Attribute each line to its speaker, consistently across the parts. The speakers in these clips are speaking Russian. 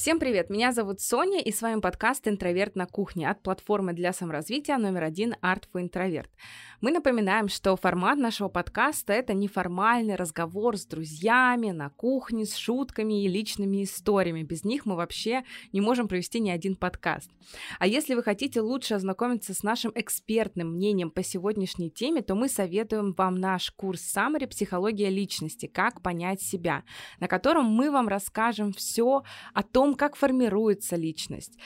Speaker 1: Всем привет, меня зовут Соня, и с вами подкаст «Интроверт на кухне» от платформы для саморазвития номер один Art for Introvert. Мы напоминаем, что формат нашего подкаста — это неформальный разговор с друзьями на кухне, с шутками и личными историями. Без них мы вообще не можем провести ни один подкаст. А если вы хотите лучше ознакомиться с нашим экспертным мнением по сегодняшней теме, то мы советуем вам наш курс Summary «Психология личности. Как понять себя», на котором мы вам расскажем все о том, как формируется личность,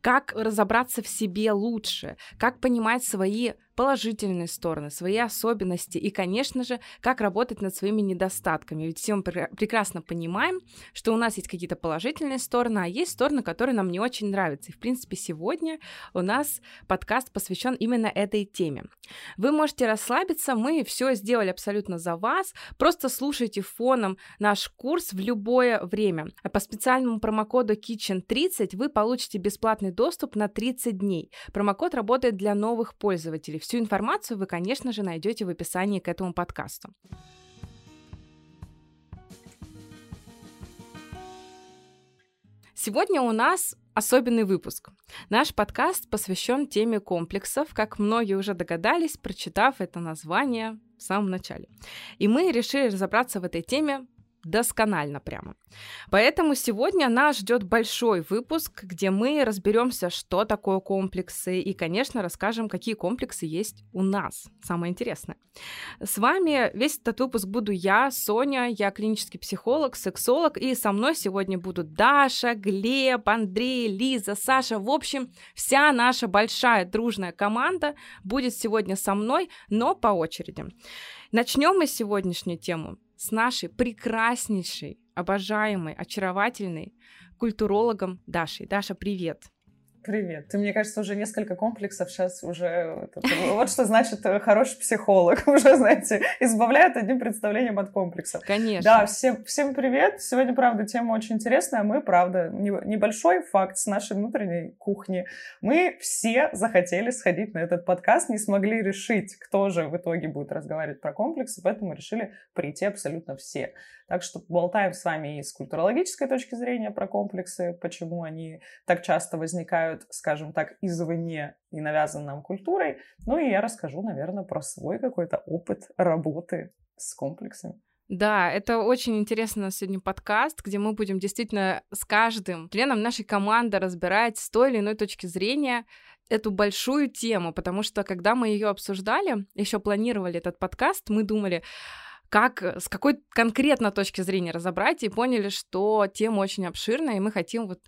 Speaker 1: как разобраться в себе лучше, как понимать свои положительные стороны, свои особенности и, конечно же, как работать над своими недостатками. Ведь все мы прекрасно понимаем, что у нас есть какие-то положительные стороны, а есть стороны, которые нам не очень нравятся. И, в принципе, сегодня у нас подкаст посвящен именно этой теме. Вы можете расслабиться, мы все сделали абсолютно за вас. Просто слушайте фоном наш курс в любое время. По специальному промокоду Kitchen30 вы получите бесплатный доступ на 30 дней. Промокод работает для новых пользователей. Всю информацию вы, конечно же, найдете в описании к этому подкасту. Сегодня у нас особенный выпуск. Наш подкаст посвящен теме комплексов, как многие уже догадались, прочитав это название в самом начале. И мы решили разобраться в этой теме досконально прямо. Поэтому сегодня нас ждет большой выпуск, где мы разберемся, что такое комплексы, и, конечно, расскажем, какие комплексы есть у нас. Самое интересное. С вами весь этот выпуск буду я, Соня, я клинический психолог, сексолог, и со мной сегодня будут Даша, Глеб, Андрей, Лиза, Саша. В общем, вся наша большая дружная команда будет сегодня со мной, но по очереди. Начнем мы сегодняшнюю тему с нашей прекраснейшей, обожаемой, очаровательной культурологом Дашей. Даша, привет!
Speaker 2: Привет. Ты, мне кажется, уже несколько комплексов сейчас уже... Вот что значит э, хороший психолог. Уже, знаете, избавляет одним представлением от комплексов.
Speaker 1: Конечно.
Speaker 2: Да, всем, всем привет. Сегодня, правда, тема очень интересная. Мы, правда, небольшой факт с нашей внутренней кухни. Мы все захотели сходить на этот подкаст, не смогли решить, кто же в итоге будет разговаривать про комплексы, поэтому решили прийти абсолютно все. Так что болтаем с вами и с культурологической точки зрения про комплексы, почему они так часто возникают, скажем так, извне и навязаны нам культурой. Ну и я расскажу, наверное, про свой какой-то опыт работы с комплексами.
Speaker 1: Да, это очень интересный у нас сегодня подкаст, где мы будем действительно с каждым членом нашей команды разбирать с той или иной точки зрения эту большую тему, потому что когда мы ее обсуждали, еще планировали этот подкаст, мы думали, как, с какой конкретно точки зрения разобрать, и поняли, что тема очень обширная, и мы хотим вот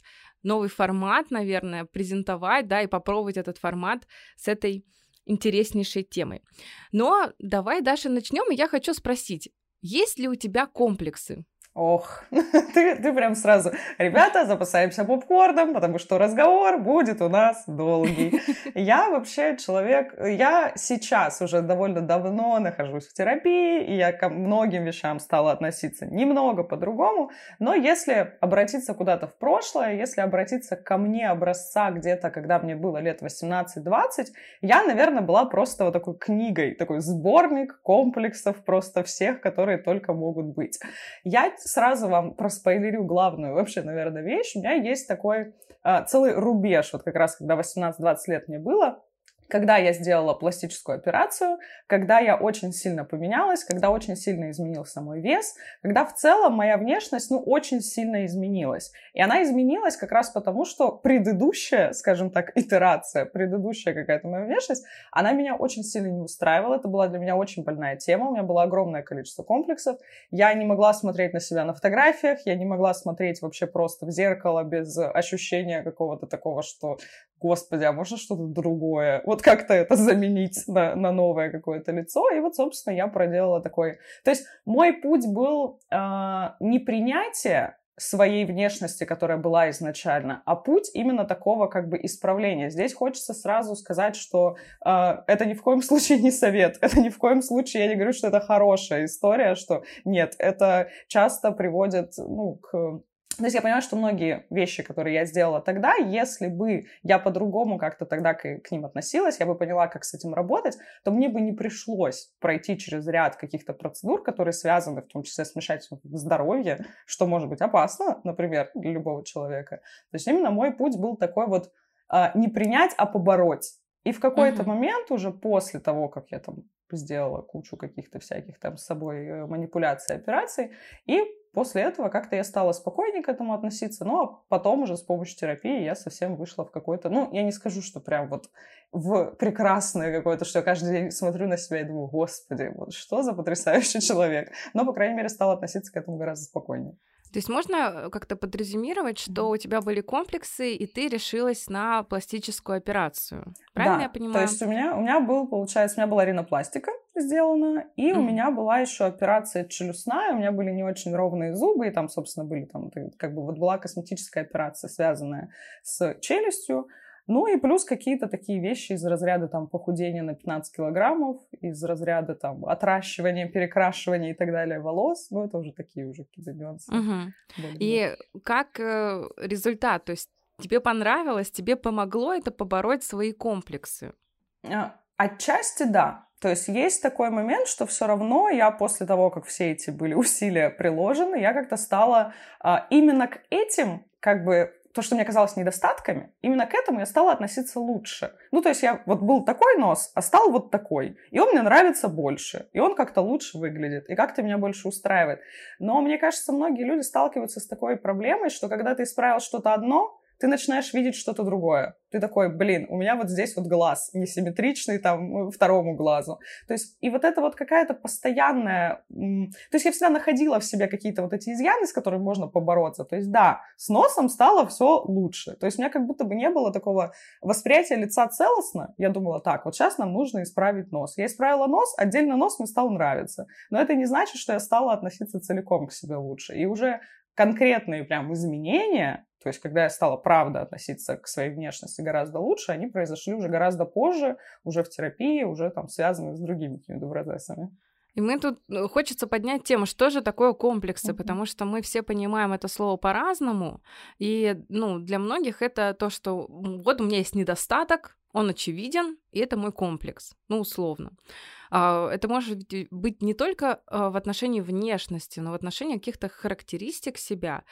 Speaker 1: новый формат, наверное, презентовать, да, и попробовать этот формат с этой интереснейшей темой. Но давай, Даша, начнем, и я хочу спросить, есть ли у тебя комплексы?
Speaker 2: Ох, ты, ты прям сразу, ребята, запасаемся попкорном, потому что разговор будет у нас долгий. Я вообще человек, я сейчас уже довольно давно нахожусь в терапии, и я к многим вещам стала относиться немного по-другому, но если обратиться куда-то в прошлое, если обратиться ко мне образца где-то, когда мне было лет 18-20, я, наверное, была просто вот такой книгой, такой сборник комплексов просто всех, которые только могут быть. Я сразу вам проспойлерю главную вообще, наверное, вещь. У меня есть такой а, целый рубеж, вот как раз когда 18-20 лет мне было, когда я сделала пластическую операцию, когда я очень сильно поменялась, когда очень сильно изменился мой вес, когда в целом моя внешность, ну, очень сильно изменилась. И она изменилась как раз потому, что предыдущая, скажем так, итерация, предыдущая какая-то моя внешность, она меня очень сильно не устраивала. Это была для меня очень больная тема. У меня было огромное количество комплексов. Я не могла смотреть на себя на фотографиях, я не могла смотреть вообще просто в зеркало без ощущения какого-то такого, что господи, а можно что-то другое? Вот как-то это заменить на, на новое какое-то лицо. И вот, собственно, я проделала такой... То есть мой путь был э, не принятие своей внешности, которая была изначально, а путь именно такого как бы исправления. Здесь хочется сразу сказать, что э, это ни в коем случае не совет, это ни в коем случае, я не говорю, что это хорошая история, что нет, это часто приводит ну, к то есть я понимаю, что многие вещи, которые я сделала тогда, если бы я по-другому как-то тогда к, к ним относилась, я бы поняла, как с этим работать, то мне бы не пришлось пройти через ряд каких-то процедур, которые связаны в том числе с вмешательством в здоровье, что может быть опасно, например, для любого человека. То есть именно мой путь был такой вот а, не принять, а побороть. И в какой-то uh-huh. момент уже после того, как я там сделала кучу каких-то всяких там с собой э, манипуляций, операций, и После этого как-то я стала спокойнее к этому относиться, ну а потом уже с помощью терапии я совсем вышла в какой-то, ну, я не скажу, что прям вот в прекрасное какое-то, что я каждый день смотрю на себя и думаю, господи, вот что за потрясающий человек. Но, по крайней мере, стала относиться к этому гораздо спокойнее.
Speaker 1: То есть можно э, как-то подрезюмировать, что у тебя были комплексы, и ты решилась на пластическую операцию. Правильно
Speaker 2: да,
Speaker 1: я понимаю?
Speaker 2: То есть у меня, у меня был, получается, у меня была ринопластика сделана, и mm-hmm. у меня была еще операция челюстная, у меня были не очень ровные зубы, и там, собственно, были там, как бы вот была косметическая операция, связанная с челюстью. Ну и плюс какие-то такие вещи из разряда там похудения на 15 килограммов, из разряда там отращивания, перекрашивания и так далее волос. Ну это уже такие уже какие-то нюансы.
Speaker 1: Угу. И как э, результат? То есть тебе понравилось, тебе помогло это побороть свои комплексы?
Speaker 2: А, отчасти да. То есть есть такой момент, что все равно я после того, как все эти были усилия приложены, я как-то стала а, именно к этим как бы то, что мне казалось недостатками, именно к этому я стала относиться лучше. Ну, то есть я вот был такой нос, а стал вот такой. И он мне нравится больше. И он как-то лучше выглядит. И как-то меня больше устраивает. Но мне кажется, многие люди сталкиваются с такой проблемой, что когда ты исправил что-то одно, ты начинаешь видеть что-то другое. Ты такой, блин, у меня вот здесь вот глаз несимметричный там второму глазу. То есть, и вот это вот какая-то постоянная... То есть я всегда находила в себе какие-то вот эти изъяны, с которыми можно побороться. То есть, да, с носом стало все лучше. То есть у меня как будто бы не было такого восприятия лица целостно. Я думала, так, вот сейчас нам нужно исправить нос. Я исправила нос, отдельно нос мне стал нравиться. Но это не значит, что я стала относиться целиком к себе лучше. И уже конкретные прям изменения, то есть когда я стала правда относиться к своей внешности гораздо лучше, они произошли уже гораздо позже, уже в терапии, уже там связаны с другими какими-то процессами.
Speaker 1: И мы тут ну, хочется поднять тему, что же такое комплексы, mm-hmm. потому что мы все понимаем это слово по-разному. И ну, для многих это то, что вот у меня есть недостаток, он очевиден, и это мой комплекс, ну, условно. А, это может быть не только а, в отношении внешности, но в отношении каких-то характеристик себя.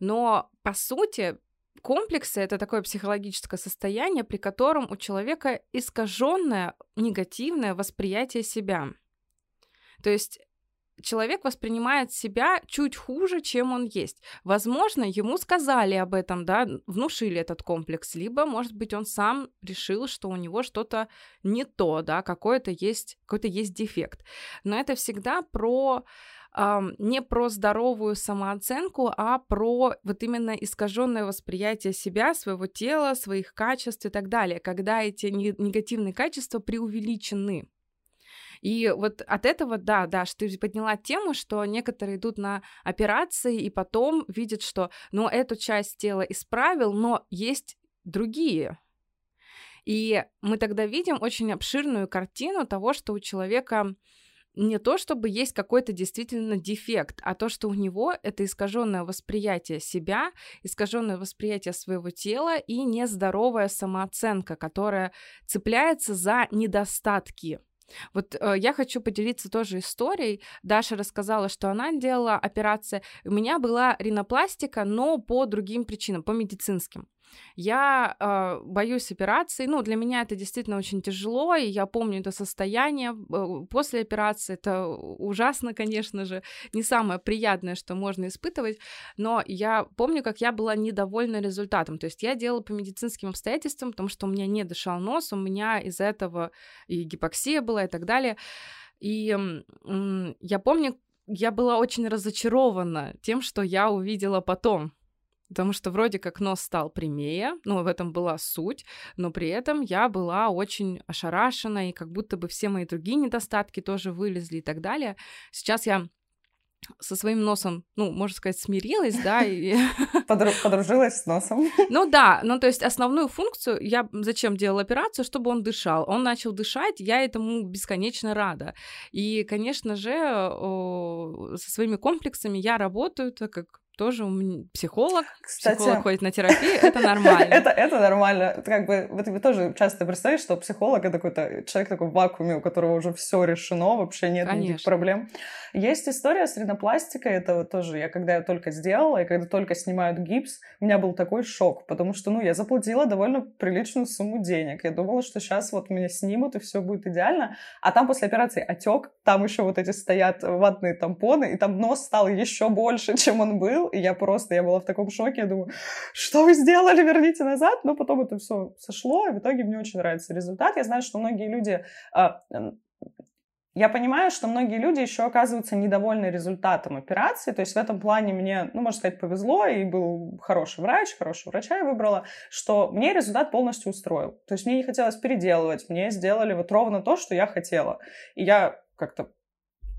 Speaker 1: Но, по сути, комплексы это такое психологическое состояние, при котором у человека искаженное негативное восприятие себя. То есть человек воспринимает себя чуть хуже, чем он есть. Возможно, ему сказали об этом, да, внушили этот комплекс, либо, может быть, он сам решил, что у него что-то не то, да, какой-то есть, какой-то есть дефект. Но это всегда про не про здоровую самооценку, а про вот именно искаженное восприятие себя, своего тела, своих качеств и так далее, когда эти негативные качества преувеличены. И вот от этого, да, да, что ты подняла тему, что некоторые идут на операции и потом видят, что, ну, эту часть тела исправил, но есть другие. И мы тогда видим очень обширную картину того, что у человека не то, чтобы есть какой-то действительно дефект, а то, что у него это искаженное восприятие себя, искаженное восприятие своего тела и нездоровая самооценка, которая цепляется за недостатки. Вот э, я хочу поделиться тоже историей. Даша рассказала, что она делала операции. У меня была ринопластика, но по другим причинам, по медицинским. Я э, боюсь операций. Ну, для меня это действительно очень тяжело, и я помню это состояние после операции. Это ужасно, конечно же, не самое приятное, что можно испытывать, но я помню, как я была недовольна результатом. То есть я делала по медицинским обстоятельствам, потому что у меня не дышал нос, у меня из-за этого и гипоксия была и так далее. И я помню, я была очень разочарована тем, что я увидела потом. Потому что вроде как нос стал прямее, ну, в этом была суть, но при этом я была очень ошарашена, и как будто бы все мои другие недостатки тоже вылезли и так далее. Сейчас я со своим носом, ну, можно сказать, смирилась, да, и...
Speaker 2: Подружилась с носом.
Speaker 1: Ну да, ну то есть основную функцию я зачем делала операцию, чтобы он дышал. Он начал дышать, я этому бесконечно рада. И, конечно же, со своими комплексами я работаю, так как тоже психолог, Кстати, психолог ходит на терапию, это нормально.
Speaker 2: это, это нормально. Как бы, вот вы тоже часто представляете, что психолог — это какой-то человек такой в вакууме, у которого уже все решено, вообще нет Конечно. никаких проблем. Есть история с ринопластикой, это вот тоже я когда я только сделала, и когда только снимают гипс, у меня был такой шок, потому что, ну, я заплатила довольно приличную сумму денег. Я думала, что сейчас вот меня снимут, и все будет идеально. А там после операции отек, там еще вот эти стоят ватные тампоны, и там нос стал еще больше, чем он был. И я просто, я была в таком шоке, я думаю, что вы сделали, верните назад. Но потом это все сошло, и в итоге мне очень нравится результат. Я знаю, что многие люди а, я понимаю, что многие люди еще оказываются недовольны результатом операции, то есть в этом плане мне, ну, можно сказать, повезло, и был хороший врач, хорошего врача я выбрала, что мне результат полностью устроил. То есть мне не хотелось переделывать, мне сделали вот ровно то, что я хотела. И я как-то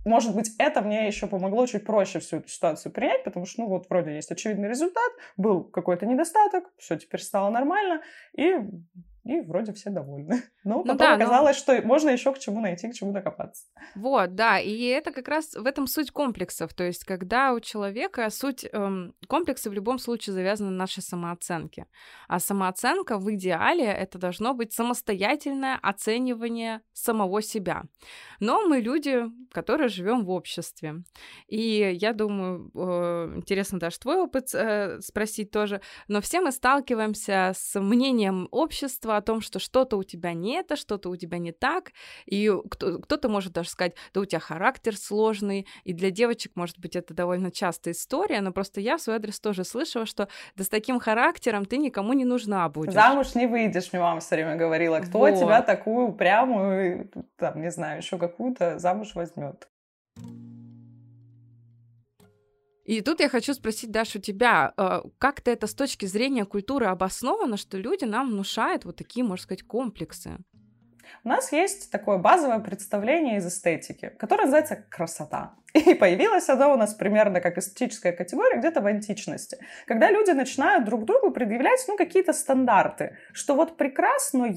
Speaker 2: может быть, это мне еще помогло чуть проще всю эту ситуацию принять, потому что, ну, вот вроде есть очевидный результат, был какой-то недостаток, все теперь стало нормально, и и вроде все довольны. Но ну, потом да, оказалось, но... что можно еще к чему найти, к чему докопаться.
Speaker 1: Вот, да, и это как раз в этом суть комплексов. То есть, когда у человека суть эм, комплекса в любом случае завязана на нашей самооценке. А самооценка в идеале это должно быть самостоятельное оценивание самого себя. Но мы люди, которые живем в обществе. И я думаю, э, интересно даже твой опыт э, спросить тоже, но все мы сталкиваемся с мнением общества о том, что что-то у тебя не это, что-то у тебя не так, и кто-то может даже сказать, да у тебя характер сложный, и для девочек, может быть, это довольно частая история, но просто я в свой адрес тоже слышала, что да с таким характером ты никому не нужна будешь.
Speaker 2: Замуж не выйдешь, мне мама все время говорила, кто вот. тебя такую упрямую, там, не знаю, еще какую-то замуж возьмет.
Speaker 1: И тут я хочу спросить, Даша, у тебя, э, как-то это с точки зрения культуры обосновано, что люди нам внушают вот такие, можно сказать, комплексы?
Speaker 2: У нас есть такое базовое представление из эстетики, которое называется красота. И появилось оно у нас примерно как эстетическая категория где-то в античности, когда люди начинают друг другу предъявлять ну, какие-то стандарты, что вот прекрасное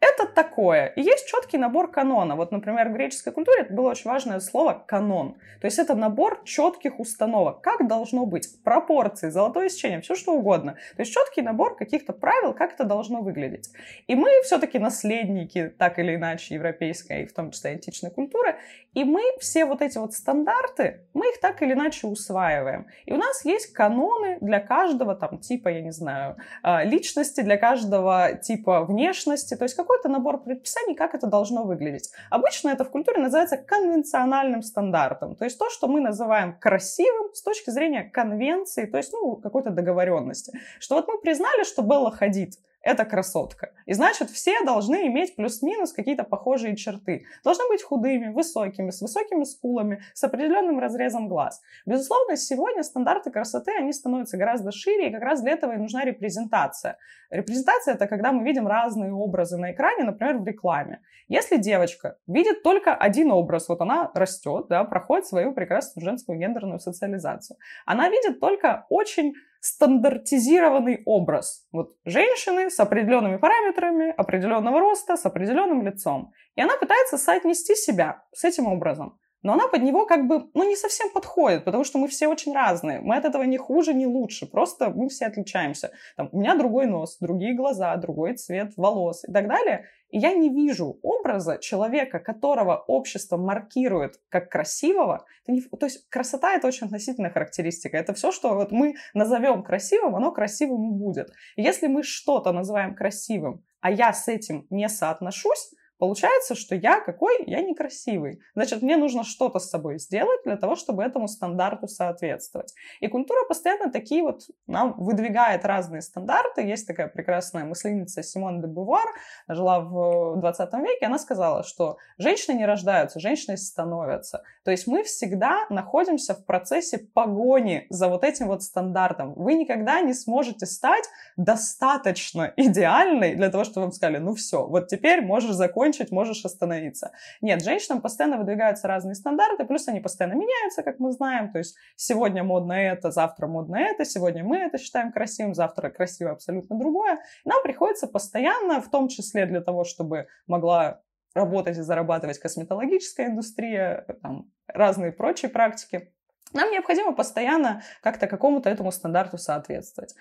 Speaker 2: это такое. И есть четкий набор канона. Вот, например, в греческой культуре это было очень важное слово канон. То есть это набор четких установок. Как должно быть? Пропорции, золотое сечение, все что угодно. То есть четкий набор каких-то правил, как это должно выглядеть. И мы все-таки наследники, так или иначе, европейской, в том числе античной культуры. И мы все вот эти вот стандарты, мы их так или иначе усваиваем. И у нас есть каноны для каждого там типа, я не знаю, а, личности, для каждого типа внешности. То есть как какой-то набор предписаний, как это должно выглядеть. Обычно это в культуре называется конвенциональным стандартом, то есть то, что мы называем красивым с точки зрения конвенции, то есть ну, какой-то договоренности. Что вот мы признали, что Белла ходит это красотка. И значит, все должны иметь плюс-минус какие-то похожие черты. Должны быть худыми, высокими, с высокими скулами, с определенным разрезом глаз. Безусловно, сегодня стандарты красоты, они становятся гораздо шире, и как раз для этого и нужна репрезентация. Репрезентация — это когда мы видим разные образы на экране, например, в рекламе. Если девочка видит только один образ, вот она растет, да, проходит свою прекрасную женскую гендерную социализацию, она видит только очень стандартизированный образ. Вот женщины с определенными параметрами, определенного роста, с определенным лицом. И она пытается соотнести себя с этим образом но она под него как бы, ну, не совсем подходит, потому что мы все очень разные. Мы от этого не хуже, не лучше, просто мы все отличаемся. Там, у меня другой нос, другие глаза, другой цвет волос и так далее. И я не вижу образа человека, которого общество маркирует как красивого. Не, то есть красота — это очень относительная характеристика. Это все, что вот мы назовем красивым, оно красивым будет. И если мы что-то называем красивым, а я с этим не соотношусь, Получается, что я какой? Я некрасивый. Значит, мне нужно что-то с собой сделать для того, чтобы этому стандарту соответствовать. И культура постоянно такие вот нам выдвигает разные стандарты. Есть такая прекрасная мыслительница Симон де Бувар, жила в 20 веке, она сказала, что женщины не рождаются, женщины становятся. То есть мы всегда находимся в процессе погони за вот этим вот стандартом. Вы никогда не сможете стать достаточно идеальной для того, чтобы вам сказали, ну все, вот теперь можешь закончить закончить, можешь остановиться. Нет, женщинам постоянно выдвигаются разные стандарты, плюс они постоянно меняются, как мы знаем. То есть сегодня модно это, завтра модно это, сегодня мы это считаем красивым, завтра красиво абсолютно другое. нам приходится постоянно, в том числе для того, чтобы могла работать и зарабатывать косметологическая индустрия, там, разные прочие практики, Нам необходимо постоянно как-то какому-то этому стандарту соответствовать.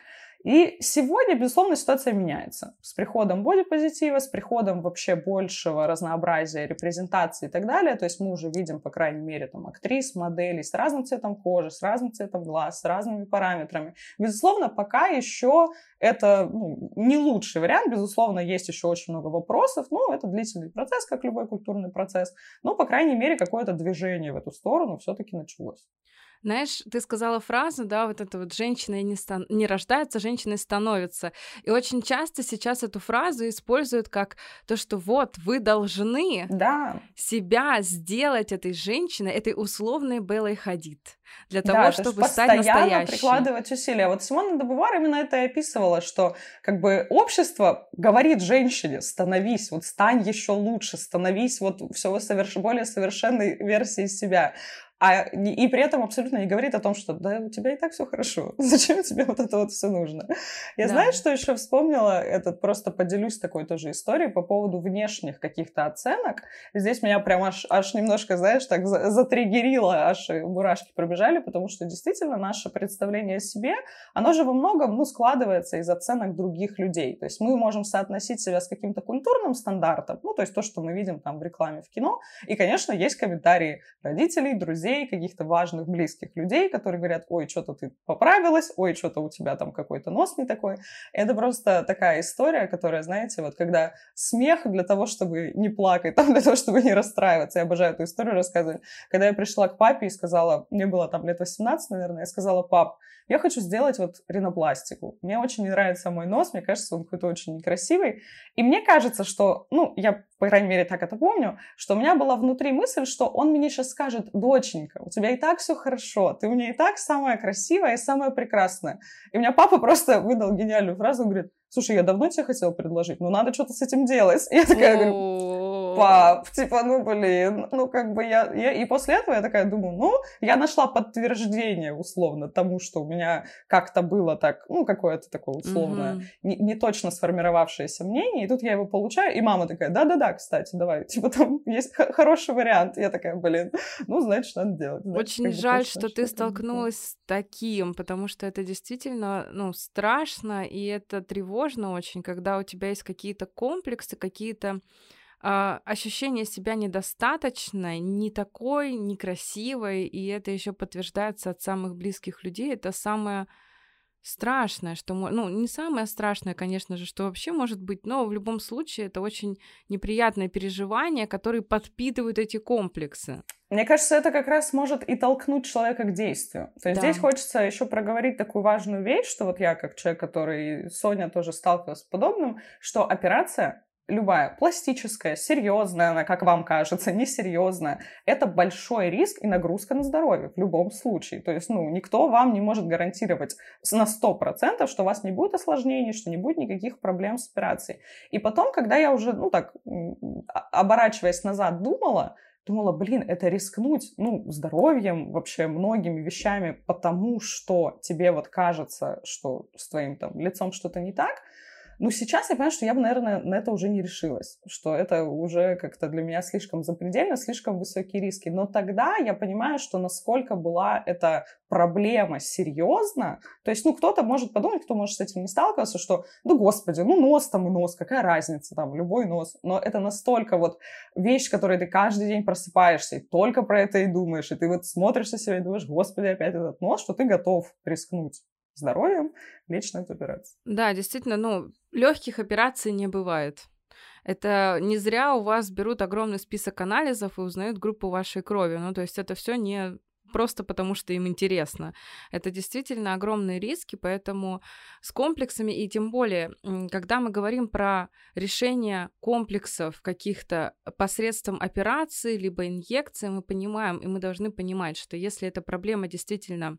Speaker 2: И сегодня, безусловно, ситуация меняется. С приходом бодипозитива, с приходом вообще большего разнообразия репрезентации и так далее. То есть мы уже видим, по крайней мере, там, актрис, моделей с разным цветом кожи, с разным цветом глаз, с разными параметрами. Безусловно, пока еще это ну, не лучший вариант. Безусловно, есть еще очень много вопросов. Ну, это длительный процесс, как любой культурный процесс. Но, по крайней мере, какое-то движение в эту сторону все-таки началось.
Speaker 1: Знаешь, ты сказала фразу, да, вот это вот женщина не, стан... не рождается, женщиной становится. И очень часто сейчас эту фразу используют как то, что вот вы должны
Speaker 2: да.
Speaker 1: себя сделать этой женщиной, этой условной Белой Хадид для того, да, чтобы то стать настоящей.
Speaker 2: прикладывать усилия. Вот Симона де Бувар именно это и описывала, что как бы общество говорит женщине, становись, вот стань еще лучше, становись вот все соверш... более совершенной версией себя. А, и при этом абсолютно не говорит о том, что да, у тебя и так все хорошо. Зачем тебе вот это вот все нужно? Я да. знаю, что еще вспомнила, этот просто поделюсь такой тоже историей по поводу внешних каких-то оценок. Здесь меня прям аж, аж немножко, знаешь, так затриггерило, аж мурашки пробежали, потому что действительно наше представление о себе, оно же во многом, ну, складывается из оценок других людей. То есть мы можем соотносить себя с каким-то культурным стандартом, ну, то есть то, что мы видим там в рекламе, в кино. И, конечно, есть комментарии родителей, друзей, друзей, каких-то важных, близких людей, которые говорят, ой, что-то ты поправилась, ой, что-то у тебя там какой-то нос не такой. Это просто такая история, которая, знаете, вот когда смех для того, чтобы не плакать, там для того, чтобы не расстраиваться. Я обожаю эту историю рассказывать. Когда я пришла к папе и сказала, мне было там лет 18, наверное, я сказала, пап, я хочу сделать вот ринопластику. Мне очень не нравится мой нос, мне кажется, он какой-то очень некрасивый. И мне кажется, что, ну, я, по крайней мере, так это помню, что у меня была внутри мысль, что он мне сейчас скажет, доченька, у тебя и так все хорошо, ты у меня и так самая красивая и самая прекрасная. И у меня папа просто выдал гениальную фразу, говорит, слушай, я давно тебе хотела предложить, но надо что-то с этим делать. И я такая говорю, пап, типа, ну, блин, ну, как бы я, я... И после этого я такая думаю, ну, я нашла подтверждение, условно, тому, что у меня как-то было так, ну, какое-то такое условное, mm-hmm. не, не точно сформировавшееся мнение, и тут я его получаю, и мама такая, да-да-да, кстати, давай, типа, там есть хороший вариант. Я такая, блин, ну, значит, надо делать.
Speaker 1: Значит, Очень жаль, точно, что, что ты столкнулась с таким, потому что это действительно, ну, страшно, и это тревожно очень, когда у тебя есть какие-то комплексы, какие-то а, ощущение себя недостаточной, не такой, некрасивой, и это еще подтверждается от самых близких людей. Это самое страшное, что, ну, не самое страшное, конечно же, что вообще может быть, но в любом случае это очень неприятное переживание, которые подпитывают эти комплексы.
Speaker 2: Мне кажется, это как раз может и толкнуть человека к действию. То есть да. здесь хочется еще проговорить такую важную вещь, что вот я как человек, который Соня тоже сталкивалась с подобным, что операция любая, пластическая, серьезная она, как вам кажется, несерьезная, это большой риск и нагрузка на здоровье в любом случае. То есть, ну, никто вам не может гарантировать на 100%, что у вас не будет осложнений, что не будет никаких проблем с операцией. И потом, когда я уже, ну, так, оборачиваясь назад, думала, думала, блин, это рискнуть, ну, здоровьем, вообще многими вещами, потому что тебе вот кажется, что с твоим там лицом что-то не так – ну, сейчас я понимаю, что я бы, наверное, на это уже не решилась, что это уже как-то для меня слишком запредельно, слишком высокие риски. Но тогда я понимаю, что насколько была эта проблема серьезна. То есть, ну, кто-то может подумать, кто может с этим не сталкиваться, что, ну, господи, ну, нос там и нос, какая разница там, любой нос. Но это настолько вот вещь, которой ты каждый день просыпаешься и только про это и думаешь, и ты вот смотришь на себя и думаешь, господи, опять этот нос, что ты готов рискнуть здоровьем лечь на эту операцию.
Speaker 1: Да, действительно, ну, легких операций не бывает. Это не зря у вас берут огромный список анализов и узнают группу вашей крови. Ну, то есть это все не просто потому, что им интересно. Это действительно огромные риски, поэтому с комплексами, и тем более, когда мы говорим про решение комплексов каких-то посредством операции, либо инъекции, мы понимаем, и мы должны понимать, что если эта проблема действительно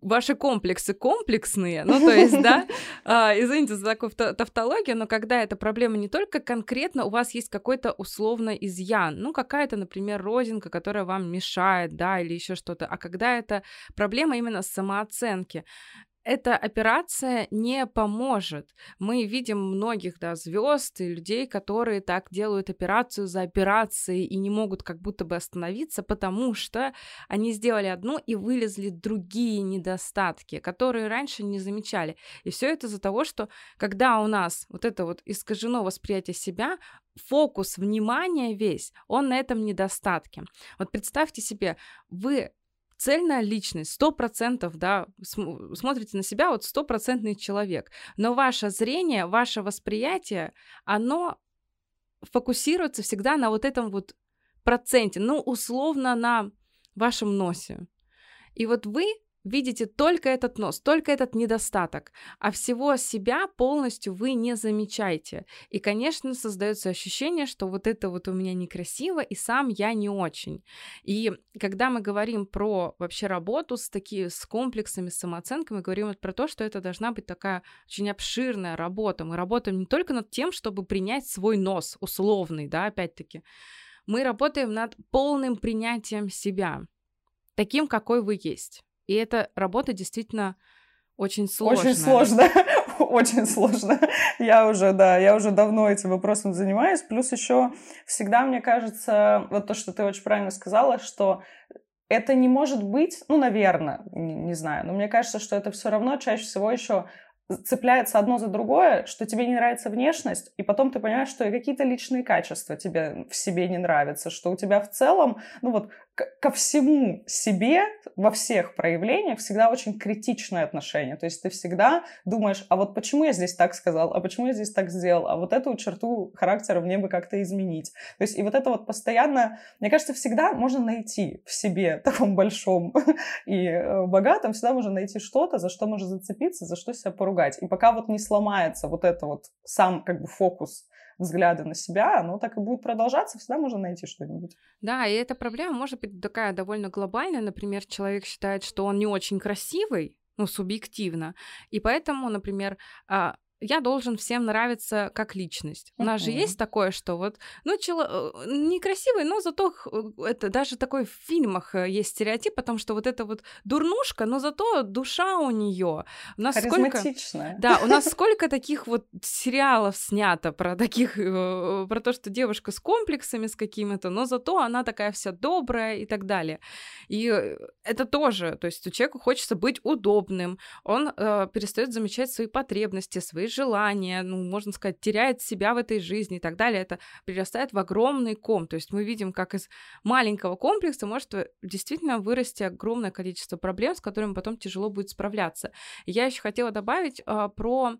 Speaker 1: ваши комплексы комплексные, ну, то есть, да, а, извините за такую тавтологию, но когда эта проблема не только конкретно, у вас есть какой-то условно изъян, ну, какая-то, например, родинка, которая вам мешает, да, или еще что-то, а когда это проблема именно самооценки, эта операция не поможет. Мы видим многих да, звезд и людей, которые так делают операцию за операцией и не могут как будто бы остановиться, потому что они сделали одну и вылезли другие недостатки, которые раньше не замечали. И все это из-за того, что когда у нас вот это вот искажено восприятие себя, фокус внимания весь, он на этом недостатке. Вот представьте себе, вы цельная личность, сто процентов, да, см- смотрите на себя, вот стопроцентный человек, но ваше зрение, ваше восприятие, оно фокусируется всегда на вот этом вот проценте, ну, условно, на вашем носе. И вот вы видите только этот нос, только этот недостаток, а всего себя полностью вы не замечаете. И, конечно, создается ощущение, что вот это вот у меня некрасиво, и сам я не очень. И когда мы говорим про вообще работу с такими, с комплексами, с самооценкой, говорим про то, что это должна быть такая очень обширная работа. Мы работаем не только над тем, чтобы принять свой нос, условный, да, опять-таки, мы работаем над полным принятием себя, таким, какой вы есть. И эта работа действительно очень сложная.
Speaker 2: Очень сложно, очень сложно. Я уже, да, я уже давно этим вопросом занимаюсь. Плюс еще всегда, мне кажется, вот то, что ты очень правильно сказала, что это не может быть, ну, наверное, не, не знаю, но мне кажется, что это все равно чаще всего еще цепляется одно за другое, что тебе не нравится внешность, и потом ты понимаешь, что и какие-то личные качества тебе в себе не нравятся, что у тебя в целом, ну вот, ко всему себе во всех проявлениях всегда очень критичное отношение. То есть ты всегда думаешь, а вот почему я здесь так сказал, а почему я здесь так сделал, а вот эту черту характера мне бы как-то изменить. То есть и вот это вот постоянно, мне кажется, всегда можно найти в себе таком большом и э, богатом, всегда можно найти что-то, за что можно зацепиться, за что себя поругать. И пока вот не сломается вот это вот сам как бы фокус взгляда на себя, оно так и будет продолжаться, всегда можно найти что-нибудь.
Speaker 1: Да, и эта проблема может быть такая довольно глобальная. Например, человек считает, что он не очень красивый, ну, субъективно. И поэтому, например, а, я должен всем нравиться как личность. У нас же есть такое, что вот, ну, чело... Э, некрасивый, но зато э, это даже такой в фильмах э, есть стереотип, потому что вот это вот дурнушка, но зато душа у нее.
Speaker 2: У нас сколько...
Speaker 1: Да, у нас сколько таких вот сериалов снято про таких, про то, что девушка с комплексами с какими-то, но зато она такая вся добрая и так далее. И это тоже, то есть у человека хочется быть удобным, он э, перестает замечать свои потребности, свои желания, ну, можно сказать, теряет себя в этой жизни и так далее, это перерастает в огромный ком. То есть мы видим, как из маленького комплекса может действительно вырасти огромное количество проблем, с которыми потом тяжело будет справляться. я еще хотела добавить э, про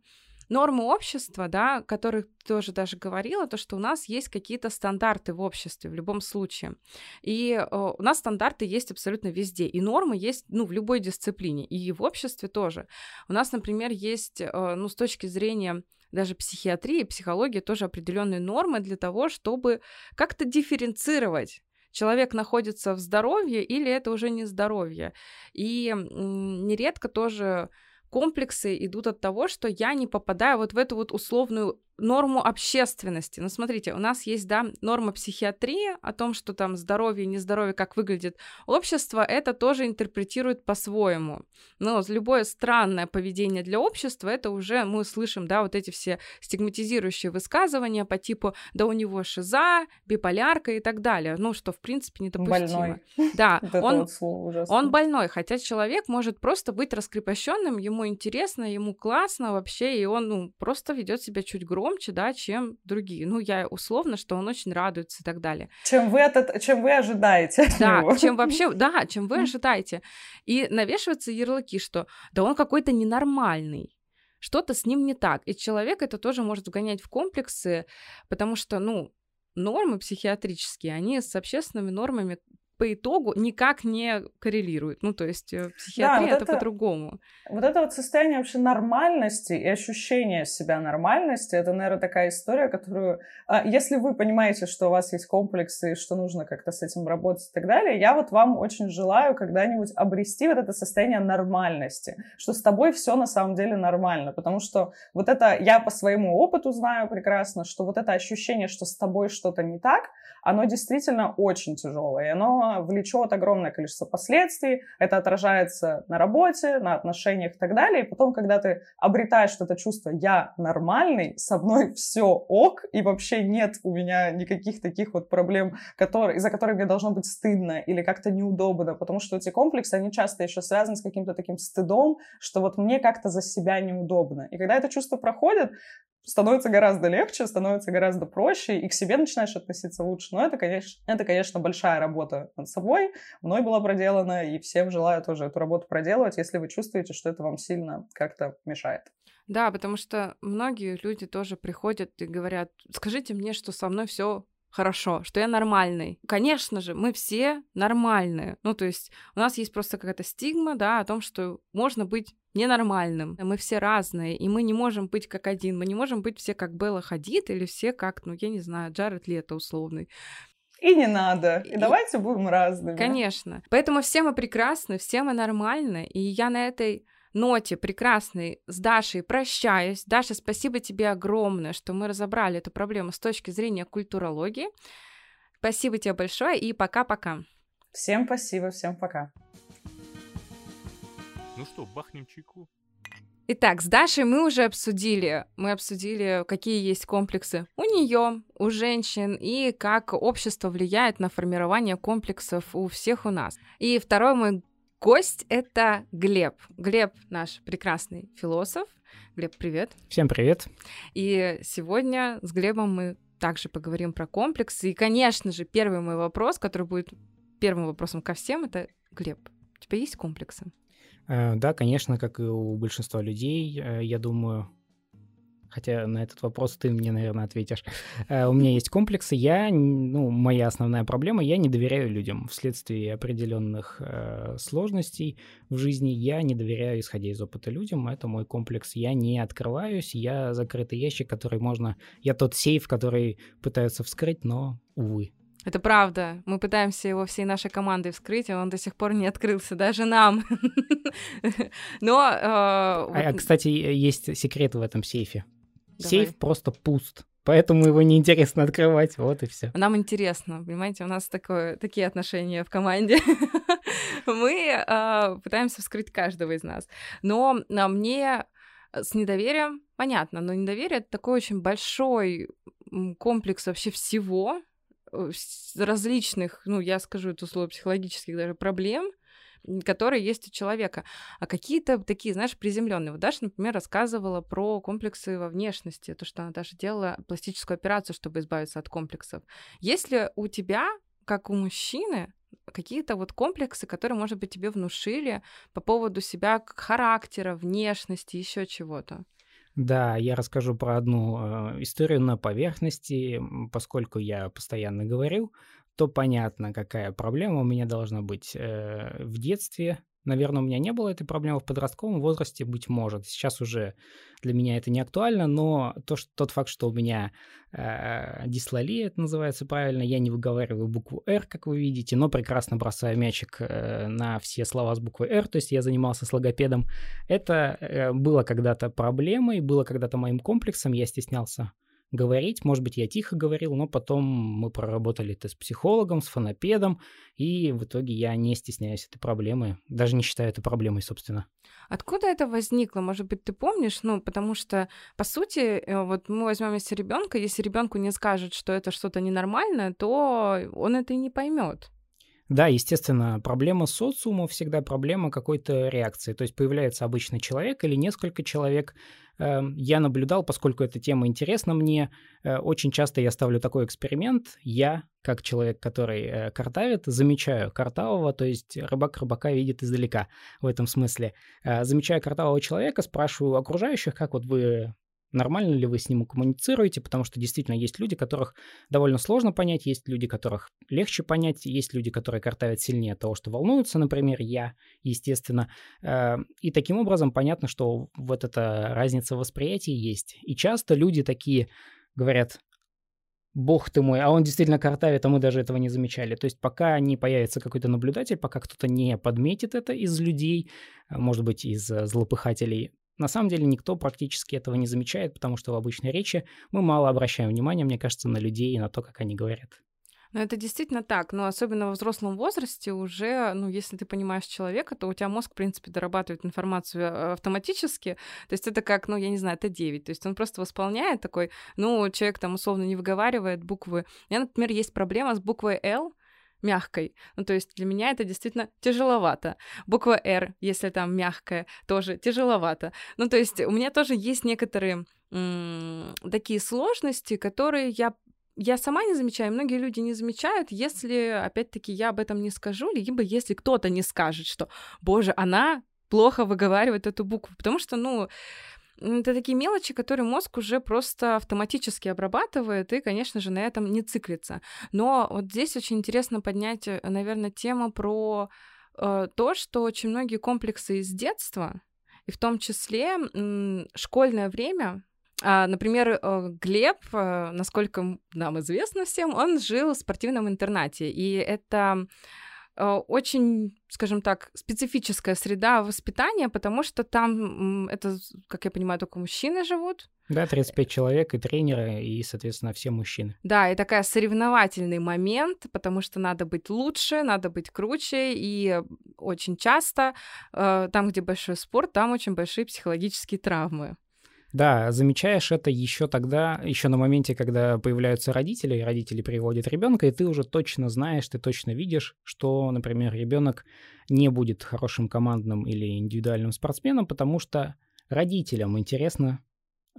Speaker 1: нормы общества, да, которых тоже даже говорила, то, что у нас есть какие-то стандарты в обществе в любом случае. И э, у нас стандарты есть абсолютно везде, и нормы есть, ну, в любой дисциплине, и в обществе тоже. У нас, например, есть, э, ну, с точки зрения даже психиатрии, психологии тоже определенные нормы для того, чтобы как-то дифференцировать человек находится в здоровье или это уже не здоровье. И нередко тоже комплексы идут от того, что я не попадаю вот в эту вот условную норму общественности. Ну, смотрите, у нас есть, да, норма психиатрии о том, что там здоровье, нездоровье, как выглядит общество, это тоже интерпретирует по-своему. Но любое странное поведение для общества, это уже мы слышим, да, вот эти все стигматизирующие высказывания по типу, да у него шиза, биполярка и так далее, ну, что, в принципе, недопустимо.
Speaker 2: Больной.
Speaker 1: Да, он, он больной, хотя человек может просто быть раскрепощенным, ему интересно, ему классно вообще, и он, ну, просто ведет себя чуть громче, громче, да, чем другие. Ну, я условно, что он очень радуется и так далее.
Speaker 2: Чем вы, этот, чем вы ожидаете.
Speaker 1: Да, чем вообще, да, чем вы ожидаете. И навешиваются ярлыки, что да он какой-то ненормальный что-то с ним не так. И человек это тоже может вгонять в комплексы, потому что, ну, нормы психиатрические, они с общественными нормами по итогу никак не коррелирует. Ну, то есть э, психиатрия да, вот это, это по-другому.
Speaker 2: Вот это вот состояние вообще нормальности и ощущение себя нормальности, это, наверное, такая история, которую... А, если вы понимаете, что у вас есть комплексы, и что нужно как-то с этим работать и так далее, я вот вам очень желаю когда-нибудь обрести вот это состояние нормальности, что с тобой все на самом деле нормально, потому что вот это я по своему опыту знаю прекрасно, что вот это ощущение, что с тобой что-то не так, оно действительно очень тяжелое, и оно влечет огромное количество последствий, это отражается на работе, на отношениях и так далее. И потом, когда ты обретаешь это чувство «я нормальный», со мной все ок, и вообще нет у меня никаких таких вот проблем, которые, из-за которых мне должно быть стыдно или как-то неудобно, потому что эти комплексы, они часто еще связаны с каким-то таким стыдом, что вот мне как-то за себя неудобно. И когда это чувство проходит, становится гораздо легче, становится гораздо проще, и к себе начинаешь относиться лучше. Но это, конечно, это, конечно, большая работа над собой. Мной была проделана, и всем желаю тоже эту работу проделывать, если вы чувствуете, что это вам сильно как-то мешает.
Speaker 1: Да, потому что многие люди тоже приходят и говорят, скажите мне, что со мной все хорошо, что я нормальный. Конечно же, мы все нормальные. Ну, то есть у нас есть просто какая-то стигма, да, о том, что можно быть ненормальным. Мы все разные, и мы не можем быть как один. Мы не можем быть все как Белла Хадид или все как, ну, я не знаю, Джаред Лето условный.
Speaker 2: И не надо. И, и давайте будем разными.
Speaker 1: Конечно. Поэтому все мы прекрасны, все мы нормальны. И я на этой ноте прекрасной с Дашей прощаюсь. Даша, спасибо тебе огромное, что мы разобрали эту проблему с точки зрения культурологии. Спасибо тебе большое и пока-пока.
Speaker 2: Всем спасибо, всем пока.
Speaker 3: Ну что, бахнем чайку?
Speaker 1: Итак, с Дашей мы уже обсудили, мы обсудили, какие есть комплексы у нее, у женщин, и как общество влияет на формирование комплексов у всех у нас. И второй мой гость — это Глеб. Глеб — наш прекрасный философ. Глеб, привет.
Speaker 4: Всем привет.
Speaker 1: И сегодня с Глебом мы также поговорим про комплексы. И, конечно же, первый мой вопрос, который будет первым вопросом ко всем, это Глеб, у тебя есть комплексы?
Speaker 4: Э, да, конечно, как и у большинства людей, э, я думаю, хотя на этот вопрос ты мне, наверное, ответишь. Э, у меня есть комплексы. Я, ну, моя основная проблема, я не доверяю людям. Вследствие определенных э, сложностей в жизни я не доверяю, исходя из опыта людям. Это мой комплекс. Я не открываюсь, я закрытый ящик, который можно... Я тот сейф, который пытаются вскрыть, но, увы.
Speaker 1: Это правда. Мы пытаемся его всей нашей командой вскрыть, а он до сих пор не открылся, даже нам. Но... Э,
Speaker 4: а, кстати, есть секрет в этом сейфе. Сейф просто пуст. Поэтому его неинтересно открывать, вот и все.
Speaker 1: Нам интересно, понимаете, у нас такое, такие отношения в команде. Мы э, пытаемся вскрыть каждого из нас. Но а, мне с недоверием, понятно, но недоверие — это такой очень большой комплекс вообще всего, э, различных, ну, я скажу это слово, психологических даже проблем, которые есть у человека. А какие-то такие, знаешь, приземленные. Вот Даша, например, рассказывала про комплексы во внешности, то, что она даже делала пластическую операцию, чтобы избавиться от комплексов. Есть ли у тебя, как у мужчины, какие-то вот комплексы, которые, может быть, тебе внушили по поводу себя, характера, внешности, еще чего-то?
Speaker 4: Да, я расскажу про одну э, историю на поверхности, поскольку я постоянно говорю то понятно, какая проблема у меня должна быть э, в детстве. Наверное, у меня не было этой проблемы в подростковом возрасте, быть может. Сейчас уже для меня это не актуально, но то, что, тот факт, что у меня э, дислалия, это называется правильно, я не выговариваю букву «Р», как вы видите, но прекрасно бросаю мячик э, на все слова с буквой «Р», то есть я занимался с логопедом. Это э, было когда-то проблемой, было когда-то моим комплексом, я стеснялся говорить. Может быть, я тихо говорил, но потом мы проработали это с психологом, с фонопедом, и в итоге я не стесняюсь этой проблемы, даже не считаю это проблемой, собственно.
Speaker 1: Откуда это возникло? Может быть, ты помнишь? Ну, потому что, по сути, э, вот мы возьмем если ребенка, если ребенку не скажет, что это что-то ненормальное, то он это и не поймет.
Speaker 4: Да, естественно, проблема социума всегда проблема какой-то реакции. То есть появляется обычный человек или несколько человек. Эм, я наблюдал, поскольку эта тема интересна мне, э, очень часто я ставлю такой эксперимент. Я, как человек, который э, картавит, замечаю картавого, то есть рыбак рыбака видит издалека в этом смысле. Э, замечаю картавого человека, спрашиваю окружающих, как вот вы нормально ли вы с ним коммуницируете, потому что действительно есть люди, которых довольно сложно понять, есть люди, которых легче понять, есть люди, которые картавят сильнее от того, что волнуются, например, я, естественно. Э, и таким образом понятно, что вот эта разница восприятия есть. И часто люди такие говорят, бог ты мой, а он действительно картавит, а мы даже этого не замечали. То есть пока не появится какой-то наблюдатель, пока кто-то не подметит это из людей, может быть, из э, злопыхателей, на самом деле никто практически этого не замечает, потому что в обычной речи мы мало обращаем внимания, мне кажется, на людей и на то, как они говорят.
Speaker 1: Ну, это действительно так. Но особенно во взрослом возрасте уже, ну, если ты понимаешь человека, то у тебя мозг, в принципе, дорабатывает информацию э, автоматически. То есть это как, ну, я не знаю, это 9. То есть он просто восполняет такой, ну, человек там условно не выговаривает буквы. У меня, например, есть проблема с буквой «Л», мягкой. Ну, то есть для меня это действительно тяжеловато. Буква «Р», если там мягкая, тоже тяжеловато. Ну, то есть у меня тоже есть некоторые такие сложности, которые я я сама не замечаю, многие люди не замечают, если, опять-таки, я об этом не скажу, либо если кто-то не скажет, что, боже, она плохо выговаривает эту букву, потому что, ну, это такие мелочи, которые мозг уже просто автоматически обрабатывает и, конечно же, на этом не циклится. Но вот здесь очень интересно поднять, э, наверное, тему про э, то, что очень многие комплексы из детства, и в том числе школьное время, а, например, э, Глеб, насколько нам известно всем, он жил в спортивном интернате, и это очень, скажем так, специфическая среда воспитания, потому что там, это, как я понимаю, только мужчины живут.
Speaker 4: Да, 35 человек и тренеры, и, соответственно, все мужчины.
Speaker 1: Да, и такая соревновательный момент, потому что надо быть лучше, надо быть круче, и очень часто там, где большой спорт, там очень большие психологические травмы.
Speaker 4: Да, замечаешь это еще тогда, еще на моменте, когда появляются родители, и родители приводят ребенка, и ты уже точно знаешь, ты точно видишь, что, например, ребенок не будет хорошим командным или индивидуальным спортсменом, потому что родителям интересно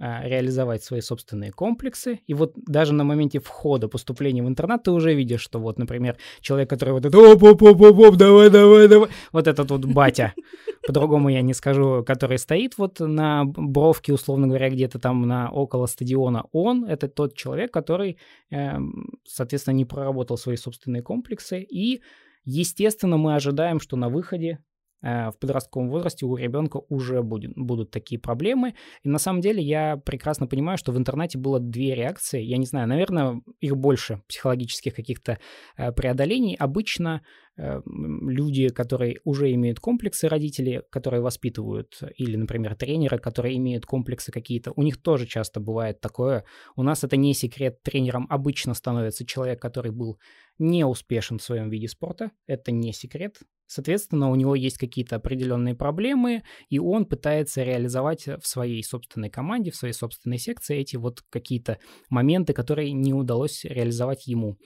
Speaker 4: реализовать свои собственные комплексы. И вот даже на моменте входа, поступления в интернат, ты уже видишь, что вот, например, человек, который вот это оп оп оп оп оп давай давай давай вот этот вот батя, по-другому я не скажу, который стоит вот на бровке, условно говоря, где-то там на около стадиона, он это тот человек, который, э, соответственно, не проработал свои собственные комплексы. И Естественно, мы ожидаем, что на выходе в подростковом возрасте у ребенка уже будет, будут такие проблемы. И на самом деле я прекрасно понимаю, что в интернете было две реакции. Я не знаю, наверное, их больше психологических каких-то э, преодолений. Обычно э, люди, которые уже имеют комплексы, родители, которые воспитывают, или, например, тренеры, которые имеют комплексы какие-то, у них тоже часто бывает такое. У нас это не секрет. Тренером обычно становится человек, который был не успешен в своем виде спорта. Это не секрет. Соответственно, у него есть какие-то определенные проблемы, и он пытается реализовать в своей собственной команде, в своей собственной секции эти вот какие-то моменты, которые не удалось реализовать ему.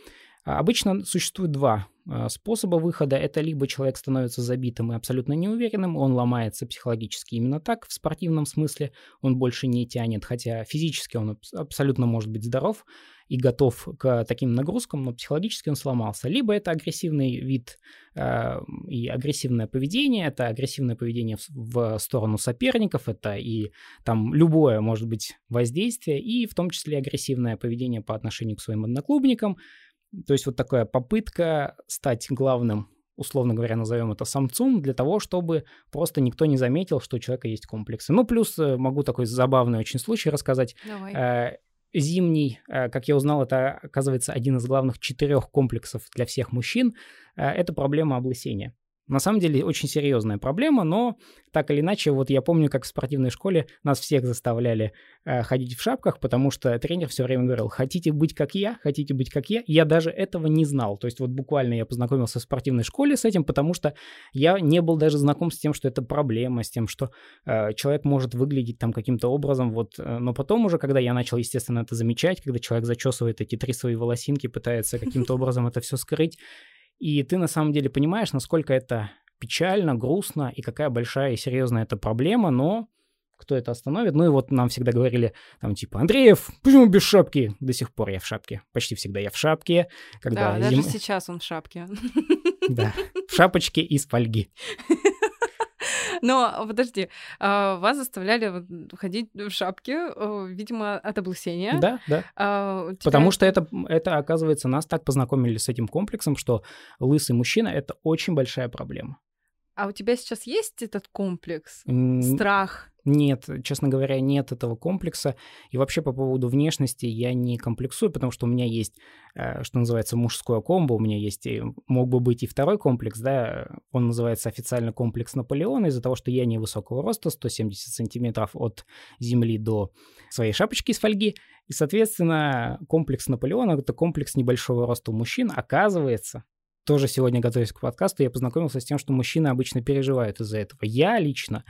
Speaker 4: А обычно существует два а, способа выхода. Это либо человек становится забитым и абсолютно неуверенным, он ломается психологически именно так, в спортивном смысле, он больше не тянет, хотя физически он абсолютно может быть здоров, и готов к таким нагрузкам, но психологически он сломался. Либо это агрессивный вид э, и агрессивное поведение, это агрессивное поведение в, в сторону соперников, это и там любое может быть воздействие, и в том числе агрессивное поведение по отношению к своим одноклубникам. То есть вот такая попытка стать главным условно говоря, назовем это самцом, для того, чтобы просто никто не заметил, что у человека есть комплексы. Ну, плюс э, могу такой забавный очень случай рассказать.
Speaker 1: Давай.
Speaker 4: Зимний, э, как я узнал, это оказывается один из главных четырех комплексов для всех мужчин, э, это проблема облысения. На самом деле очень серьезная проблема, но так или иначе, вот я помню, как в спортивной школе нас всех заставляли э, ходить в шапках, потому что тренер все время говорил, хотите быть как я, хотите быть как я. Я даже этого не знал. То есть вот буквально я познакомился в спортивной школе с этим, потому что я не был даже знаком с тем, что это проблема, с тем, что э, человек может выглядеть там каким-то образом. Вот. Э, но потом уже, когда я начал, естественно, это замечать, когда человек зачесывает эти три свои волосинки, пытается каким-то образом это все скрыть, и ты на самом деле понимаешь, насколько это печально, грустно и какая большая и серьезная это проблема, но кто это остановит? Ну и вот нам всегда говорили, там типа, Андреев, почему без шапки? До сих пор я в шапке. Почти всегда я в шапке.
Speaker 1: Когда да, зим... даже сейчас он в шапке.
Speaker 4: Да, в шапочке из фольги.
Speaker 1: Но подожди, а, вас заставляли ходить в шапке, видимо, от облысения.
Speaker 4: Да, да. А, тебя... Потому что это, это, оказывается, нас так познакомили с этим комплексом, что лысый мужчина — это очень большая проблема.
Speaker 1: А у тебя сейчас есть этот комплекс? Страх?
Speaker 4: Нет, честно говоря, нет этого комплекса. И вообще по поводу внешности я не комплексую, потому что у меня есть, э, что называется, мужское комбо. У меня есть, мог бы быть и второй комплекс, да, он называется официально комплекс Наполеона из-за того, что я невысокого роста, 170 сантиметров от земли до своей шапочки из фольги. И, соответственно, комплекс Наполеона — это комплекс небольшого роста у мужчин. Оказывается, тоже сегодня, готовясь к подкасту, я познакомился с тем, что мужчины обычно переживают из-за этого. Я лично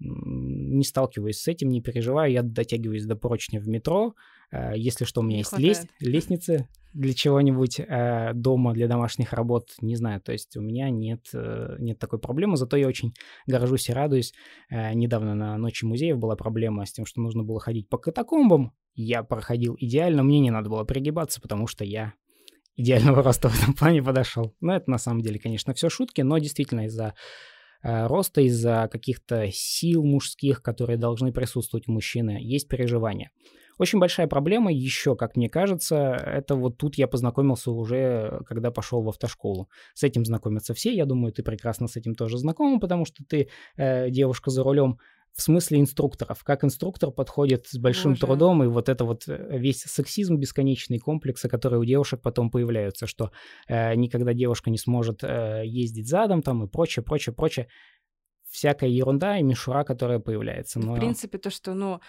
Speaker 4: не сталкиваюсь с этим, не переживаю, я дотягиваюсь до поручня в метро. Э, если что, у меня не есть лест... лестницы для чего-нибудь э, дома, для домашних работ, не знаю. То есть у меня нет, э, нет такой проблемы, зато я очень горжусь и радуюсь. Недавно на Ночи музеев была проблема с тем, что нужно было ходить по катакомбам. Я проходил идеально, мне не надо было пригибаться, потому что я идеального роста в этом плане подошел. Но это на самом деле, конечно, все шутки, но действительно из-за роста, из-за каких-то сил мужских, которые должны присутствовать у мужчины, есть переживания. Очень большая проблема еще, как мне кажется, это вот тут я познакомился уже, когда пошел в автошколу. С этим знакомятся все, я думаю, ты прекрасно с этим тоже знакома, потому что ты э, девушка за рулем в смысле инструкторов. Как инструктор подходит с большим Боже. трудом, и вот это вот э, весь сексизм бесконечный комплексы, которые у девушек потом появляются, что э, никогда девушка не сможет э, ездить задом там и прочее, прочее, прочее. Всякая ерунда и мишура, которая появляется.
Speaker 1: Но... В принципе, то, что, ну,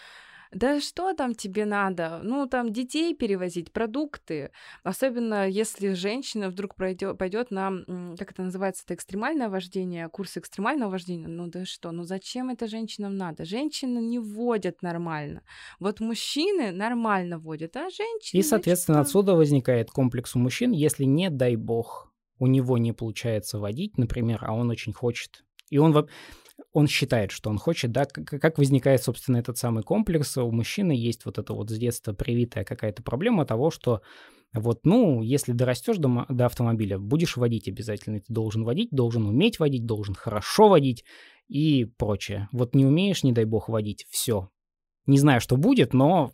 Speaker 1: да что там тебе надо? Ну, там детей перевозить, продукты. Особенно если женщина вдруг пройдет, пойдет на, как это называется, это экстремальное вождение, курс экстремального вождения. Ну да что, ну зачем это женщинам надо? Женщины не водят нормально. Вот мужчины нормально водят, а женщины...
Speaker 4: И, соответственно, значит, отсюда возникает комплекс у мужчин, если не, дай бог, у него не получается водить, например, а он очень хочет. И он он считает, что он хочет, да, как возникает, собственно, этот самый комплекс. У мужчины есть вот это вот с детства привитая какая-то проблема того, что вот, ну, если дорастешь до, до автомобиля, будешь водить обязательно. Ты должен водить, должен уметь водить, должен хорошо водить и прочее. Вот не умеешь, не дай бог, водить, все. Не знаю, что будет, но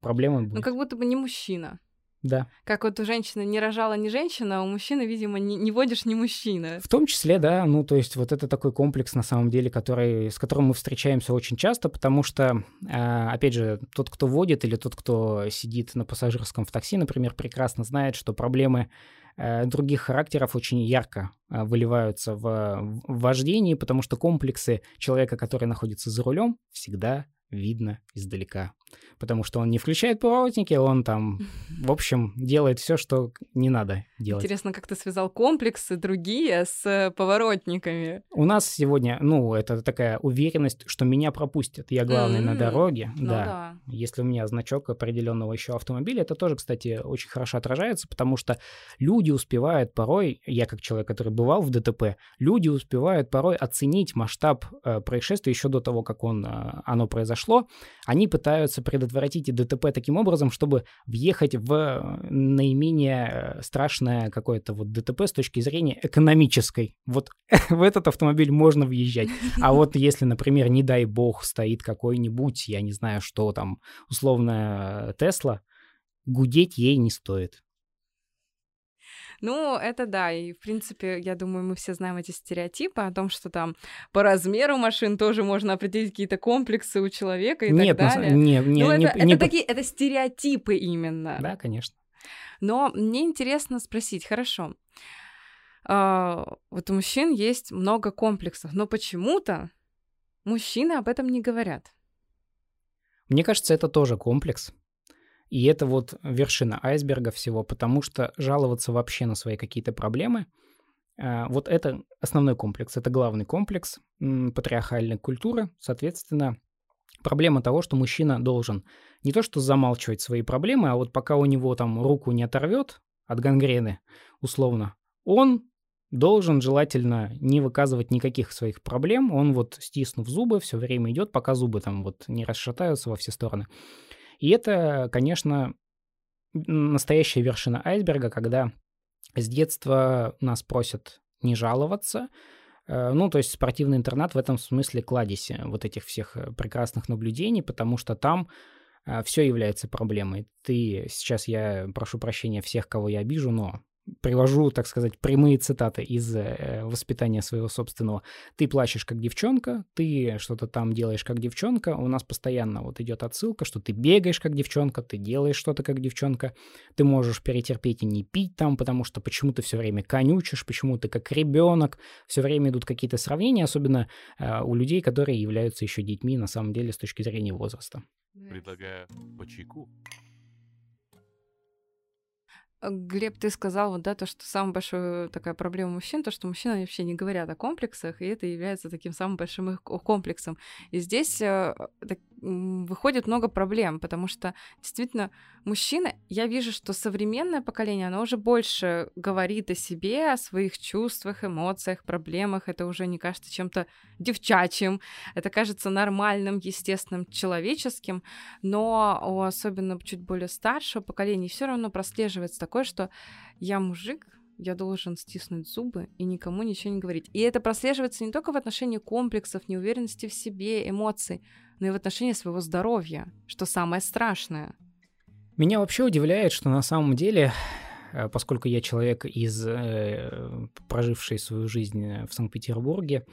Speaker 4: проблема будет.
Speaker 1: Ну, как будто бы не мужчина.
Speaker 4: Да.
Speaker 1: Как вот у женщины не рожала не женщина, а у мужчины, видимо, не, не водишь не мужчина.
Speaker 4: В том числе, да, ну то есть вот это такой комплекс на самом деле, который, с которым мы встречаемся очень часто, потому что, э, опять же, тот, кто водит или тот, кто сидит на пассажирском в такси, например, прекрасно знает, что проблемы э, других характеров очень ярко э, выливаются в вождении, потому что комплексы человека, который находится за рулем, всегда видно издалека. Потому что он не включает поворотники, он там, в общем, делает все, что не надо делать.
Speaker 1: Интересно, как ты связал комплексы другие с поворотниками?
Speaker 4: У нас сегодня, ну, это такая уверенность, что меня пропустят. Я главный mm-hmm. на дороге. Ну, да. да. Если у меня значок определенного еще автомобиля, это тоже, кстати, очень хорошо отражается, потому что люди успевают порой, я как человек, который бывал в ДТП, люди успевают порой оценить масштаб э, происшествия еще до того, как он, э, оно произошло произошло, они пытаются предотвратить ДТП таким образом, чтобы въехать в э, наименее э, страшное какое-то вот ДТП с точки зрения экономической. Вот в этот автомобиль можно въезжать. А вот если, например, не дай бог, стоит какой-нибудь, я не знаю, что там, условно, Тесла, гудеть ей не стоит.
Speaker 1: Ну, это да, и в принципе, я думаю, мы все знаем эти стереотипы о том, что там по размеру машин тоже можно определить какие-то комплексы у человека и
Speaker 4: нет,
Speaker 1: так далее.
Speaker 4: Нет, нет,
Speaker 1: ну,
Speaker 4: не,
Speaker 1: это,
Speaker 4: не,
Speaker 1: это такие, это стереотипы именно.
Speaker 4: Да, конечно.
Speaker 1: Но мне интересно спросить, хорошо, а, вот у мужчин есть много комплексов, но почему-то мужчины об этом не говорят.
Speaker 4: Мне кажется, это тоже комплекс. И это вот вершина айсберга всего, потому что жаловаться вообще на свои какие-то проблемы, э, вот это основной комплекс, это главный комплекс патриархальной культуры, соответственно, проблема того, что мужчина должен не то что замалчивать свои проблемы, а вот пока у него там руку не оторвет от гангрены, условно, он должен желательно не выказывать никаких своих проблем, он вот стиснув зубы все время идет, пока зубы там вот не расшатаются во все стороны. И это, конечно, настоящая вершина айсберга, когда с детства нас просят не жаловаться, э, ну, то есть спортивный интернат в этом смысле кладезь вот этих всех э, прекрасных наблюдений, потому что там э, все является проблемой. Ты, сейчас я прошу прощения всех, кого я обижу, но привожу, так сказать, прямые цитаты из э, воспитания своего собственного. Ты плачешь как девчонка, ты что-то там делаешь как девчонка. У нас постоянно вот идет отсылка, что ты бегаешь как девчонка, ты делаешь что-то как девчонка. Ты можешь перетерпеть и не пить там, потому что почему ты все время конючишь, почему ты как ребенок. Все время идут какие-то сравнения, особенно э, у людей, которые являются еще детьми на самом деле с точки зрения возраста.
Speaker 3: Предлагаю по чайку.
Speaker 1: Глеб, ты сказал вот, да, то, что самая большая такая проблема мужчин, то, что мужчины вообще не говорят о комплексах, и это является таким самым большим их комплексом. И здесь э, так, выходит много проблем, потому что действительно мужчины, я вижу, что современное поколение, оно уже больше говорит о себе, о своих чувствах, эмоциях, проблемах. Это уже не кажется чем-то девчачьим, это кажется нормальным, естественным, человеческим, но у особенно чуть более старшего поколения все равно прослеживается такое, что я мужик, я должен стиснуть зубы и никому ничего не говорить. И это прослеживается не только в отношении комплексов, неуверенности в себе, эмоций, но и в отношении своего здоровья, что самое страшное.
Speaker 4: Меня вообще удивляет, что на самом деле, э, поскольку я человек из э, проживший свою жизнь в Санкт-Петербурге,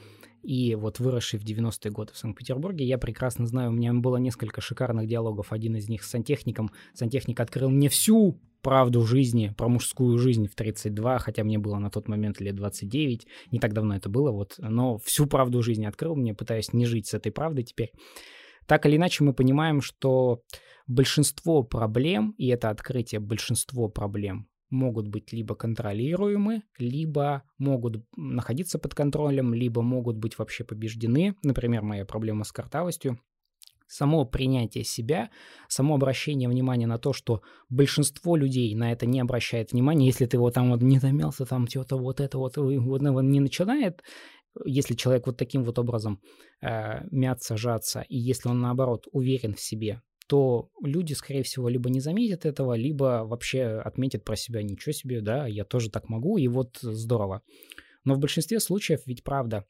Speaker 4: и вот выросший в 90-е годы в Санкт-Петербурге, я прекрасно знаю, у меня было несколько шикарных диалогов, один из них с сантехником. Сантехник открыл мне всю правду жизни, про мужскую жизнь в 32, хотя мне было на тот момент лет 29, не так давно это было, вот, но всю правду жизни открыл мне, пытаясь не жить с этой правдой теперь. Так или иначе мы понимаем, что большинство проблем, и это открытие большинство проблем, могут быть либо контролируемы, либо могут находиться под контролем, либо могут быть вообще побеждены. Например, моя проблема с картавостью само принятие себя, само обращение внимания на то, что большинство людей на это не обращает внимания, если ты вот там вот не замялся, там что-то вот это вот, вот не начинает, если человек вот таким вот образом э, мяться, жаться, и если он наоборот уверен в себе, то люди, скорее всего, либо не заметят этого, либо вообще отметят про себя ничего себе, да, я тоже так могу, и вот здорово. Но в большинстве случаев ведь правда,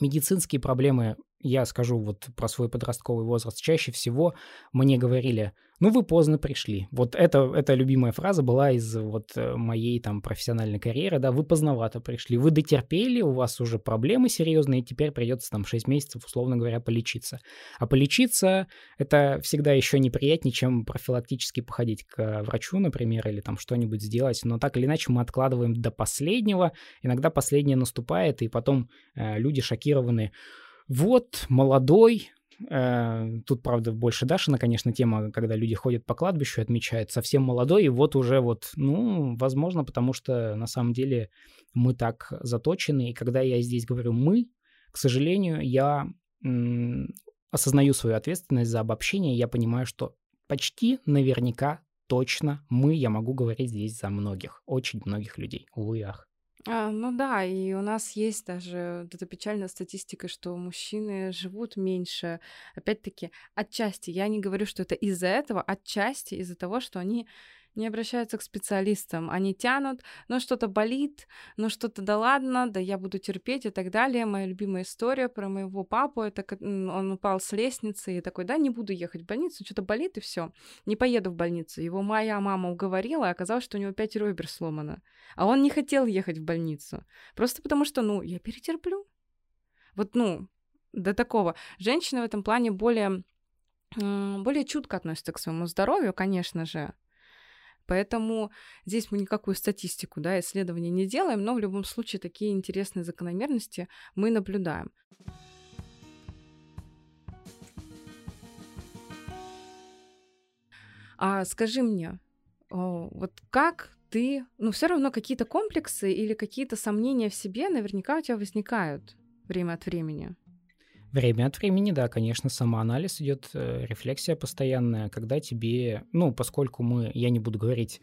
Speaker 4: медицинские проблемы я скажу вот про свой подростковый возраст, чаще всего мне говорили, ну вы поздно пришли. Вот это, эта любимая фраза была из вот э, моей там профессиональной карьеры, да, вы поздновато пришли, вы дотерпели, у вас уже проблемы серьезные, и теперь придется там 6 месяцев, условно говоря, полечиться. А полечиться это всегда еще неприятнее, чем профилактически походить к врачу, например, или там что-нибудь сделать, но так или иначе мы откладываем до последнего, иногда последнее наступает, и потом э, люди шокированы, вот, молодой, э, Тут, правда, больше Дашина, конечно, тема, когда люди ходят по кладбищу и отмечают совсем молодой, и вот уже вот, ну, возможно, потому что на самом деле мы так заточены, и когда я здесь говорю «мы», к сожалению, я осознаю свою ответственность за обобщение, я понимаю, что почти наверняка точно мы, я могу говорить здесь за многих, очень многих людей, ах.
Speaker 1: А, ну да, и у нас есть даже вот эта печальная статистика, что мужчины живут меньше. Опять-таки, отчасти, я не говорю, что это из-за этого, отчасти из-за того, что они не обращаются к специалистам. Они тянут, ну что-то болит, ну что-то да ладно, да я буду терпеть и так далее. Моя любимая история про моего папу, это он упал с лестницы и такой, да, не буду ехать в больницу, что-то болит и все, не поеду в больницу. Его моя мама уговорила, и оказалось, что у него пять ребер сломано. А он не хотел ехать в больницу. Просто потому что, ну, я перетерплю. Вот, ну, до такого. Женщины в этом плане более более чутко относятся к своему здоровью, конечно же. Поэтому здесь мы никакую статистику, да, исследования не делаем, но в любом случае такие интересные закономерности мы наблюдаем. А скажи мне, вот как ты, ну все равно какие-то комплексы или какие-то сомнения в себе наверняка у тебя возникают время от времени.
Speaker 4: Время от времени, да, конечно, самоанализ идет, э, рефлексия постоянная, когда тебе, ну, поскольку мы, я не буду говорить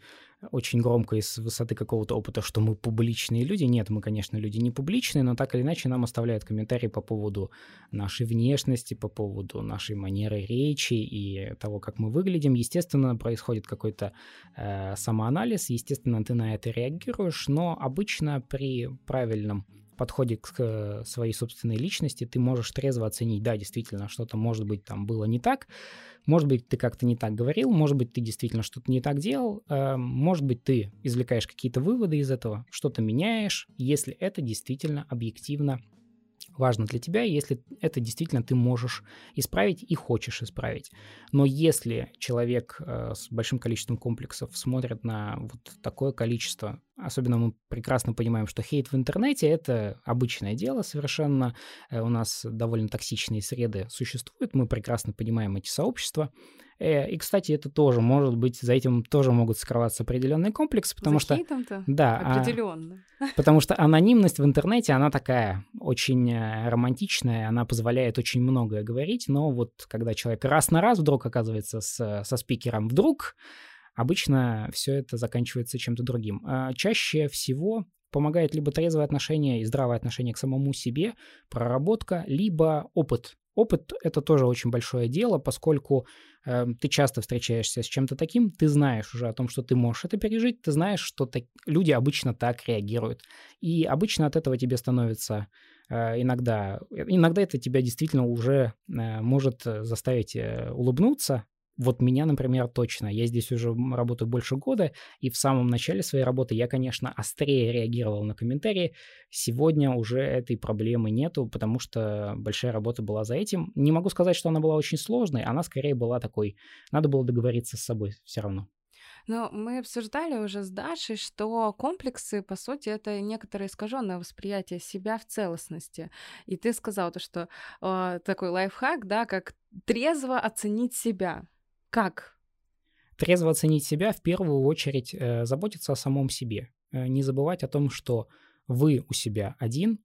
Speaker 4: очень громко из высоты какого-то опыта, что мы публичные люди. Нет, мы, конечно, люди не публичные, но так или иначе нам оставляют комментарии по поводу нашей внешности, по поводу нашей манеры речи и того, как мы выглядим. Естественно, происходит какой-то э, самоанализ, естественно, ты на это реагируешь, но обычно при правильном подходе к своей собственной личности ты можешь трезво оценить, да, действительно, что-то, может быть, там было не так, может быть, ты как-то не так говорил, может быть, ты действительно что-то не так делал, э, может быть, ты извлекаешь какие-то выводы из этого, что-то меняешь, если это действительно объективно важно для тебя, если это действительно ты можешь исправить и хочешь исправить. Но если человек э, с большим количеством комплексов смотрит на вот такое количество, особенно мы прекрасно понимаем, что хейт в интернете — это обычное дело совершенно, э, у нас довольно токсичные среды существуют, мы прекрасно понимаем эти сообщества, Э, и, кстати, это тоже может быть, за этим тоже могут скрываться определенные комплексы, потому
Speaker 1: за
Speaker 4: что... Да.
Speaker 1: Определенно.
Speaker 4: А, потому что анонимность в интернете, она такая очень э, романтичная, она позволяет очень многое говорить, но вот когда человек раз на раз вдруг оказывается с, со спикером, вдруг обычно все это заканчивается чем-то другим. А чаще всего помогает либо трезвое отношение и здравое отношение к самому себе, проработка, либо опыт Опыт — это тоже очень большое дело, поскольку э, ты часто встречаешься с чем-то таким, ты знаешь уже о том, что ты можешь это пережить, ты знаешь, что так, люди обычно так реагируют. И обычно от этого тебе становится э, иногда... Иногда это тебя действительно уже э, может заставить э, улыбнуться, вот меня, например, точно. Я здесь уже работаю больше года, и в самом начале своей работы я, конечно, острее реагировал на комментарии. Сегодня уже этой проблемы нету, потому что большая работа была за этим. Не могу сказать, что она была очень сложной, она скорее была такой, надо было договориться с собой все равно.
Speaker 1: Но мы обсуждали уже с Дашей, что комплексы, по сути, это некоторое искаженное восприятие себя в целостности. И ты сказал то, что э, такой лайфхак, да, как трезво оценить себя. Как?
Speaker 4: Трезво оценить себя, в первую очередь э, заботиться о самом себе. Э, не забывать о том, что вы у себя один,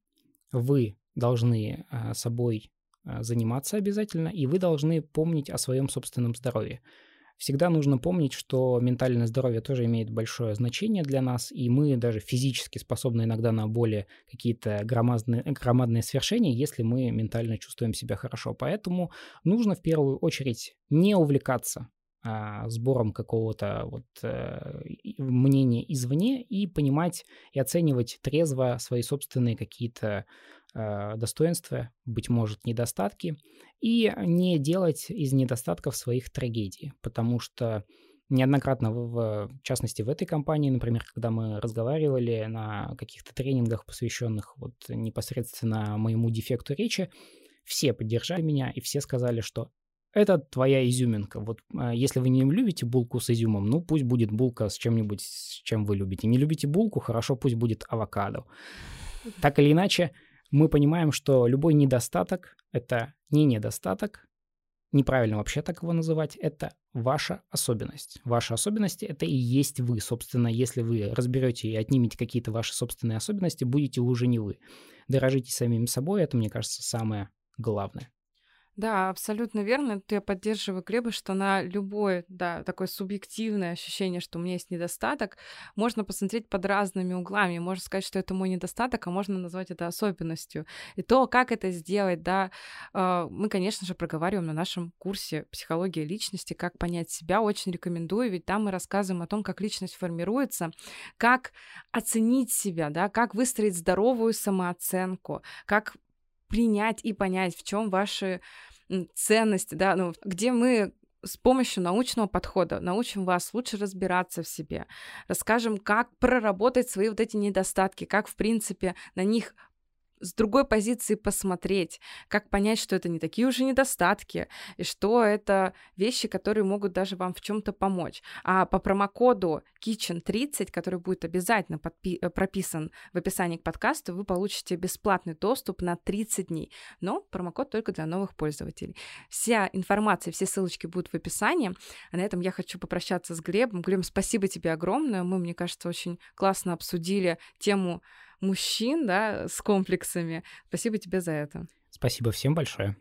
Speaker 4: вы должны э, собой э, заниматься обязательно, и вы должны помнить о своем собственном здоровье. Всегда нужно помнить, что ментальное здоровье тоже имеет большое значение для нас, и мы даже физически способны иногда на более какие-то громадные, громадные свершения, если мы ментально чувствуем себя хорошо. Поэтому нужно в первую очередь не увлекаться сбором какого-то вот э, мнения извне и понимать и оценивать трезво свои собственные какие-то э, достоинства, быть может, недостатки, и не делать из недостатков своих трагедий, потому что неоднократно, в, в частности, в этой компании, например, когда мы разговаривали на каких-то тренингах, посвященных вот непосредственно моему дефекту речи, все поддержали меня, и все сказали, что это твоя изюминка. Вот а, если вы не любите булку с изюмом, ну пусть будет булка с чем-нибудь, с чем вы любите. Не любите булку, хорошо, пусть будет авокадо. Так или иначе, мы понимаем, что любой недостаток — это не недостаток, неправильно вообще так его называть, это ваша особенность. Ваши особенности — это и есть вы. Собственно, если вы разберете и отнимете какие-то ваши собственные особенности, будете уже не вы. Дорожите самим собой, это, мне кажется, самое главное.
Speaker 1: Да, абсолютно верно. Я поддерживаю Глеба, что на любое, да, такое субъективное ощущение, что у меня есть недостаток, можно посмотреть под разными углами. Можно сказать, что это мой недостаток, а можно назвать это особенностью. И то, как это сделать, да, а, мы, конечно же, проговариваем на нашем курсе «Психология личности», как понять себя. Очень рекомендую, ведь там мы рассказываем о том, как личность формируется, как оценить себя, да, как выстроить здоровую самооценку, как принять и понять, в чем ваши ценности, да, ну, где мы с помощью научного подхода научим вас лучше разбираться в себе, расскажем, как проработать свои вот эти недостатки, как, в принципе, на них с другой позиции посмотреть, как понять, что это не такие уже недостатки, и что это вещи, которые могут даже вам в чем-то помочь. А по промокоду Kitchen30, который будет обязательно подпи- э, прописан в описании к подкасту, вы получите бесплатный доступ на 30 дней. Но промокод только для новых пользователей. Вся информация, все ссылочки будут в описании. А на этом я хочу попрощаться с Глебом. Глеб, спасибо тебе огромное. Мы, мне кажется, очень классно обсудили тему мужчин, да, с комплексами. Спасибо тебе за это.
Speaker 4: Спасибо всем большое.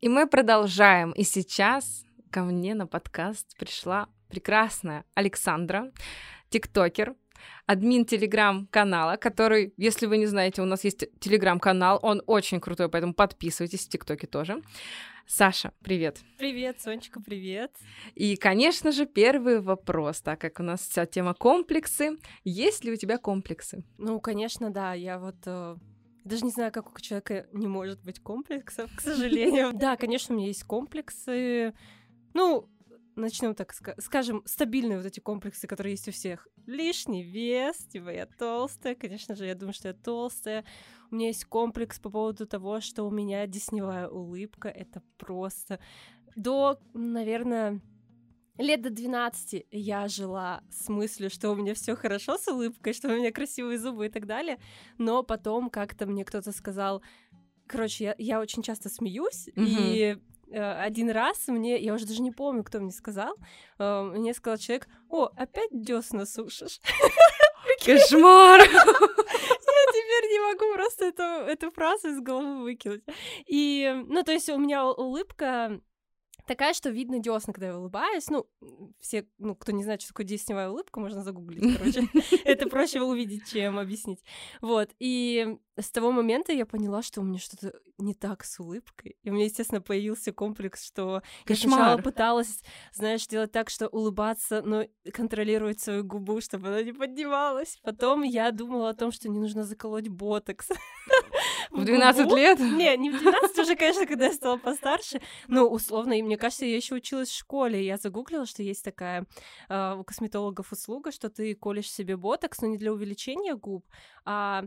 Speaker 1: И мы продолжаем. И сейчас ко мне на подкаст пришла прекрасная Александра, тиктокер, админ телеграм-канала, который, если вы не знаете, у нас есть телеграм-канал, он очень крутой, поэтому подписывайтесь в ТикТоке тоже. Саша, привет.
Speaker 5: Привет, Сонечка, привет.
Speaker 1: И, конечно же, первый вопрос, так как у нас вся тема комплексы. Есть ли у тебя комплексы?
Speaker 5: Ну, конечно, да. Я вот э, даже не знаю, как у человека не может быть комплексов, к сожалению. Да, конечно, у меня есть комплексы. Ну, начнем так скажем, стабильные вот эти комплексы, которые есть у всех. Лишний вес, типа я толстая, конечно же, я думаю, что я толстая. У меня есть комплекс по поводу того, что у меня десневая улыбка. Это просто... До, наверное, лет до 12 я жила с мыслью, что у меня все хорошо с улыбкой, что у меня красивые зубы и так далее. Но потом как-то мне кто-то сказал, короче, я, я очень часто смеюсь, mm-hmm. и э, один раз мне, я уже даже не помню, кто мне сказал, э, мне сказал человек, о, опять десна сушишь.
Speaker 1: Кошмар!
Speaker 5: Не могу просто эту, эту фразу из головы выкинуть. И, ну, то есть у меня улыбка такая, что видно десна, когда я улыбаюсь. Ну, все, ну, кто не знает, что такое десневая улыбка, можно загуглить, короче. Это проще увидеть, чем объяснить. Вот, и с того момента я поняла, что у меня что-то не так с улыбкой. И у меня, естественно, появился комплекс, что я сначала пыталась, знаешь, делать так, что улыбаться, но контролировать свою губу, чтобы она не поднималась. Потом я думала о том, что не нужно заколоть ботокс.
Speaker 1: В 12 лет?
Speaker 5: Не, не в 12, уже, конечно, когда я стала постарше. Но условно, и мне кажется, я еще училась в школе. Я загуглила, что есть такая э, у косметологов услуга, что ты колешь себе ботокс, но не для увеличения губ, а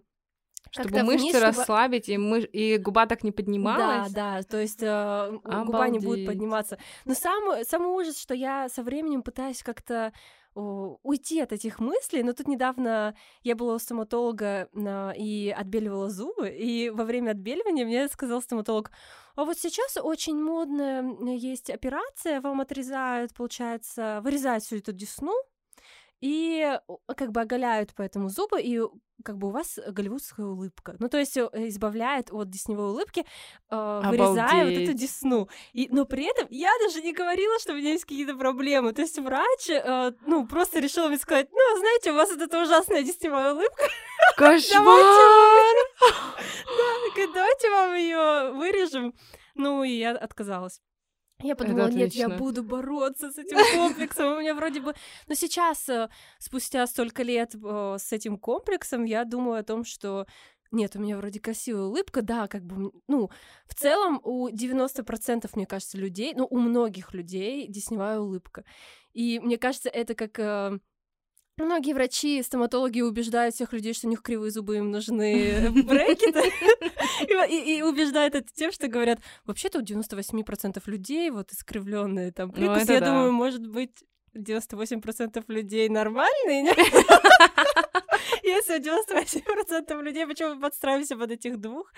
Speaker 1: чтобы мышцы вниз, расслабить, чтобы... и, мыш... и губа так не поднималась.
Speaker 5: Да, да, то есть э, губа не будет подниматься. Но самый, самый ужас, что я со временем пытаюсь как-то уйти от этих мыслей, но тут недавно я была у стоматолога и отбеливала зубы, и во время отбеливания мне сказал стоматолог, а вот сейчас очень модная есть операция, вам отрезают, получается, вырезают всю эту десну, и как бы оголяют поэтому зубы, и как бы у вас голливудская улыбка. Ну, то есть э, избавляет от десневой улыбки, э, вырезая вот эту десну. И, но при этом я даже не говорила, что у меня есть какие-то проблемы. То есть врач, э, ну, просто решил мне сказать, ну, знаете, у вас вот эта ужасная десневая улыбка.
Speaker 1: Кошмар!
Speaker 5: Давайте вам ее вырежем. Ну, и я отказалась. Я подумала, нет, я буду бороться с этим комплексом. У меня вроде бы... Но сейчас, э, спустя столько лет э, с этим комплексом, я думаю о том, что нет, у меня вроде красивая улыбка, да, как бы, ну, в целом у 90%, мне кажется, людей, ну, у многих людей десневая улыбка. И мне кажется, это как э, Многие врачи, стоматологи убеждают всех людей, что у них кривые зубы, им нужны брекеты, и, и убеждают это тем, что говорят, вообще-то у 98% людей вот искривленные там ну, прикус, я да. думаю, может быть, 98% людей нормальные, Если у 98% людей, почему мы подстраиваемся под этих двух?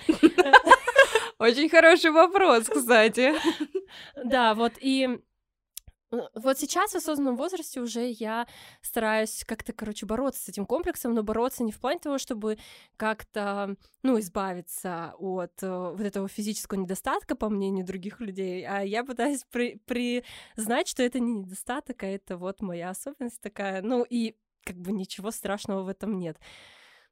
Speaker 1: Очень хороший вопрос, кстати.
Speaker 5: Да, вот, и вот сейчас в осознанном возрасте уже я стараюсь как-то, короче, бороться с этим комплексом, но бороться не в плане того, чтобы как-то, ну, избавиться от э, вот этого физического недостатка, по мнению других людей, а я пытаюсь при признать, что это не недостаток, а это вот моя особенность такая, ну, и как бы ничего страшного в этом нет.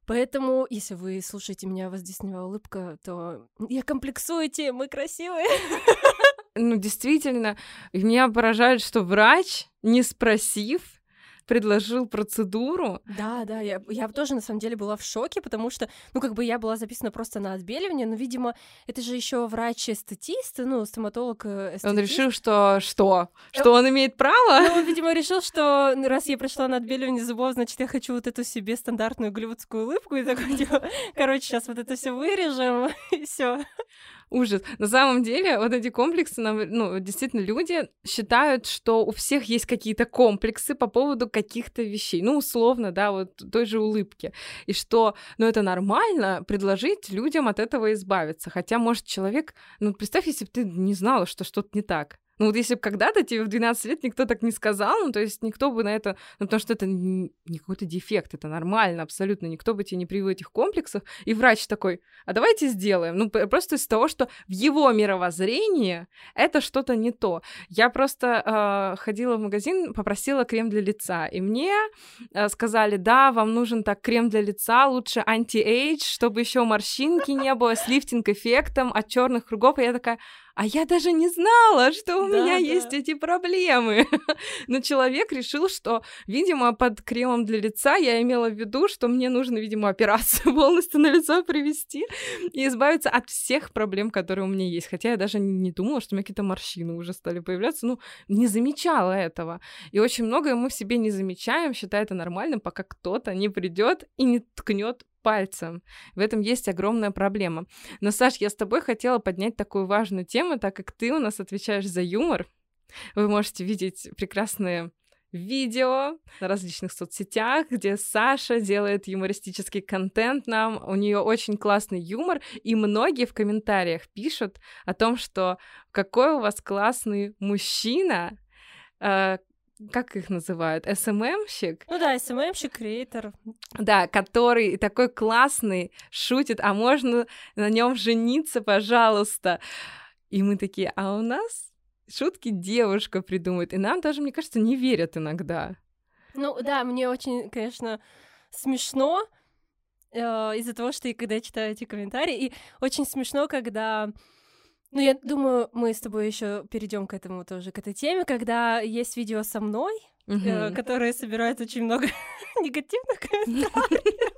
Speaker 5: Поэтому, если вы слушаете меня, у вас десневая улыбка, то я комплексуете, мы красивые.
Speaker 1: Ну, действительно, меня поражает, что врач, не спросив, предложил процедуру.
Speaker 5: Да, да, я, я тоже на самом деле была в шоке, потому что, ну, как бы я была записана просто на отбеливание, но, видимо, это же еще врач-эстетист, ну, стоматолог -эстетист.
Speaker 1: Он решил, что что? Что он имеет право?
Speaker 5: Ну, он, видимо, решил, что раз я пришла на отбеливание зубов, значит, я хочу вот эту себе стандартную голливудскую улыбку, и такой, типа, короче, сейчас вот это все вырежем, и все.
Speaker 1: Ужас. На самом деле, вот эти комплексы, ну, действительно, люди считают, что у всех есть какие-то комплексы по поводу каких-то вещей. Ну, условно, да, вот той же улыбки. И что, ну, это нормально предложить людям от этого избавиться. Хотя, может, человек... Ну, представь, если бы ты не знала, что что-то не так. Ну вот если бы когда-то тебе в 12 лет никто так не сказал, ну то есть никто бы на это, ну потому что это не какой-то дефект, это нормально абсолютно, никто бы тебе не привил этих комплексов, и врач такой, а давайте сделаем, ну просто из-за того, что в его мировоззрении это что-то не то. Я просто э, ходила в магазин, попросила крем для лица, и мне э, сказали, да, вам нужен так крем для лица, лучше anti-age, чтобы еще морщинки не было, с лифтинг-эффектом от черных кругов, и я такая, а я даже не знала, что у
Speaker 5: Да,
Speaker 1: меня
Speaker 5: да.
Speaker 1: есть эти проблемы. Но человек решил, что, видимо, под кремом для лица я имела в виду, что мне нужно, видимо, операцию полностью на лицо привести и избавиться от всех проблем, которые у меня есть. Хотя я даже не думала, что у меня какие-то морщины уже стали появляться. Ну, не замечала этого. И очень многое мы в себе не замечаем, считая это нормальным, пока кто-то не придет и не ткнет пальцем. В этом есть огромная проблема. Но, Саш, я с тобой хотела поднять такую важную тему, так как ты у нас отвечаешь за юмор. Вы можете видеть прекрасные видео на различных соцсетях, где Саша делает юмористический контент нам. У нее очень классный юмор, и многие в комментариях пишут о том, что какой у вас классный мужчина, э, как их называют, СММщик,
Speaker 5: Ну да, СММщик, креатор.
Speaker 1: да, который такой классный, шутит, а можно на нем жениться, пожалуйста. И мы такие, а у нас шутки девушка придумает. И нам даже, мне кажется, не верят иногда.
Speaker 5: Ну да, мне очень, конечно, смешно э, из-за того, что я когда читаю эти комментарии, и очень смешно, когда ну, я думаю, мы с тобой еще перейдем к этому тоже, к этой теме, когда есть видео со мной, э,
Speaker 1: Мгм.
Speaker 5: которые собирают очень много негативных комментариев.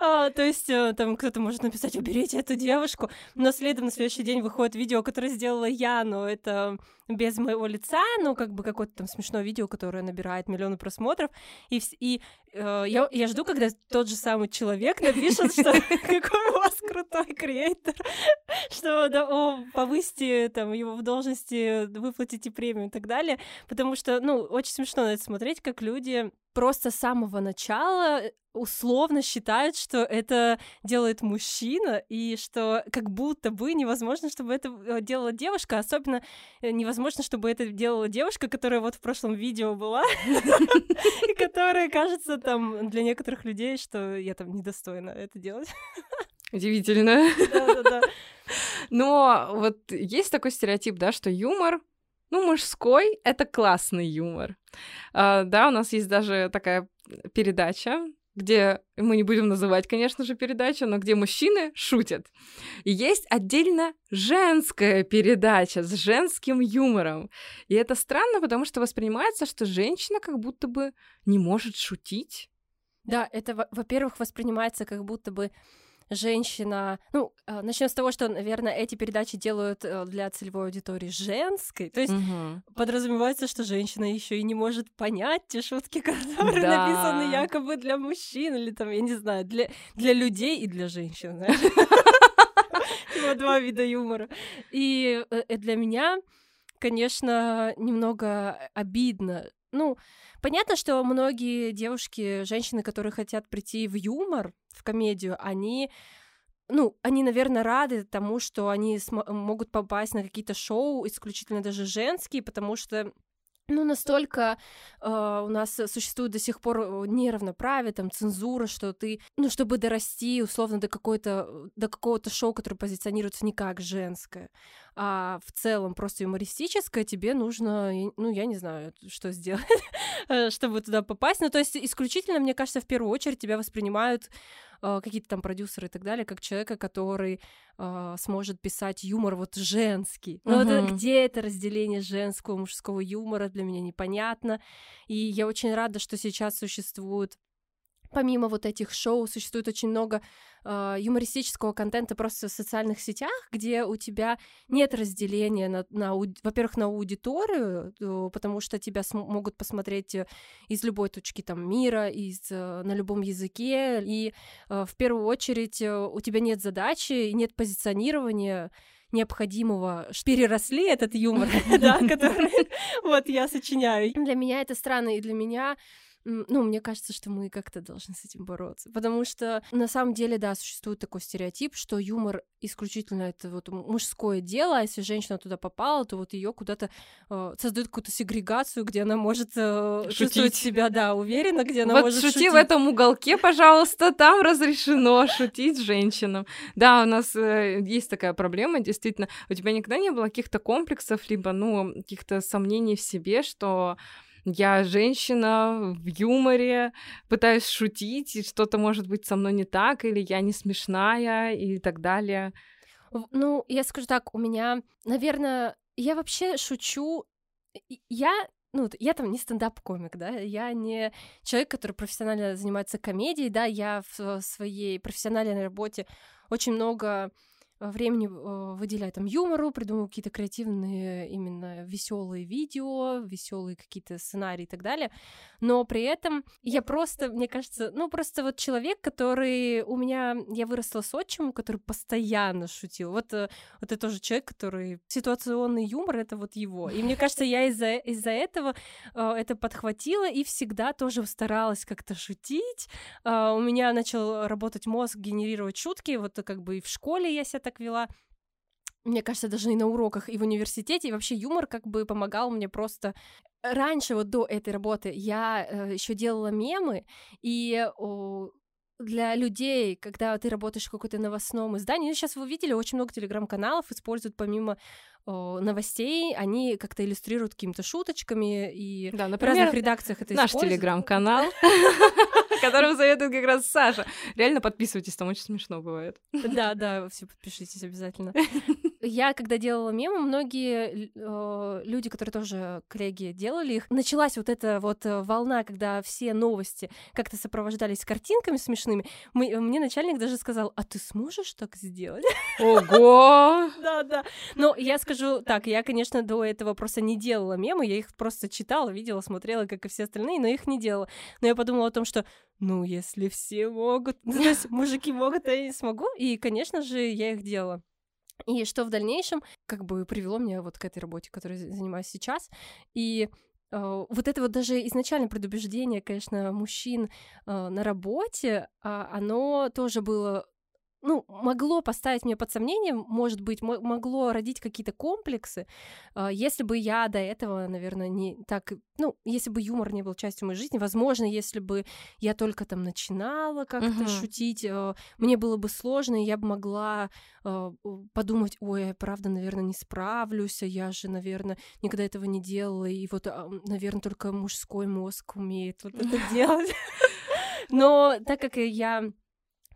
Speaker 5: А, То есть э, там кто-то может написать «уберите эту девушку», но следом на следующий день выходит видео, которое сделала я, но это без моего лица, ну, как бы какое-то там смешное видео, которое набирает миллионы просмотров, и, и э, я, я жду, когда тот же самый человек напишет, что какой у вас крутой креатор, что да, о, повысьте там его в должности, выплатите премию и так далее, потому что, ну, очень смешно на это смотреть, как люди просто с самого начала условно считают, что это делает мужчина, и что как будто бы невозможно, чтобы это э, делала девушка, особенно э, невозможно, чтобы это делала девушка, которая вот в прошлом видео была, и которая кажется там для некоторых людей, что я там недостойна это делать.
Speaker 1: Удивительно.
Speaker 5: Да-да-да.
Speaker 1: Но вот есть такой стереотип, да, что юмор, ну, мужской — это классный юмор. А, да, у нас есть даже такая передача, где мы не будем называть, конечно же, передачу, но где мужчины шутят. И есть отдельно женская передача с женским юмором. И это странно, потому что воспринимается, что женщина как будто бы не может шутить.
Speaker 5: Да, это, во- во-первых, воспринимается как будто бы женщина... Ну, начнем с того, что, наверное, эти передачи делают э, для целевой аудитории женской. То есть
Speaker 1: Мгм.
Speaker 5: подразумевается, что женщина еще и не может понять те шутки, которые
Speaker 1: Да.
Speaker 5: написаны якобы для мужчин, или там, я не знаю, для, для людей и для женщин, два вида юмора. И э, э, для меня, конечно, немного обидно. Ну, понятно, что многие девушки, женщины, которые хотят прийти в юмор, в комедию, они ну, они, наверное, рады тому, что они могут попасть на какие-то шоу, исключительно даже женские, потому что ну, настолько э, у нас существует до сих пор э, неравноправие, там, цензура, что ты, ну, чтобы дорасти, условно, до какой-то, до какого-то шоу, которое позиционируется не как женское, а в целом просто юмористическое, тебе нужно, ну, я не знаю, что сделать, э, чтобы туда попасть. Ну, то есть исключительно, мне кажется, в первую очередь тебя воспринимают какие-то там продюсеры и так далее, как человека, который э, сможет писать юмор вот женский. Но вот это
Speaker 1: Мгм.
Speaker 5: где это разделение женского, мужского юмора для меня непонятно. И я очень рада, что сейчас существует Помимо вот этих шоу существует очень много э, юмористического контента просто в социальных сетях, где у тебя нет разделения на, на во-первых, на аудиторию, потому что тебя могут посмотреть э, из любой точки там мира, из э, на любом языке, и э, в первую очередь э, у тебя нет задачи, и нет позиционирования необходимого, переросли этот юмор, да, который вот я сочиняю. Для меня это странно, и для меня ну, мне кажется, что мы как-то должны с этим бороться. Потому что на самом деле, да, существует такой стереотип, что юмор исключительно это вот мужское дело, а если женщина туда попала, то вот ее куда-то э, создают какую-то сегрегацию, где она может э, чувствовать себя, да, уверенно, где она
Speaker 1: вот
Speaker 5: может
Speaker 1: шути
Speaker 5: шутить.
Speaker 1: в этом уголке, пожалуйста, там разрешено шутить женщинам. Да, у нас э, есть такая проблема, действительно. У тебя никогда не было каких-то комплексов, либо, ну, каких-то сомнений в себе, что я женщина в юморе, пытаюсь шутить, и что-то может быть со мной не так, или я не смешная, и так далее.
Speaker 5: Ну, я скажу так, у меня, наверное, я вообще шучу. Я, ну, я там не стендап-комик, да, я не человек, который профессионально занимается комедией, да, я в своей профессиональной работе очень много времени э, выделяю там юмору, придумываю какие-то креативные именно веселые видео, веселые какие-то сценарии и так далее. Но при этом я просто, мне кажется, ну просто вот человек, который у меня, я выросла с отчимом, который постоянно шутил. Вот, э, вот это тоже человек, который ситуационный юмор, это вот его. И мне кажется, я из-за из-за этого э, это подхватила и всегда тоже старалась как-то шутить. У меня начал работать мозг, генерировать шутки, вот как бы и в школе я себя так вела. Мне кажется, даже и на уроках, и в университете, и вообще юмор как бы помогал мне просто. Раньше, вот до этой работы, я еще делала мемы, и о, для людей, когда ты работаешь в каком-то новостном издании, ну, сейчас вы видели, очень много телеграм-каналов используют помимо о, новостей, они как-то иллюстрируют какими-то шуточками, и
Speaker 1: Да,
Speaker 5: в
Speaker 1: например,
Speaker 5: разных редакциях это
Speaker 1: наш телеграм-канал, которым советует как раз Саша. Реально подписывайтесь, там очень смешно бывает.
Speaker 5: Да, да, все подпишитесь обязательно. Я, когда делала мемы, многие э, люди, которые тоже коллеги делали их, началась вот эта вот э, волна, когда все новости как-то сопровождались картинками смешными. Мы, мне начальник даже сказал, а ты сможешь так сделать?
Speaker 1: Ого!
Speaker 5: Да, да. Но я скажу так, я, конечно, до этого просто не делала мемы, я их просто читала, видела, смотрела, как и все остальные, но их не делала. Но я подумала о том, что, ну, если все могут, то есть мужики могут, а я не смогу. И, конечно же, я их делала. И что в дальнейшем как бы привело меня вот к этой работе, которой я занимаюсь сейчас. И э, вот это вот даже изначально предубеждение, конечно, мужчин э, на работе, а, оно тоже было ну, могло поставить меня под сомнение, может быть, мо- могло родить какие-то комплексы, а, если бы я до этого, наверное, не так, ну, если бы юмор не был частью моей жизни, возможно, если бы я только там начинала как-то
Speaker 1: Мгм.
Speaker 5: шутить, э, мне было бы сложно, и я бы могла э, подумать, ой, я правда, наверное, не справлюсь, а я же, наверное, никогда этого не делала, и вот, наверное, только мужской мозг умеет вот это делать. Но так как я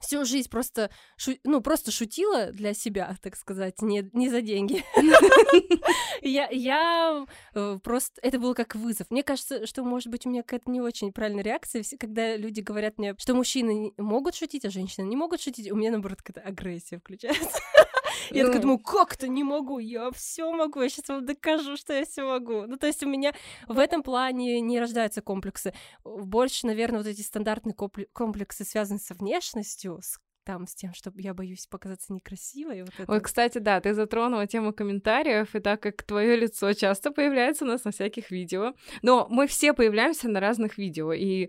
Speaker 5: всю жизнь просто, шу- ну, просто шутила для себя, так сказать, не, не за деньги. Я, я э, просто... Это было как вызов. Мне кажется, что, может быть, у меня какая-то не очень правильная реакция, когда люди говорят мне, что мужчины могут шутить, а женщины не могут шутить, у меня, наоборот, какая-то агрессия включается. Я такая
Speaker 1: Ну.
Speaker 5: думаю, как-то не могу, я все могу, я сейчас вам докажу, что я все могу. Ну, то есть у меня в этом плане не рождаются комплексы. Больше, наверное, вот эти стандартные компле- комплексы связаны со внешностью, с там, с тем, что я боюсь показаться некрасивой. Вот это.
Speaker 1: Ой, кстати, да, ты затронула тему комментариев, и так как твое лицо часто появляется у нас на всяких видео, но мы все появляемся на разных видео, и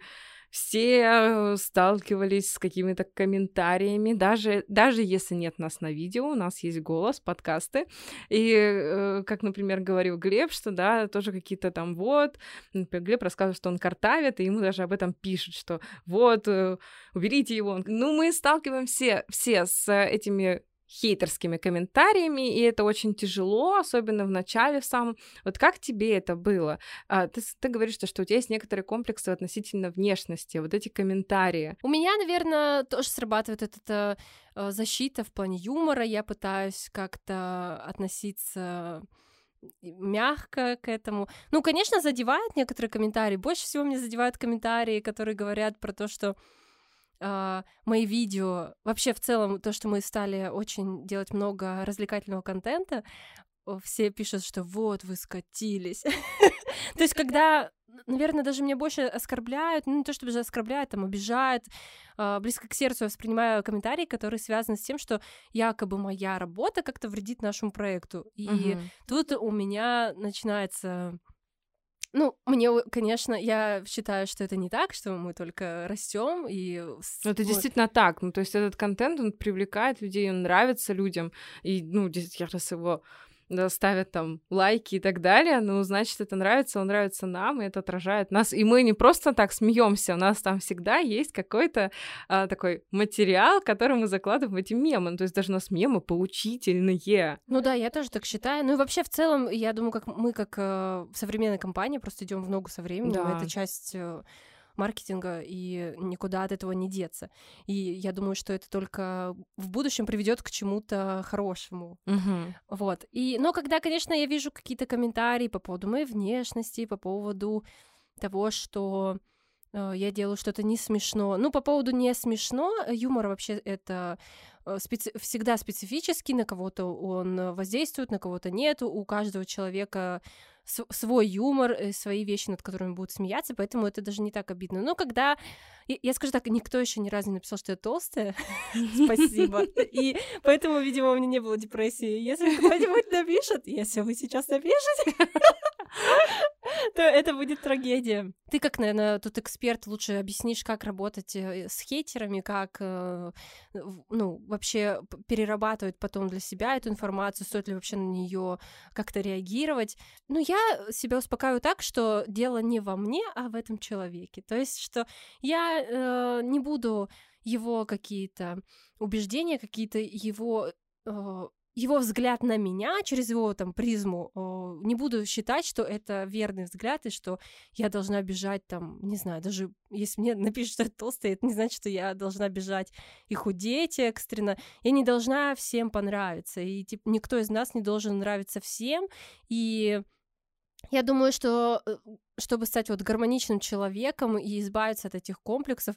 Speaker 1: все э, сталкивались с какими-то комментариями, даже, даже если нет нас на видео, у нас есть голос, подкасты, и, э, как, например, говорил Глеб, что, да, тоже какие-то там вот, например, Глеб рассказывает, что он картавит, и ему даже об этом пишут, что вот, э, уберите его. Ну, мы сталкиваемся все с этими хейтерскими комментариями, и это очень тяжело, особенно в начале в самом. Вот как тебе это было? А, ты, ты говоришь, что, что у тебя есть некоторые комплексы относительно внешности, вот эти комментарии.
Speaker 5: У меня, наверное, тоже срабатывает эта э, защита в плане юмора. Я пытаюсь как-то относиться мягко к этому. Ну, конечно, задевают некоторые комментарии. Больше всего мне задевают комментарии, которые говорят про то, что а, мои видео, вообще в целом то, что мы стали очень делать много развлекательного контента, все пишут, что вот вы скатились. То есть, когда, наверное, даже меня больше оскорбляют, ну не то чтобы же оскорбляют, там обижают, а, близко к сердцу я воспринимаю комментарии, которые связаны с тем, что якобы моя работа как-то вредит нашему проекту. И тут у меня начинается ну, мне, конечно, я считаю, что это не так, что мы только растем и
Speaker 1: Ну, это
Speaker 5: вот-
Speaker 1: действительно так. Ну, то есть этот контент, он привлекает людей, он нравится людям. И, ну, действительно, раз его да, ставят там лайки и так далее, ну, значит, это нравится, он нравится нам, и это отражает нас. И мы не просто так смеемся, у нас там всегда есть какой-то а, такой материал, который мы закладываем в эти мемы. Ну, то есть даже у нас мемы поучительные.
Speaker 5: Ну да, я тоже так считаю. Ну и вообще в целом, я думаю, как мы как э, современная компания просто идем в ногу со временем.
Speaker 1: Да.
Speaker 5: Это часть э, маркетинга, и никуда от этого не деться. И я думаю, что это только в будущем приведет к чему-то хорошему.
Speaker 1: Мгм.
Speaker 5: Вот. И, но когда, конечно, я вижу какие-то комментарии по поводу моей внешности, по поводу того, что э, я делаю что-то не смешно. Ну, по поводу не смешно, э, юмор вообще это э, специ- всегда специфический, на кого-то он воздействует, на кого-то нет. У каждого человека свой юмор, э, свои вещи, над которыми будут смеяться, поэтому это даже не так обидно. Но когда, я- скажу так, никто еще ни разу не написал, что я толстая, спасибо. И поэтому, видимо, у меня не было депрессии. Если кто-нибудь напишет, если вы сейчас напишете, то это будет трагедия. Ты как, наверное, тут эксперт, лучше объяснишь, как работать э, с хейтерами, как, э, ну, вообще перерабатывать потом для себя эту информацию, стоит ли вообще на нее как-то реагировать. Ну, я себя успокаиваю так, что дело не во мне, а в этом человеке. То есть, что я э, не буду его какие-то убеждения, какие-то его э, его взгляд на меня через его там призму, э, не буду считать, что это верный взгляд и что я должна бежать там, не знаю, даже если мне напишут, что я толстая, это не значит, что я должна бежать и худеть экстренно. Я не должна всем понравиться, и типа, никто из нас не должен нравиться всем, и я думаю, что э, чтобы стать вот гармоничным человеком и избавиться от этих комплексов,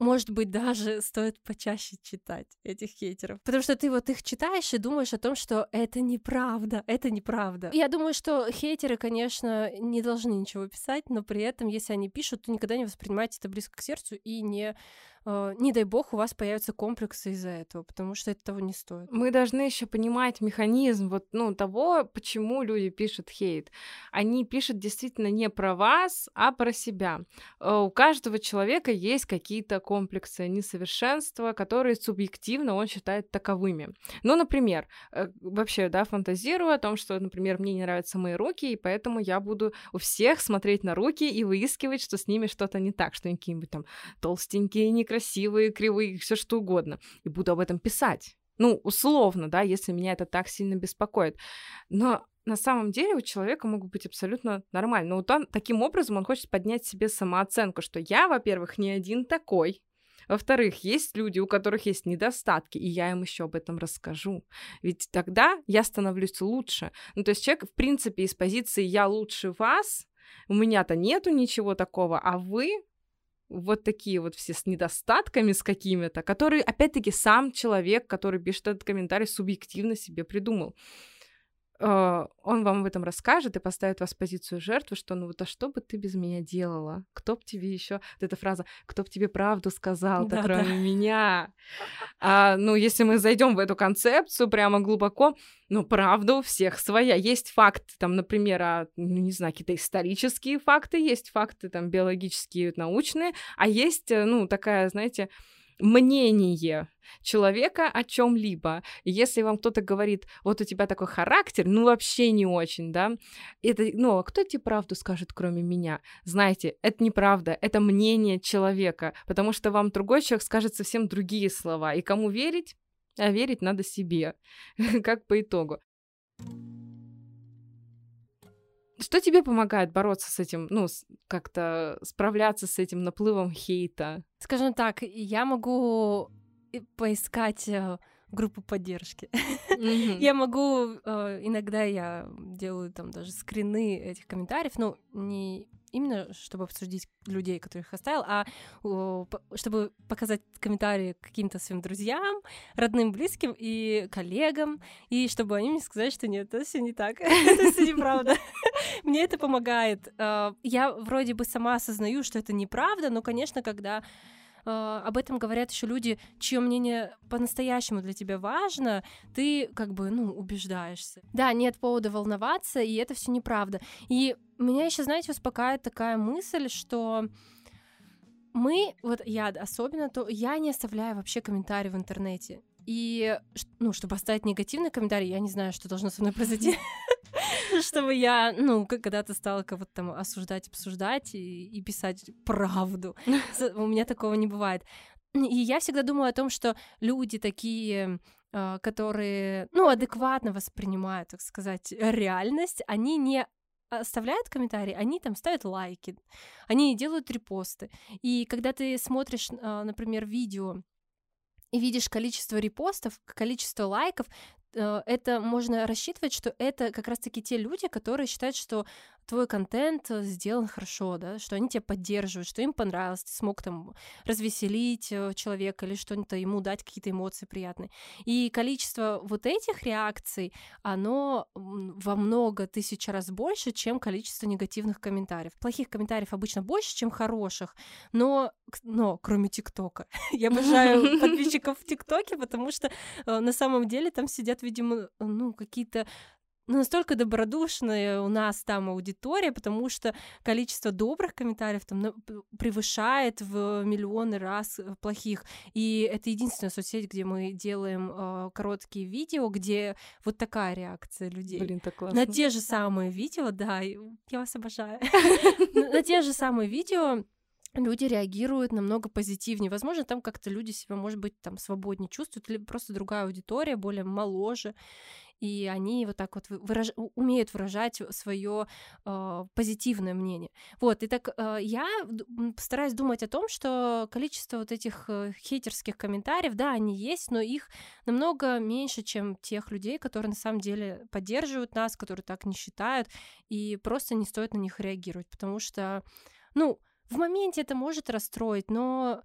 Speaker 5: может быть, даже стоит почаще читать этих хейтеров. Потому что ты вот их читаешь и думаешь о том, что это неправда, это неправда. Я думаю, что хейтеры, конечно, не должны ничего писать, но при этом, если они пишут, то никогда не воспринимайте это близко к сердцу и не, не дай бог, у вас появятся комплексы из-за этого, потому что это того не стоит.
Speaker 1: Мы должны еще понимать механизм вот, ну, того, почему люди пишут хейт. Они пишут действительно не про вас, а про себя. Э, У каждого человека есть какие-то комплексы несовершенства, которые субъективно он считает таковыми. Ну, например, э, вообще, да, фантазирую о том, что, например, мне не нравятся мои руки, и поэтому я буду у всех смотреть на руки и выискивать, что с ними что-то не так, что они какие-нибудь там толстенькие, некрасивые, кривые, все что угодно. И буду об этом писать. Ну, условно, да, если меня это так сильно беспокоит. Но на самом деле у человека могут быть абсолютно нормально. Но вот он, таким образом он хочет поднять себе самооценку, что я, во-первых, не один такой, во-вторых, есть люди, у которых есть недостатки, и я им еще об этом расскажу. Ведь тогда я становлюсь лучше. Ну, то есть человек, в принципе, из позиции «я лучше вас», у меня-то нету ничего такого, а вы вот такие вот все с недостатками с какими-то, которые, опять-таки, сам человек, который пишет этот комментарий, субъективно себе придумал. Э, Он вам об этом расскажет и поставит вас в позицию жертвы, что ну вот а что бы ты без меня делала? Кто б тебе еще вот эта фраза, кто б тебе правду сказал-то,
Speaker 5: Да-да.
Speaker 1: кроме меня? А, ну, если мы зайдем в эту концепцию прямо глубоко, ну, правда у всех своя. Есть факты, там, например, а, ну, не знаю, какие-то исторические факты, есть факты там биологические, научные, а есть, э, ну, такая, знаете, мнение человека о чем-либо. Если вам кто-то говорит, вот у тебя такой характер, ну вообще не очень, да, это, ну, а кто тебе правду скажет, кроме меня? Знаете, это неправда, это мнение человека, потому что вам другой человек скажет совсем другие слова. И кому верить? А верить надо себе, как по итогу. Что тебе помогает бороться с этим, ну, как-то справляться с этим наплывом хейта?
Speaker 5: Скажем так, я могу поискать э, группу поддержки.
Speaker 1: Мгм.
Speaker 5: Я могу, э, иногда я делаю там даже скрины этих комментариев, ну, не именно чтобы обсудить людей, которых оставил, а чтобы показать комментарии каким-то своим друзьям, родным, близким и коллегам, и чтобы они мне сказали, что нет, это все не так, это все неправда. Мне это помогает. Э, Я вроде бы сама осознаю, что это неправда, но, конечно, когда э, об этом говорят еще люди, чье мнение по-настоящему для тебя важно, ты как бы, ну, убеждаешься. Да, нет повода волноваться, и это все неправда. И меня еще, знаете, успокаивает такая мысль, что мы, вот я особенно, то я не оставляю вообще комментарии в интернете. И, ну, чтобы оставить негативный комментарий, я не знаю, что должно со мной произойти, чтобы я, ну, когда-то стала кого-то там осуждать, обсуждать и, и писать правду. У меня такого не бывает. И я всегда думаю о том, что люди такие, а, которые, ну, адекватно воспринимают, так сказать, реальность, они не оставляют комментарии, они там ставят лайки, они делают репосты. И когда ты смотришь, а, например, видео и видишь количество репостов, количество лайков, это можно рассчитывать, что это как раз-таки те люди, которые считают, что твой контент э, сделан хорошо, да, что они тебя поддерживают, что им понравилось, ты смог там развеселить э, человека или что-то ему дать какие-то эмоции приятные. И количество вот этих реакций, оно во много тысяч раз больше, чем количество негативных комментариев. Плохих комментариев обычно больше, чем хороших, но, но кроме ТикТока. Я обожаю подписчиков в ТикТоке, потому что э, на самом деле там сидят, видимо, ну, какие-то настолько добродушная у нас там аудитория, потому что количество добрых комментариев там превышает в миллионы раз э, плохих. И это единственная соцсеть, где мы делаем э, короткие видео, где вот такая реакция людей.
Speaker 1: Блин, так классно.
Speaker 5: На те же самые видео, да, я вас обожаю. На те же самые видео люди реагируют намного позитивнее. Возможно, там как-то люди себя, может быть, там свободнее чувствуют, или просто другая аудитория, более моложе и они вот так вот выраж... умеют выражать свое э, позитивное мнение. Вот, и так э, я стараюсь думать о том, что количество вот этих э, хейтерских комментариев, да, они есть, но их намного меньше, чем тех людей, которые на самом деле поддерживают нас, которые так не считают, и просто не стоит на них реагировать, потому что, ну, в моменте это может расстроить, но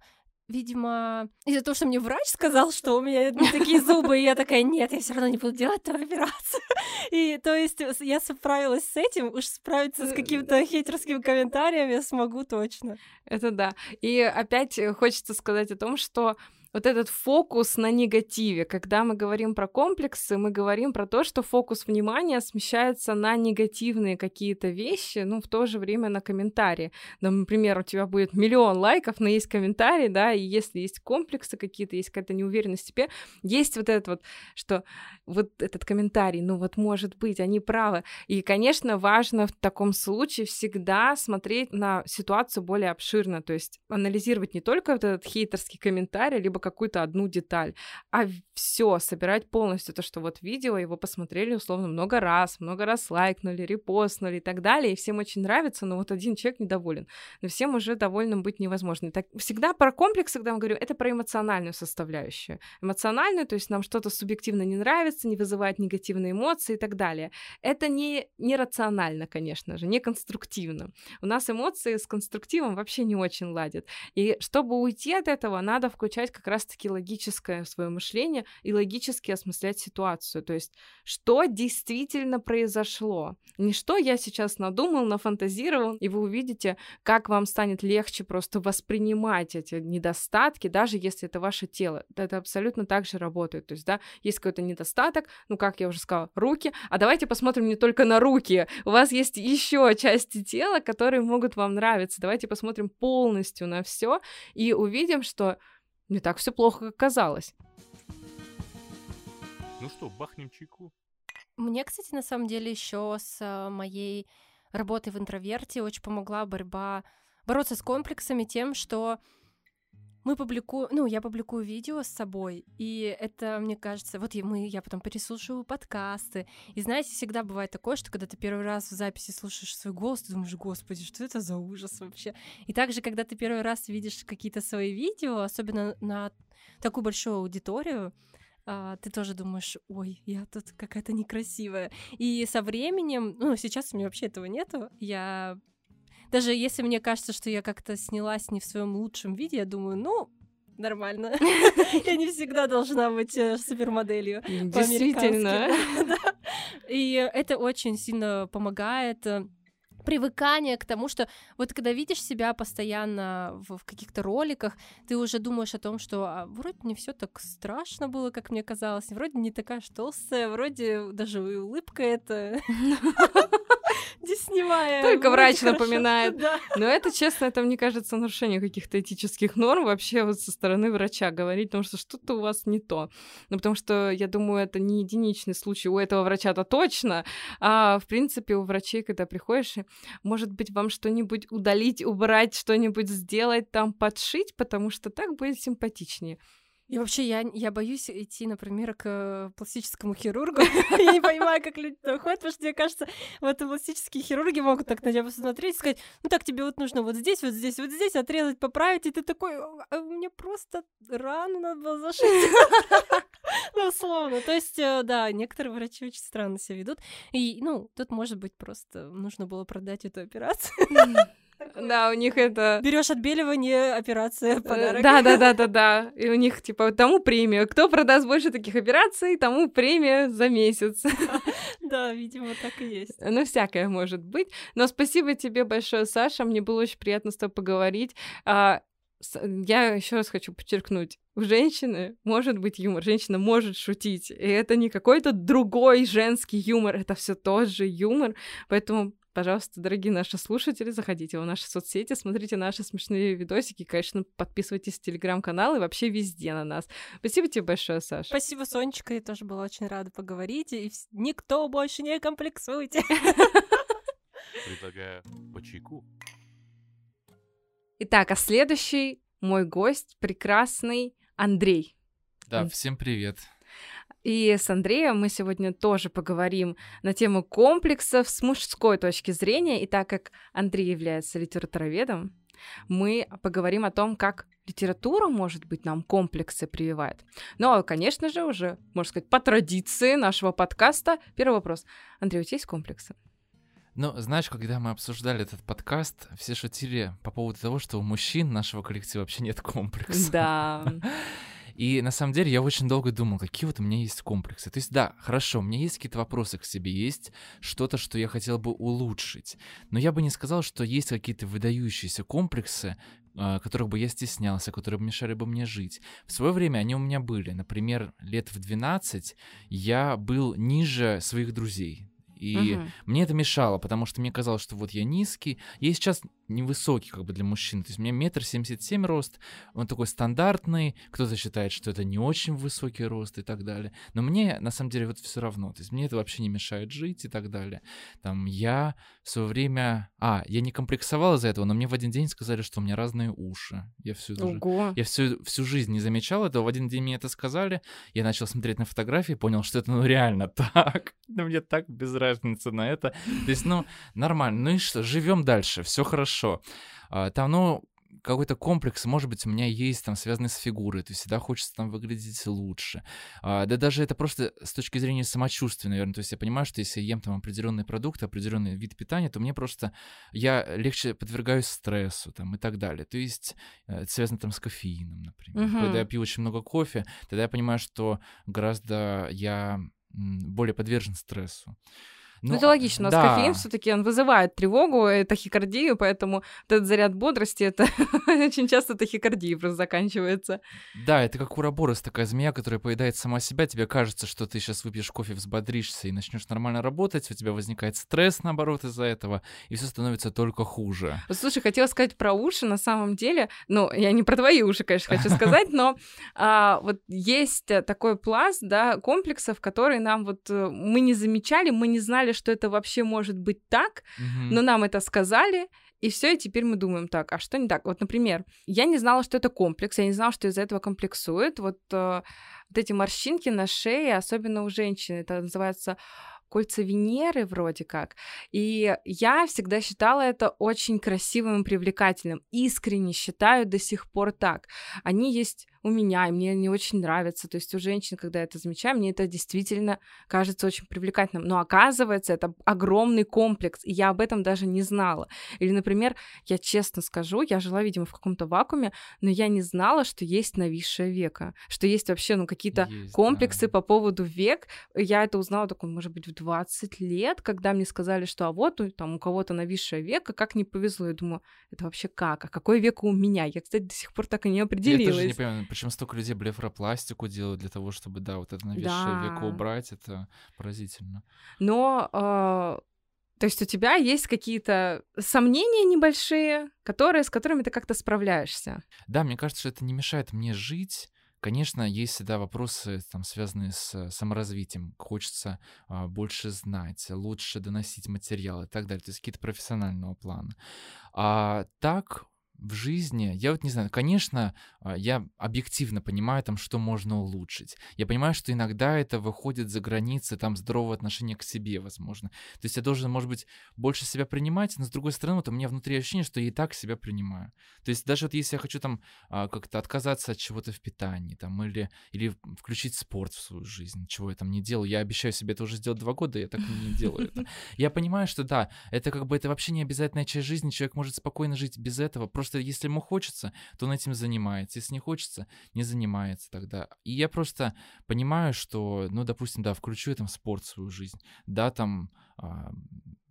Speaker 5: видимо, из-за того, что мне врач сказал, что у меня не такие зубы, и я такая, нет, я все равно не буду делать эту операцию. И то есть я справилась с этим, уж справиться с каким-то хейтерским комментарием я смогу точно.
Speaker 1: Это да. И опять хочется сказать о том, что вот этот фокус на негативе. Когда мы говорим про комплексы, мы говорим про то, что фокус внимания смещается на негативные какие-то вещи, ну, в то же время на комментарии. Например, у тебя будет миллион лайков, но есть комментарии, да, и если есть комплексы какие-то, есть какая-то неуверенность в себе, есть вот это вот, что вот этот комментарий, ну вот может быть, они правы. И, конечно, важно в таком случае всегда смотреть на ситуацию более обширно, то есть анализировать не только вот этот хейтерский комментарий, либо какую-то одну деталь, а все собирать полностью то, что вот видео его посмотрели условно много раз, много раз лайкнули, репостнули и так далее, и всем очень нравится, но вот один человек недоволен. Но всем уже довольным быть невозможно. Так всегда про комплекс, когда я говорю, это про эмоциональную составляющую. Эмоциональную, то есть нам что-то субъективно не нравится, не вызывает негативные эмоции и так далее. Это не, не рационально, конечно же, не конструктивно. У нас эмоции с конструктивом вообще не очень ладят. И чтобы уйти от этого, надо включать как раз раз-таки логическое свое мышление и логически осмыслять ситуацию. То есть, что действительно произошло. Не что я сейчас надумал, нафантазировал, и вы увидите, как вам станет легче просто воспринимать эти недостатки, даже если это ваше тело. Это абсолютно так же работает. То есть, да, есть какой-то недостаток, ну, как я уже сказала, руки, а давайте посмотрим не только на руки. У вас есть еще части тела, которые могут вам нравиться. Давайте посмотрим полностью на все и увидим, что не так все плохо, как казалось.
Speaker 3: Ну что, бахнем чайку?
Speaker 5: Мне, кстати, на самом деле еще с э, моей работой в интроверте очень помогла борьба бороться с комплексами тем, что мы публикуем, ну, я публикую видео с собой, и это, мне кажется, вот мы, я потом переслушиваю подкасты, и знаете, всегда бывает такое, что когда ты первый раз в записи слушаешь свой голос, ты думаешь, господи, что это за ужас вообще? И также, когда ты первый раз видишь какие-то свои видео, особенно на такую большую аудиторию, а, ты тоже думаешь, ой, я тут какая-то некрасивая. И со временем, ну, сейчас у меня вообще этого нету, я даже если мне кажется, что я как-то снялась не в своем лучшем виде, я думаю, ну, нормально. Я не всегда должна быть э, супермоделью.
Speaker 1: Действительно.
Speaker 5: И это очень сильно помогает э, привыкание к тому, что вот когда видишь себя постоянно в, в каких-то роликах, ты уже думаешь о том, что а, вроде не все так страшно было, как мне казалось, вроде не такая толстая, вроде даже улыбка это десневая.
Speaker 1: Только врач напоминает. Но это, честно, это, мне кажется, нарушение каких-то этических норм вообще вот со стороны врача говорить, потому что что-то у вас не то. Ну, потому что, я думаю, это не единичный случай у этого врача-то точно, а, в принципе, у врачей, когда приходишь, может быть, вам что-нибудь удалить, убрать, что-нибудь сделать, там подшить, потому что так будет симпатичнее.
Speaker 5: И вообще я, я боюсь идти, например, к пластическому хирургу. Я не понимаю, как люди туда ходят, потому что мне кажется, вот пластические хирурги могут так на тебя посмотреть и сказать, ну так тебе вот нужно вот здесь, вот здесь, вот здесь отрезать, поправить, и ты такой, а мне просто рану надо было зашить. Ну, условно. То есть, э, да, некоторые врачи очень странно себя ведут. И, ну, тут, может быть, просто нужно было продать эту операцию.
Speaker 1: Да, у них это...
Speaker 5: Берешь отбеливание, операция, подарок.
Speaker 1: Да, да, да, да, да. И у них, типа, тому премию. Кто продаст больше таких операций, тому премия за месяц.
Speaker 5: Да, видимо, так и есть.
Speaker 1: Ну, всякое может быть. Но спасибо тебе большое, Саша. Мне было очень приятно с тобой поговорить. А, я еще раз хочу подчеркнуть, у женщины может быть юмор, женщина может шутить, и это не какой-то другой женский юмор, это все тот же юмор, поэтому Пожалуйста, дорогие наши слушатели, заходите в наши соцсети, смотрите наши смешные видосики, конечно, подписывайтесь в телеграм-канал и вообще везде на нас. Спасибо тебе большое, Саша.
Speaker 5: Спасибо, Сонечка, я тоже была очень рада поговорить, и никто больше не комплексуйте.
Speaker 3: Предлагаю по чайку.
Speaker 1: Итак, а следующий мой гость прекрасный Андрей.
Speaker 6: Да, всем привет.
Speaker 1: И с Андреем мы сегодня тоже поговорим на тему комплексов с мужской точки зрения. И так как Андрей является литературоведом, мы поговорим о том, как литература, может быть, нам комплексы прививает. Но, конечно же, уже, можно сказать, по традиции нашего подкаста, первый вопрос. Андрей, у тебя есть комплексы?
Speaker 6: Ну, знаешь, когда мы обсуждали этот подкаст, все шутили по поводу того, что у мужчин нашего коллектива вообще нет комплексов.
Speaker 1: Да.
Speaker 6: И на самом деле я очень долго думал, какие вот у меня есть комплексы. То есть, да, хорошо, у меня есть какие-то вопросы к себе, есть что-то, что я хотел бы улучшить. Но я бы не сказал, что есть какие-то выдающиеся комплексы, а, которых бы я стеснялся, которые бы мешали бы мне жить. В свое время они у меня были. Например, лет в 12 я был ниже своих друзей. И угу. мне это мешало, потому что мне казалось, что вот я низкий. Я сейчас невысокий как бы для мужчин. То есть у меня метр семьдесят семь рост, он такой стандартный, кто-то считает, что это не очень высокий рост и так далее. Но мне на самом деле вот все равно. То есть мне это вообще не мешает жить и так далее. Там я в свое время... А, я не комплексовал из-за этого, но мне в один день сказали, что у меня разные уши. Я всю,
Speaker 1: Ого.
Speaker 6: я всю, всю жизнь не замечал этого. В один день мне это сказали. Я начал смотреть на фотографии, понял, что это ну реально так. Но мне так без разницы на это. То есть, ну, нормально. Ну и что, живем дальше, все хорошо. А, там, ну, какой-то комплекс, может быть, у меня есть, там, связанный с фигурой, то есть всегда хочется там выглядеть лучше. А, да даже это просто с точки зрения самочувствия, наверное, то есть я понимаю, что если я ем там определенные продукты, определенный вид питания, то мне просто, я легче подвергаюсь стрессу, там, и так далее. То есть э, это связано там с кофеином, например. Uh-huh. Когда я пью очень много кофе, тогда я понимаю, что гораздо я более подвержен стрессу.
Speaker 1: Ну, ну, это логично, у нас да. кофеин все-таки он вызывает тревогу, и тахикардию, поэтому этот заряд бодрости это очень часто тахикардия просто заканчивается.
Speaker 6: Да, это как уроборос, такая змея, которая поедает сама себя. Тебе кажется, что ты сейчас выпьешь кофе, взбодришься и начнешь нормально работать, у тебя возникает стресс, наоборот, из-за этого, и все становится только хуже.
Speaker 1: Слушай, хотела сказать про уши, на самом деле, ну, я не про твои уши, конечно, хочу сказать, но а, вот есть такой пласт, да, комплексов, которые нам вот э, мы не замечали, мы не знали, что это вообще может быть так, mm-hmm. но нам это сказали, и все, и теперь мы думаем так, а что не так? Вот, например, я не знала, что это комплекс, я не знала, что из-за этого комплексует. Вот, э, вот эти морщинки на шее, особенно у женщин, это называется кольца Венеры вроде как. И я всегда считала это очень красивым и привлекательным. Искренне считаю до сих пор так. Они есть у меня, и мне не очень нравится. То есть у женщин, когда я это замечаю, мне это действительно кажется очень привлекательным. Но оказывается, это огромный комплекс, и я об этом даже не знала. Или, например, я честно скажу, я жила, видимо, в каком-то вакууме, но я не знала, что есть нависшее века, что есть вообще, ну, какие-то комплексы да. по поводу век. Я это узнала только, может быть, в 20 лет, когда мне сказали, что а вот там у кого-то нависшее века, как не повезло. Я думаю, это вообще как? А какой век у меня? Я, кстати, до сих пор так и не определилась. Я тоже
Speaker 6: не понимаю, причем столько людей блефропластику делают для того, чтобы, да, вот это нависшее да. веко убрать, это поразительно.
Speaker 1: Но э, то есть у тебя есть какие-то сомнения небольшие, которые, с которыми ты как-то справляешься?
Speaker 6: Да, мне кажется, что это не мешает мне жить. Конечно, есть всегда вопросы, там, связанные с саморазвитием. Хочется а, больше знать, лучше доносить материал и так далее. То есть какие-то профессионального плана. А так, в жизни, я вот не знаю, конечно, а, я объективно понимаю там, что можно улучшить. Я понимаю, что иногда это выходит за границы там здорового отношения к себе, возможно. То есть я должен, может быть, больше себя принимать, но с другой стороны, вот у меня внутри ощущение, что я и так себя принимаю. То есть даже вот если я хочу там а, как-то отказаться от чего-то в питании, там, или, или включить спорт в свою жизнь, чего я там не делаю, я обещаю себе это уже сделать два года, я так не делаю это. Я понимаю, что да, это как бы это вообще не обязательная часть жизни, человек может спокойно жить без этого, просто если ему хочется, то он этим занимается, если не хочется, не занимается тогда. И я просто понимаю, что, ну, допустим, да, включу я там спорт в свою жизнь, да, там, а,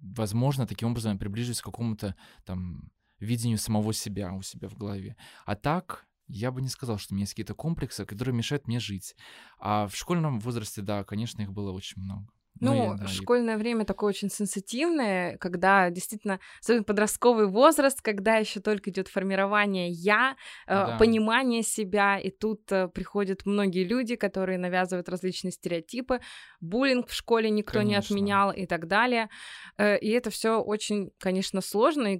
Speaker 6: возможно, таким образом я приближусь к какому-то там видению самого себя у себя в голове. А так, я бы не сказал, что у меня есть какие-то комплексы, которые мешают мне жить. А в школьном возрасте, да, конечно, их было очень много.
Speaker 1: Ну, ну школьное время такое очень сенситивное, когда действительно, особенно подростковый возраст, когда еще только идет формирование я, э, да. понимание себя, и тут э, приходят многие люди, которые навязывают различные стереотипы, буллинг в школе никто конечно. не отменял и так далее, э, и это все очень, конечно, сложно, и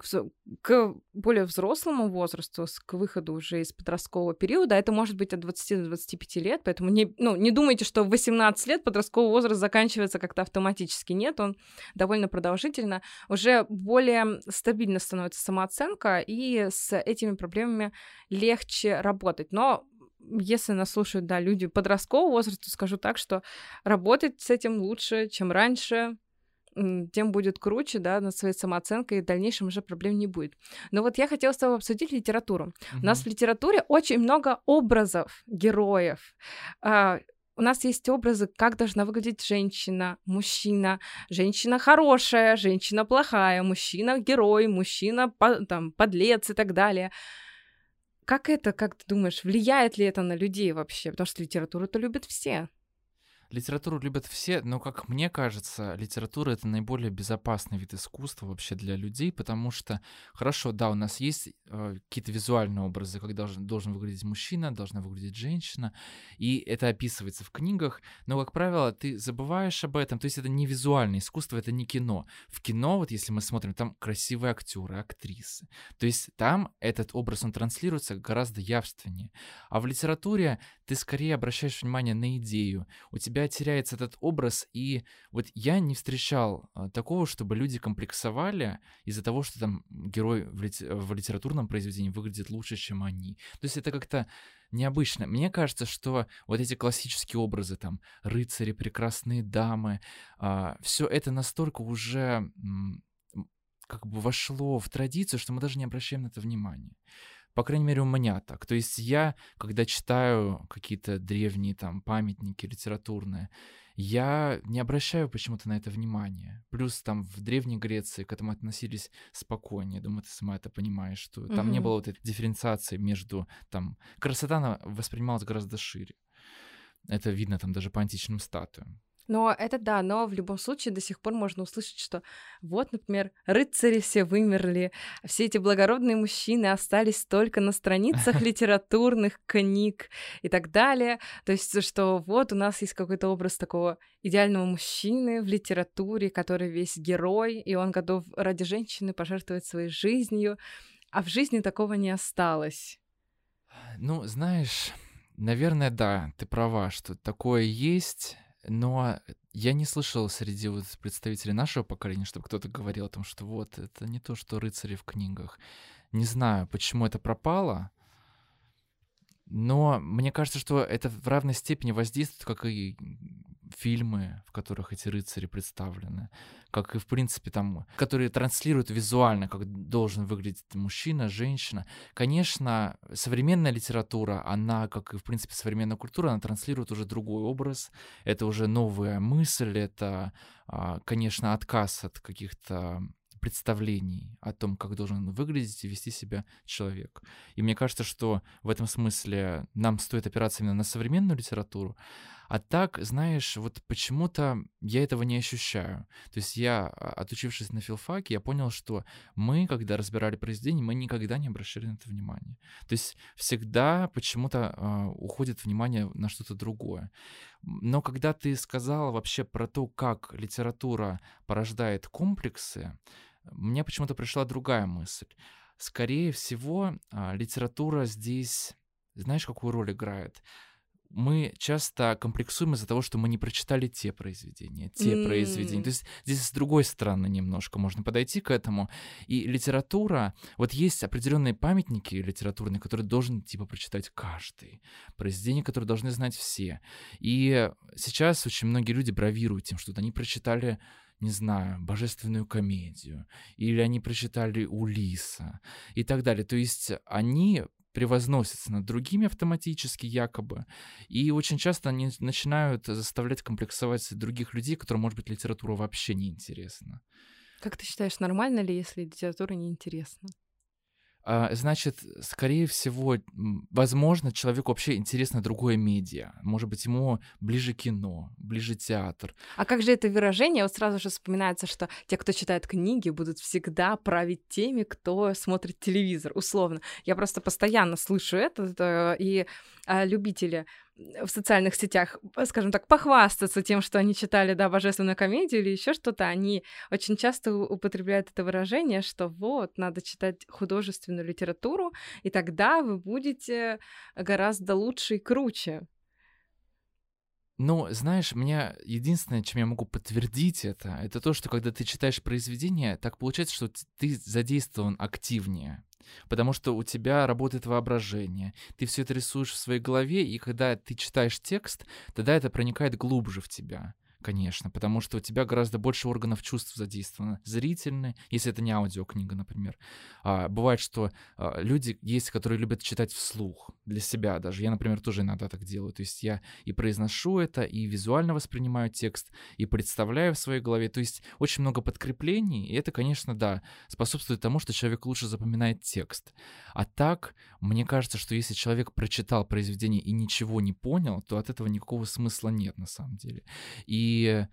Speaker 1: к более взрослому возрасту, к выходу уже из подросткового периода, это может быть от 20 до 25 лет, поэтому не, ну, не думайте, что в 18 лет подростковый возраст заканчивается как-то автоматически нет, он довольно продолжительно, уже более стабильно становится самооценка, и с этими проблемами легче работать. Но если нас слушают, да, люди подросткового возраста, скажу так, что работать с этим лучше, чем раньше, тем будет круче, да, над своей самооценкой, и в дальнейшем уже проблем не будет. Но вот я хотела с тобой обсудить литературу. Uh-huh. У нас в литературе очень много образов героев. У нас есть образы, как должна выглядеть женщина, мужчина, женщина хорошая, женщина плохая, мужчина герой, мужчина там подлец и так далее. Как это, как ты думаешь, влияет ли это на людей вообще? Потому что литературу-то любят все.
Speaker 6: Литературу любят все, но, как мне кажется, литература — это наиболее безопасный вид искусства вообще для людей, потому что, хорошо, да, у нас есть э, какие-то визуальные образы, как должен, должен выглядеть мужчина, должна выглядеть женщина, и это описывается в книгах, но, как правило, ты забываешь об этом, то есть это не визуальное искусство, это не кино. В кино, вот если мы смотрим, там красивые актеры, актрисы, то есть там этот образ, он транслируется гораздо явственнее. А в литературе ты скорее обращаешь внимание на идею, у тебя тебя теряется этот образ, и вот я не встречал а, такого, чтобы люди комплексовали из-за того, что там герой в, лит... в литературном произведении выглядит лучше, чем они. То есть это как-то необычно. Мне кажется, что вот эти классические образы, там, рыцари, прекрасные дамы, а, все это настолько уже как бы вошло в традицию, что мы даже не обращаем на это внимания. По крайней мере, у меня так. То есть я, когда читаю какие-то древние там памятники литературные, я не обращаю почему-то на это внимания. Плюс там в Древней Греции к этому относились спокойнее. Думаю, ты сама это понимаешь, что там mm-hmm. не было вот этой дифференциации между там... Красота она воспринималась гораздо шире. Это видно там даже по античным статуям.
Speaker 1: Но это да, но в любом случае до сих пор можно услышать, что вот, например, рыцари все вымерли, все эти благородные мужчины остались только на страницах литературных книг и так далее. То есть, что вот у нас есть какой-то образ такого идеального мужчины в литературе, который весь герой, и он готов ради женщины пожертвовать своей жизнью, а в жизни такого не осталось.
Speaker 6: Ну, знаешь, наверное, да, ты права, что такое есть, но я не слышал среди вот представителей нашего поколения, чтобы кто-то говорил о том, что вот, это не то, что рыцари в книгах. Не знаю, почему это пропало, но мне кажется, что это в равной степени воздействует, как и фильмы, в которых эти рыцари представлены, как и, в принципе, там, которые транслируют визуально, как должен выглядеть мужчина, женщина. Конечно, современная литература, она, как и, в принципе, современная культура, она транслирует уже другой образ, это уже новая мысль, это, а, конечно, отказ от каких-то представлений о том, как должен выглядеть и вести себя человек. И мне кажется, что в этом смысле нам стоит опираться именно на современную литературу, а так, знаешь, вот почему-то я этого не ощущаю. То есть я, а, отучившись на филфаке, я понял, что мы, когда разбирали произведение, мы никогда не обращали на это внимание. То есть всегда почему-то э, уходит внимание на что-то другое. Но когда ты сказала вообще про то, как литература порождает комплексы, мне почему-то пришла другая мысль. скорее всего, а, литература здесь, знаешь, какую роль играет? Мы часто комплексуем из-за того, что мы не прочитали те произведения, те mm. произведения. То есть здесь с другой стороны немножко можно подойти к этому. И литература, вот есть определенные памятники литературные, которые должен типа прочитать каждый, произведения, которые должны знать все. И сейчас очень многие люди бравируют тем, что они прочитали не знаю, божественную комедию, или они прочитали Улиса и так далее. То есть они превозносятся над другими автоматически якобы. И очень часто они начинают заставлять комплексовать других людей, которым, может быть, литература вообще не интересна.
Speaker 1: Как ты считаешь, нормально ли, если литература не интересна?
Speaker 6: А, значит, скорее всего, возможно, человеку вообще интересно другое медиа. Может быть, ему ближе кино, ближе театр.
Speaker 1: А как же это выражение? Вот сразу же вспоминается, что те, кто читает книги, будут всегда править теми, кто смотрит телевизор, условно. Я просто постоянно слышу это, и а, любители в социальных сетях, скажем так, похвастаться тем, что они читали, да, божественную комедию или еще что-то, они очень часто употребляют это выражение, что вот, надо читать художественную литературу, и тогда вы будете гораздо лучше и круче.
Speaker 6: Ну, знаешь, меня единственное, чем я могу подтвердить это, это то, что когда ты читаешь произведение, так получается, что ты задействован активнее. Потому что у тебя работает воображение, ты все это рисуешь в своей голове, и когда ты читаешь текст, тогда это проникает глубже в тебя конечно, потому что у тебя гораздо больше органов чувств задействовано. Зрительные, если это не аудиокнига, например. А, бывает, что а, люди есть, которые любят читать вслух, для себя даже. Я, например, тоже иногда так делаю. То есть я и произношу это, и визуально воспринимаю текст, и представляю в своей голове. То есть очень много подкреплений, и это, конечно, да, способствует тому, что человек лучше запоминает текст. А так, мне кажется, что если человек прочитал произведение и ничего не понял, то от этого никакого смысла нет на самом деле. И и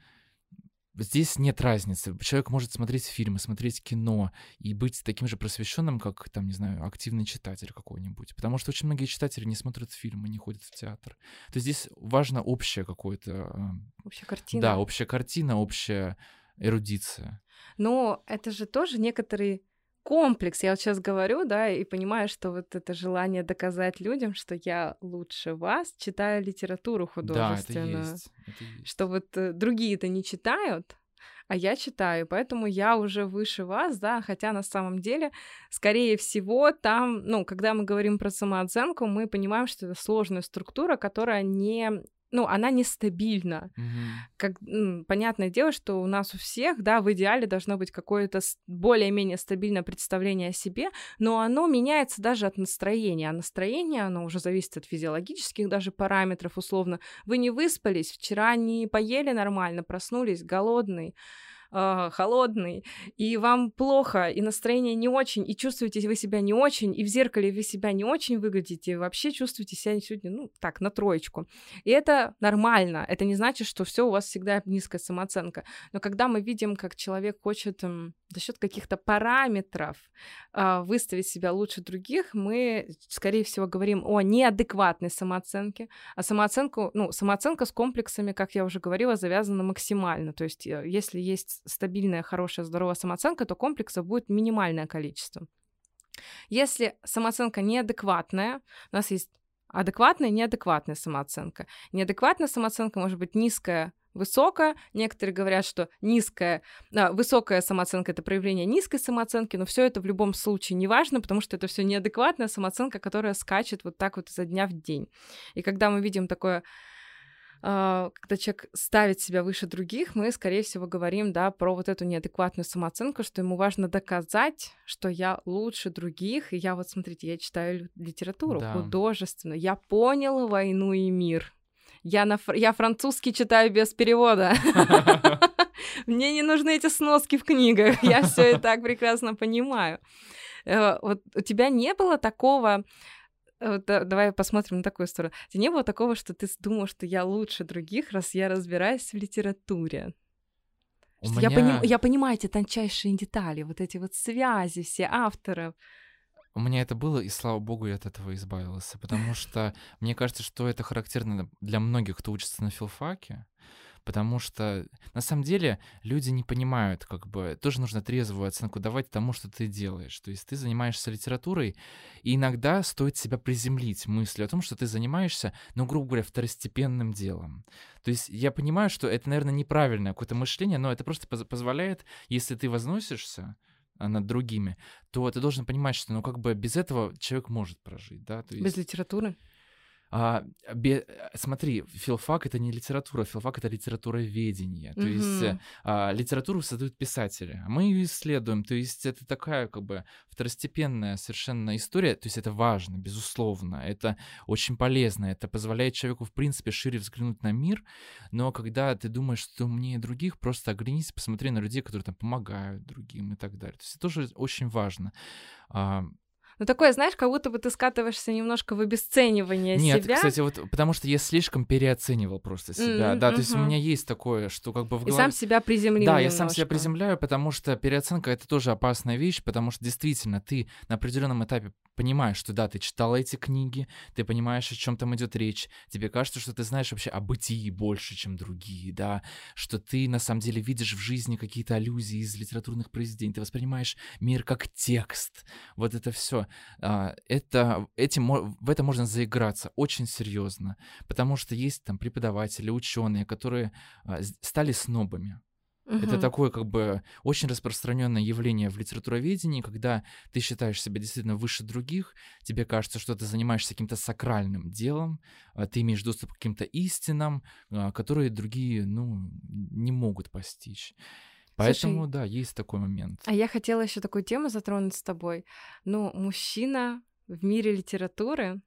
Speaker 6: здесь нет разницы. Человек может смотреть фильмы, смотреть кино и быть таким же просвещенным, как, там, не знаю, активный читатель какой-нибудь. Потому что очень многие читатели не смотрят фильмы, не ходят в театр. То есть здесь важно общее какое-то... А,
Speaker 1: общая картина.
Speaker 6: Да, общая картина, общая эрудиция.
Speaker 1: Но это же тоже некоторые комплекс. Я вот сейчас говорю, да, и понимаю, что вот это желание доказать людям, что я лучше вас, читаю литературу художественную.
Speaker 6: Да, это есть. Это есть.
Speaker 1: Что вот э, другие-то не читают, а я читаю, поэтому я уже выше вас, да, хотя на самом деле, скорее всего, там, ну, когда мы говорим про самооценку, мы понимаем, что это сложная структура, которая не ну, она нестабильна.
Speaker 6: Mm-hmm.
Speaker 1: Как, понятное дело, что у нас у всех, да, в идеале должно быть какое-то более-менее стабильное представление о себе, но оно меняется даже от настроения. А настроение, оно уже зависит от физиологических даже параметров, условно. Вы не выспались, вчера не поели нормально, проснулись голодный, э, холодный, и вам плохо, и настроение не очень, и чувствуете вы себя не очень, и в зеркале вы себя не очень выглядите, и вообще чувствуете себя сегодня, ну, так, на троечку. И это нормально. Это не значит, что все у вас всегда низкая самооценка. Но когда мы видим, как человек хочет эм, за счет каких-то параметров э, выставить себя лучше других, мы, скорее всего, говорим о неадекватной самооценке. А самооценку, ну, самооценка с комплексами, как я уже говорила, завязана максимально. То есть, э, если есть стабильная, хорошая, здоровая самооценка, то комплексов будет минимальное количество. Если самооценка неадекватная, у нас есть адекватная и неадекватная самооценка. Неадекватная самооценка может быть низкая, высокая. Некоторые говорят, что низкая, а, высокая самооценка это проявление низкой самооценки, но все это в любом случае не важно, потому что это все неадекватная самооценка, которая скачет вот так вот изо дня в день. И когда мы видим такое когда человек ставит себя выше других, мы, скорее всего, говорим, да, про вот эту неадекватную самооценку, что ему важно доказать, что я лучше других, и я вот, смотрите, я читаю литературу да. художественную, я понял войну и мир, я, на, я французский читаю без перевода. Мне не нужны эти сноски в книгах, я все и так прекрасно понимаю. Э, вот у тебя не было такого Э, давай посмотрим на такую сторону. Тебе не было такого, что ты думал, что я лучше других, раз я разбираюсь в литературе? У меня... я, поним... я понимаю эти тончайшие детали, вот эти вот связи все авторов.
Speaker 6: У меня это было, и слава богу, я от этого избавился, потому что мне кажется, что это характерно для многих, кто учится на филфаке, Потому что на самом деле люди не понимают, как бы тоже нужно трезвую оценку давать тому, что ты делаешь. То есть ты занимаешься литературой, и иногда стоит себя приземлить мыслью о том, что ты занимаешься, ну, грубо говоря, второстепенным делом. То есть я понимаю, что это, наверное, неправильное какое-то мышление, но это просто поз- позволяет, если ты возносишься, а, над другими, то ты должен понимать, что, ну, как бы без этого человек может прожить, да, то есть...
Speaker 1: Без литературы?
Speaker 6: А, бе- смотри, филфак это не литература, филфак это литературоведение. То есть
Speaker 1: Мгм.
Speaker 6: а, литературу создают писатели, а мы ее исследуем. То есть это такая как бы второстепенная совершенно история. То есть это важно, безусловно. Это очень полезно. Это позволяет человеку в принципе шире взглянуть на мир. Но когда ты думаешь, что умнее других, просто оглянись, посмотри на людей, которые там помогают другим и так далее. То есть это тоже очень важно. А,
Speaker 1: Ну, такое, знаешь, как будто бы ты скатываешься немножко в обесценивание
Speaker 6: Нет,
Speaker 1: себя.
Speaker 6: кстати, вот потому что я слишком переоценивал просто себя.
Speaker 1: Мгм,
Speaker 6: да, то есть у меня есть такое, что как бы в
Speaker 1: И
Speaker 6: голове...
Speaker 1: сам себя приземлил
Speaker 6: Да, я сам себя
Speaker 1: немножко.
Speaker 6: приземляю, потому что переоценка это тоже опасная вещь, потому что действительно ты на определенном этапе понимаешь, что да, ты читал эти книги, ты понимаешь, о чем там идет речь, тебе кажется, что ты знаешь вообще о бытии больше, чем другие, да, что ты на самом деле видишь в жизни какие-то аллюзии из литературных произведений, ты воспринимаешь мир как текст, вот это все, это этим в это можно заиграться очень серьезно, потому что есть там преподаватели, ученые, которые а, стали снобами. Это
Speaker 1: Мгм.
Speaker 6: такое как бы очень распространенное явление в литературоведении, когда ты считаешь себя действительно выше других, тебе кажется, что ты занимаешься каким-то сакральным делом, а, ты имеешь доступ к каким-то истинам, а, которые другие, ну, не могут постичь. Поэтому, да, есть такой момент.
Speaker 1: А я хотела еще такую тему затронуть с тобой. Ну, мужчина в мире литературы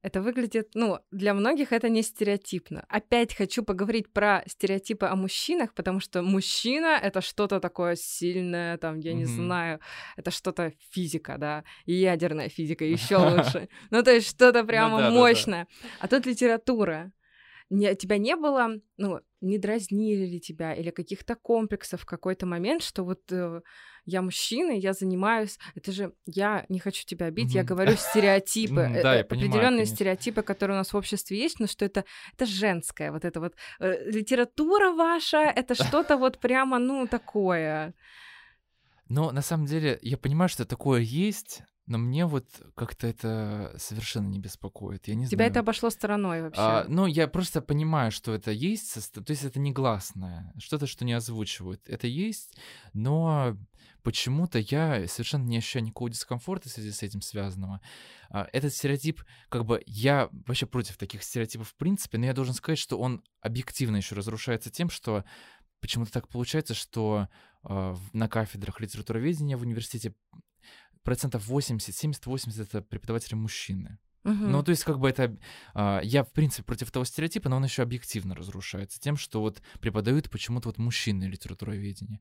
Speaker 1: это выглядит, ну, для многих это не стереотипно. Опять хочу поговорить про стереотипы о мужчинах, потому что мужчина — это что-то такое сильное, там, я не
Speaker 6: Мгм.
Speaker 1: знаю, это что-то физика, да, и ядерная физика еще лучше. Ну, то есть что-то прямо
Speaker 6: да-да-да.
Speaker 1: мощное. А тут литература. Не, тебя не было, ну, не дразнили ли тебя или каких-то комплексов в какой-то момент, что вот э, я мужчина, я занимаюсь, это же я не хочу тебя обидеть, я
Speaker 6: Мгм.
Speaker 1: говорю стереотипы, э,
Speaker 6: да, я
Speaker 1: определенные стереотипы, которые у нас в обществе есть, но что это это женское, вот это вот э, литература ваша, это что-то вот прямо ну такое.
Speaker 6: Но на самом деле я понимаю, что такое есть, но мне вот как-то это совершенно не беспокоит. Я не
Speaker 1: Тебя
Speaker 6: знаю.
Speaker 1: это обошло стороной вообще.
Speaker 6: А, ну, я просто понимаю, что это есть, то есть это негласное, что-то, что не озвучивают. Это есть, но почему-то я совершенно не ощущаю никакого дискомфорта в связи с этим связанного. А, Этот стереотип, как бы, я вообще против таких стереотипов в принципе, но я должен сказать, что он объективно еще разрушается тем, что почему-то так получается, что в- на кафедрах литературоведения в университете процентов 80, 70-80 это преподаватели мужчины.
Speaker 1: Мгм.
Speaker 6: Ну, то есть, как бы это... а, я, в принципе, против того стереотипа, но он еще объективно разрушается тем, что вот преподают почему-то вот мужчины литературоведение.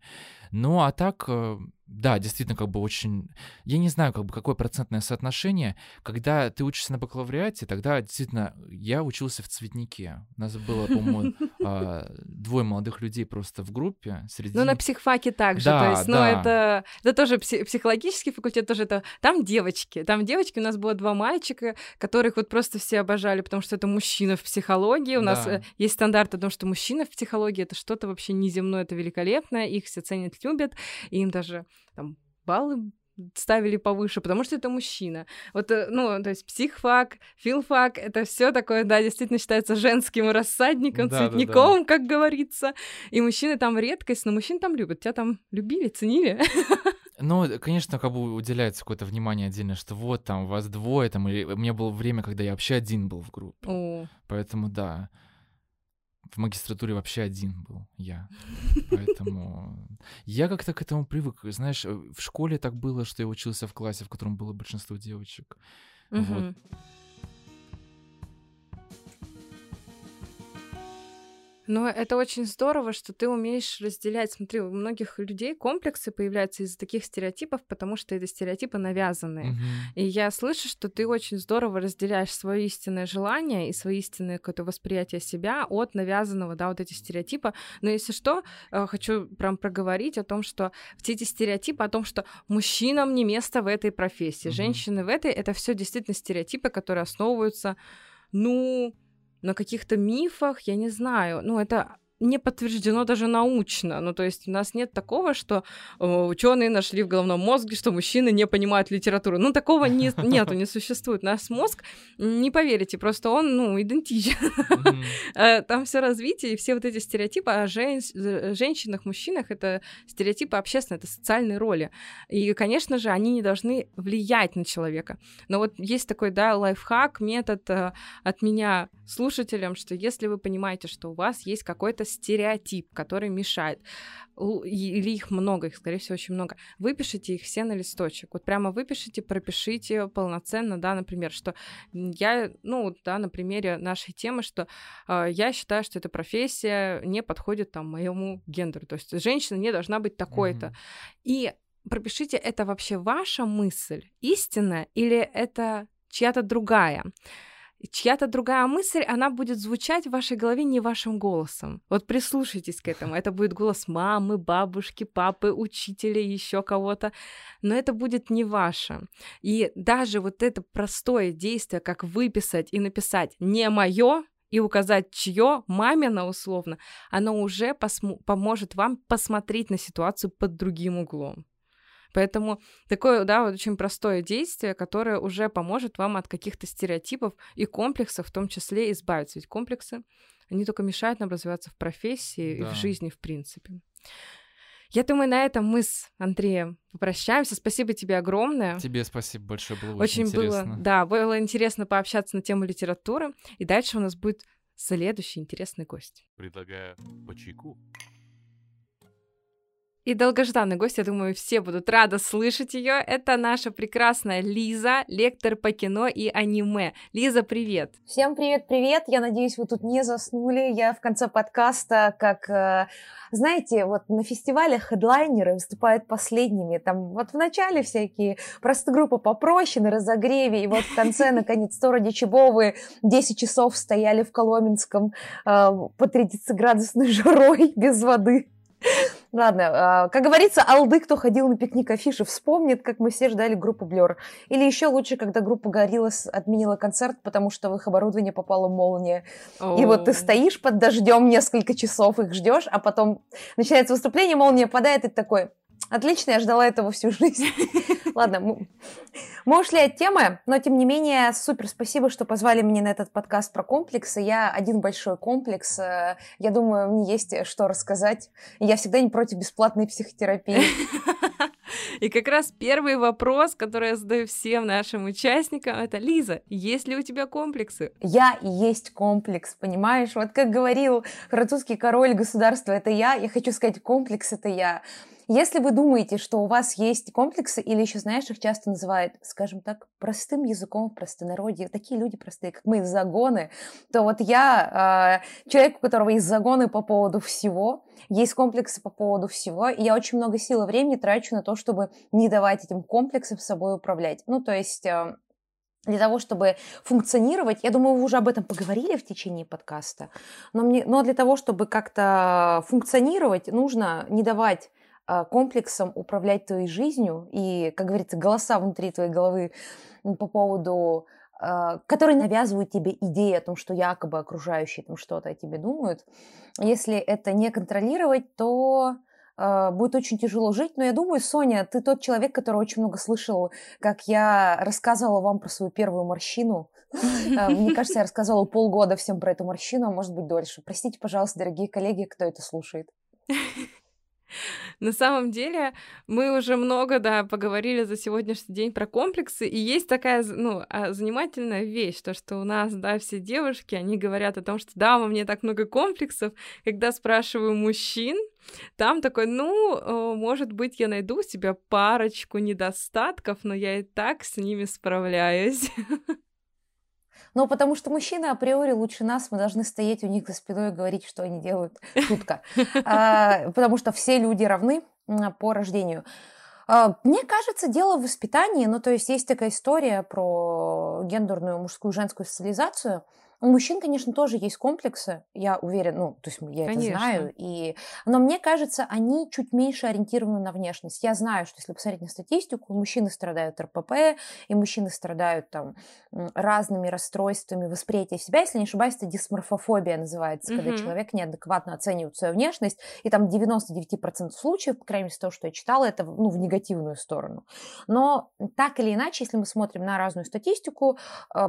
Speaker 6: Ну, а так, э, да, действительно, как бы очень... Я не знаю, как бы, какое процентное соотношение. Когда ты учишься на бакалавриате, тогда действительно... Я учился в цветнике. У нас было, по-моему, а, двое молодых людей просто в группе. Среди...
Speaker 1: Ну, на психфаке также,
Speaker 6: Да,
Speaker 1: то есть, ну,
Speaker 6: да.
Speaker 1: это, это тоже пси- психологический факультет, тоже это... Там девочки, там девочки, у нас было два мальчика, которых вот просто все обожали, потому что это мужчина в психологии, у нас
Speaker 6: Да.
Speaker 1: э, есть стандарт о том, что мужчина в психологии — это что-то вообще неземное, это великолепно, их все ценят, любят, и им даже там баллы ставили повыше, потому что это мужчина. Вот, э, ну, то есть психфак, филфак, это все такое, да, действительно считается женским рассадником,
Speaker 6: Да-да-да.
Speaker 1: цветником, как говорится. И мужчины там редкость, но мужчин там любят. Тебя там любили, ценили.
Speaker 6: Ну, конечно, как бы уделяется какое-то внимание отдельно, что вот там вас двое, там, или у меня было время, когда я вообще один был в группе.
Speaker 1: О,
Speaker 6: Поэтому да. В магистратуре вообще один был я. Поэтому я как-то к этому привык. Знаешь, э, в школе так было, что я учился в классе, в котором было большинство девочек. Вот.
Speaker 1: Но это очень здорово, что ты умеешь разделять. Смотри, у многих людей комплексы появляются из-за таких стереотипов, потому что это стереотипы навязанные.
Speaker 6: Мгм.
Speaker 1: И я слышу, что ты очень здорово разделяешь свое истинное желание и свое истинное какое-то восприятие себя от навязанного, да, вот эти стереотипы. Но если что, э, хочу прям проговорить о том, что все эти стереотипы о том, что мужчинам не место в этой профессии,
Speaker 6: Мгм.
Speaker 1: женщины в этой, это все действительно стереотипы, которые основываются, ну, на каких-то мифах, я не знаю. Ну, это не подтверждено даже научно. Ну, то есть у нас нет такого, что э, ученые нашли в головном мозге, что мужчины не понимают литературу. Ну, такого не, нету, не существует. Наш мозг, не поверите, просто он, ну, идентичен. Э, там все развитие и все вот эти стереотипы о жен... женщинах, мужчинах, это стереотипы общественные, это социальные роли. И, конечно же, они не должны влиять на человека. Но вот есть такой, да, лайфхак, метод э, от меня слушателям, что если вы понимаете, что у вас есть какой-то стереотип, который мешает, или их много, их, скорее всего, очень много, выпишите их все на листочек. Вот прямо выпишите, пропишите полноценно, да, например, что я, ну, да, на примере нашей темы, что э, я считаю, что эта профессия не подходит там моему гендеру. То есть женщина не должна быть такой-то. Mm-hmm. И пропишите, это вообще ваша мысль истинная или это чья-то другая чья-то другая мысль, она будет звучать в вашей голове не вашим голосом. Вот прислушайтесь к этому. Это будет голос мамы, бабушки, папы, учителя, еще кого-то. Но это будет не ваше. И даже вот это простое действие, как выписать и написать «не мое», и указать чье, мамина условно, оно уже поможет вам посмотреть на ситуацию под другим углом. Поэтому такое, да, вот очень простое действие, которое уже поможет вам от каких-то стереотипов и комплексов в том числе избавиться. Ведь комплексы, они только мешают нам развиваться в профессии да. и в жизни в принципе. Я думаю, на этом мы с Андреем попрощаемся. Спасибо тебе огромное.
Speaker 6: Тебе спасибо большое, было очень, очень
Speaker 1: интересно. Было, да, было интересно пообщаться на тему литературы. И дальше у нас будет следующий интересный гость.
Speaker 3: Предлагаю по чайку.
Speaker 1: И долгожданный гость, я думаю, все будут рады слышать ее. Это наша прекрасная Лиза, лектор по кино и аниме. Лиза, привет!
Speaker 7: Всем привет-привет! Я надеюсь, вы тут не заснули. Я в конце подкаста, как, э, знаете, вот на фестивалях хедлайнеры выступают последними. Там вот в начале всякие просто группы попроще на разогреве, и вот в конце, наконец, то ради чего вы 10 часов стояли в Коломенском э, по 30-градусной жарой без воды. Ладно, а, как говорится, алды, кто ходил на пикник афиши, вспомнит, как мы все ждали группу Блер. Или еще лучше, когда группа Гориллас отменила концерт, потому что в их оборудование попала молния. И вот ты стоишь под дождем несколько часов, их ждешь, а потом начинается выступление, молния падает, и ты такой, Отлично, я ждала этого всю жизнь. Ладно, мы, ушли от темы, но тем не менее, супер спасибо, что позвали меня на этот подкаст про комплексы. Я один большой комплекс. Э, я думаю, мне есть что рассказать. Я всегда не против бесплатной психотерапии.
Speaker 1: И как раз первый вопрос, который я задаю всем нашим участникам, это Лиза, есть ли у тебя комплексы?
Speaker 7: Я и есть комплекс, понимаешь? Вот как говорил французский король государства, это я. Я хочу сказать, комплекс это я. Если вы думаете, что у вас есть комплексы, или еще, знаешь, их часто называют, скажем так, простым языком в простонародье, такие люди простые, как мы, загоны, то вот я э, человек, у которого есть загоны по поводу всего, есть комплексы по поводу всего, и я очень много сил и времени трачу на то, чтобы не давать этим комплексам собой управлять. Ну, то есть... Э, для того, чтобы функционировать, я думаю, вы уже об этом поговорили в течение подкаста, но, мне, но для того, чтобы как-то функционировать, нужно не давать комплексом управлять твоей жизнью и, как говорится, голоса внутри твоей головы по поводу а, которые навязывают тебе идеи о том, что якобы окружающие там что-то о тебе думают. Если это не контролировать, то э, будет очень тяжело жить. Но я думаю, Соня, ты тот человек, который очень много слышал, как я рассказывала вам про свою первую морщину. Мне кажется, я рассказывала полгода всем про эту морщину, а может быть дольше. Простите, пожалуйста, дорогие коллеги, кто это слушает.
Speaker 1: На самом деле, мы уже много, да, поговорили за сегодняшний день про комплексы, и есть такая, ну, а, занимательная вещь, то, что у нас, да, все девушки, они говорят о том, что, да, во мне так много комплексов, когда спрашиваю мужчин, там такой, ну, э, может быть, я найду у себя парочку недостатков, но я и так с ними справляюсь.
Speaker 7: Но потому что мужчины априори лучше нас, мы должны стоять у них за спиной и говорить, что они делают. Шутка. А, потому что все люди равны по рождению. А, мне кажется, дело в воспитании. Ну, то есть есть такая история про гендерную мужскую и женскую социализацию. У мужчин, конечно, тоже есть комплексы, я уверена, ну, то есть я
Speaker 1: Конечно.
Speaker 7: это знаю, и... но мне кажется, они чуть меньше ориентированы на внешность. Я знаю, что если посмотреть на статистику, мужчины страдают РПП, и мужчины страдают там разными расстройствами восприятия себя. Если не ошибаюсь, это дисморфофобия называется, когда
Speaker 1: Мгм.
Speaker 7: человек неадекватно оценивает свою внешность, и там 99% случаев, по крайней мере, из того, что я читала, это ну, в негативную сторону. Но так или иначе, если мы смотрим на разную статистику,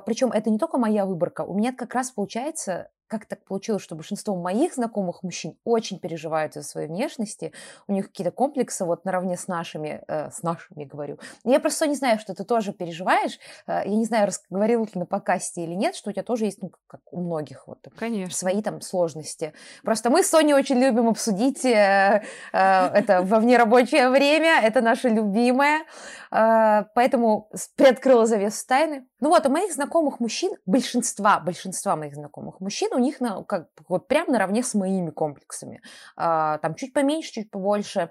Speaker 7: причем это не только моя выборка, у меня как раз получается как так получилось, что большинство моих знакомых мужчин очень переживают за своей внешности, у них какие-то комплексы вот наравне с нашими, э, с нашими говорю. Я просто не знаю, что ты тоже переживаешь. Э, я не знаю, раз, говорил ли на подкасте или нет, что у тебя тоже есть, ну, как у многих, вот
Speaker 1: Конечно.
Speaker 7: свои там сложности. Просто мы с Соней очень любим обсудить э, э, это во внерабочее время, это наше любимое, э, поэтому приоткрыла завесу тайны. Ну вот, у моих знакомых мужчин, большинства, большинства моих знакомых мужчин, у них на, как, вот прям наравне с моими комплексами. А, там чуть поменьше, чуть побольше.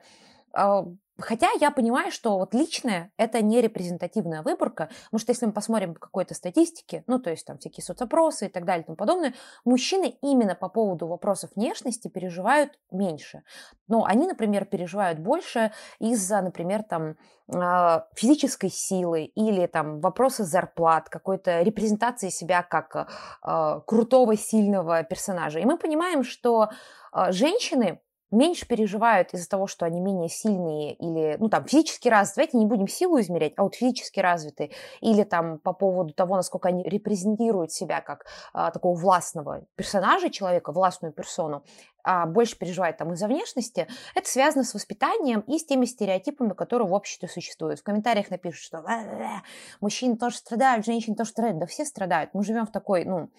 Speaker 7: А, Хотя я понимаю, что вот личное – это не репрезентативная выборка, потому что если мы посмотрим по какой-то статистике, ну, то есть там всякие соцопросы и так далее и тому подобное, мужчины именно по поводу вопросов внешности переживают меньше. Но они, например, переживают больше из-за, например, там а, физической силы или там вопросы зарплат, какой-то репрезентации себя как а, крутого, сильного персонажа. И мы понимаем, что а, женщины меньше переживают из-за того, что они менее сильные или, ну, там, физически развиты. Давайте не будем силу измерять, а вот физически развиты. Или там по поводу того, насколько они репрезентируют себя как а, такого властного персонажа человека, властную персону, а больше переживают там из-за внешности, это связано с воспитанием и с теми стереотипами, которые в обществе существуют. В комментариях напишут, что «Э-э-э, мужчины тоже страдают, женщины тоже страдают. Да все страдают. Мы живем в такой, ну,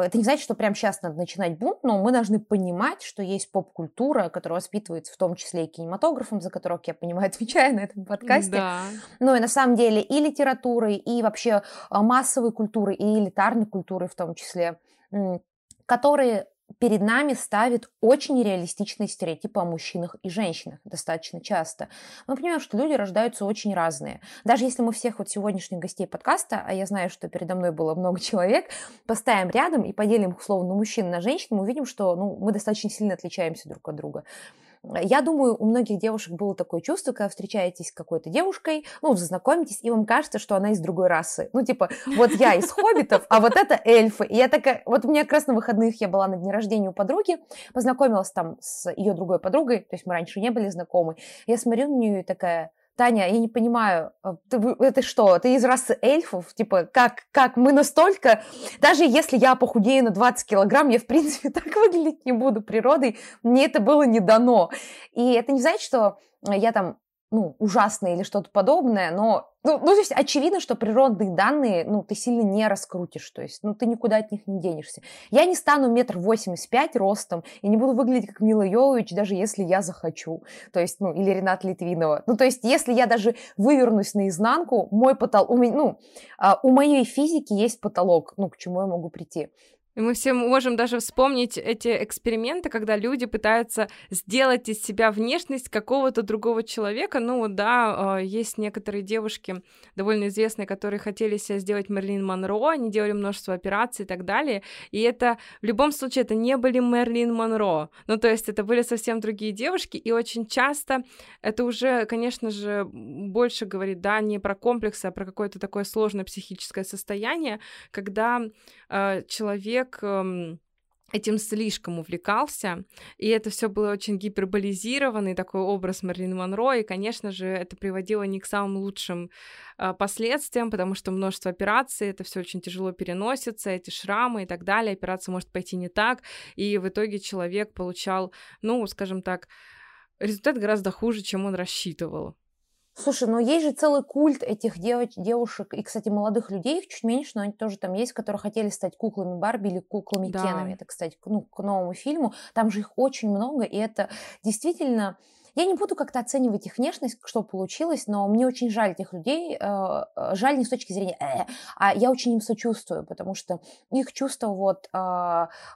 Speaker 7: это не значит, что прямо сейчас надо начинать бунт, но мы должны понимать, что есть поп-культура, которая воспитывается в том числе и кинематографом, за которого, я понимаю, отвечаю на этом подкасте.
Speaker 1: Да.
Speaker 7: Ну и на самом деле и литературой, и вообще а, массовой культурой, и элитарной культурой в том числе, которые перед нами ставят очень реалистичные стереотипы о мужчинах и женщинах достаточно часто. Мы понимаем, что люди рождаются очень разные. Даже если мы всех вот сегодняшних гостей подкаста, а я знаю, что передо мной было много человек, поставим рядом и поделим условно мужчин, на женщин, мы увидим, что ну, мы достаточно сильно отличаемся друг от друга. Я думаю, у многих девушек было такое чувство, когда встречаетесь с какой-то девушкой, ну, знакомитесь, и вам кажется, что она из другой расы. Ну, типа, вот я из хоббитов, а вот это эльфы. И я такая, вот у меня как раз на выходных я была на дне рождения у подруги, познакомилась там с ее другой подругой, то есть мы раньше не были знакомы. Я смотрю на нее и такая, Таня, я не понимаю, а ты, это что, ты из расы эльфов? Типа, как, как мы настолько... Даже если я похудею на 20 килограмм, я, в принципе, так выглядеть не буду природой. Мне это было не дано. И это не значит, что я там ну, ужасное или что-то подобное, но, ну, ну, то есть очевидно, что природные данные, ну, ты сильно не раскрутишь, то есть, ну, ты никуда от них не денешься. Я не стану метр восемьдесят пять ростом и не буду выглядеть как Мила Йовович, даже если я захочу, то есть, ну, или Ренат Литвинова. Ну, то есть, если я даже вывернусь наизнанку, мой потолок, у, меня, ну, у моей физики есть потолок, ну, к чему я могу прийти.
Speaker 1: И мы все можем даже вспомнить эти эксперименты, когда люди пытаются сделать из себя внешность какого-то другого человека. Ну да, есть некоторые девушки довольно известные, которые хотели себя сделать Мерлин Монро, они делали множество операций и так далее. И это в любом случае это не были Мерлин Монро. Ну то есть это были совсем другие девушки, и очень часто это уже, конечно же, больше говорит, да, не про комплексы, а про какое-то такое сложное психическое состояние, когда э, человек человек этим слишком увлекался, и это все было очень гиперболизированный такой образ Мерлин Монро, и, конечно же, это приводило не к самым лучшим э, последствиям, потому что множество операций, это все очень тяжело переносится, эти шрамы и так далее, операция может пойти не так, и в итоге человек получал, ну, скажем так, результат гораздо хуже, чем он рассчитывал.
Speaker 7: Слушай, ну есть же целый культ этих девоч- девушек и, кстати, молодых людей, их чуть меньше, но они тоже там есть, которые хотели стать куклами Барби или куклами
Speaker 1: Да.
Speaker 7: Кенами. Это, кстати, к- ну, к новому фильму. Там же их очень много, и это действительно... Я не буду как-то оценивать их внешность, что получилось, но мне очень жаль этих людей. э, э, Жаль не с точки зрения, «э», а я очень им сочувствую, потому что их чувства вот,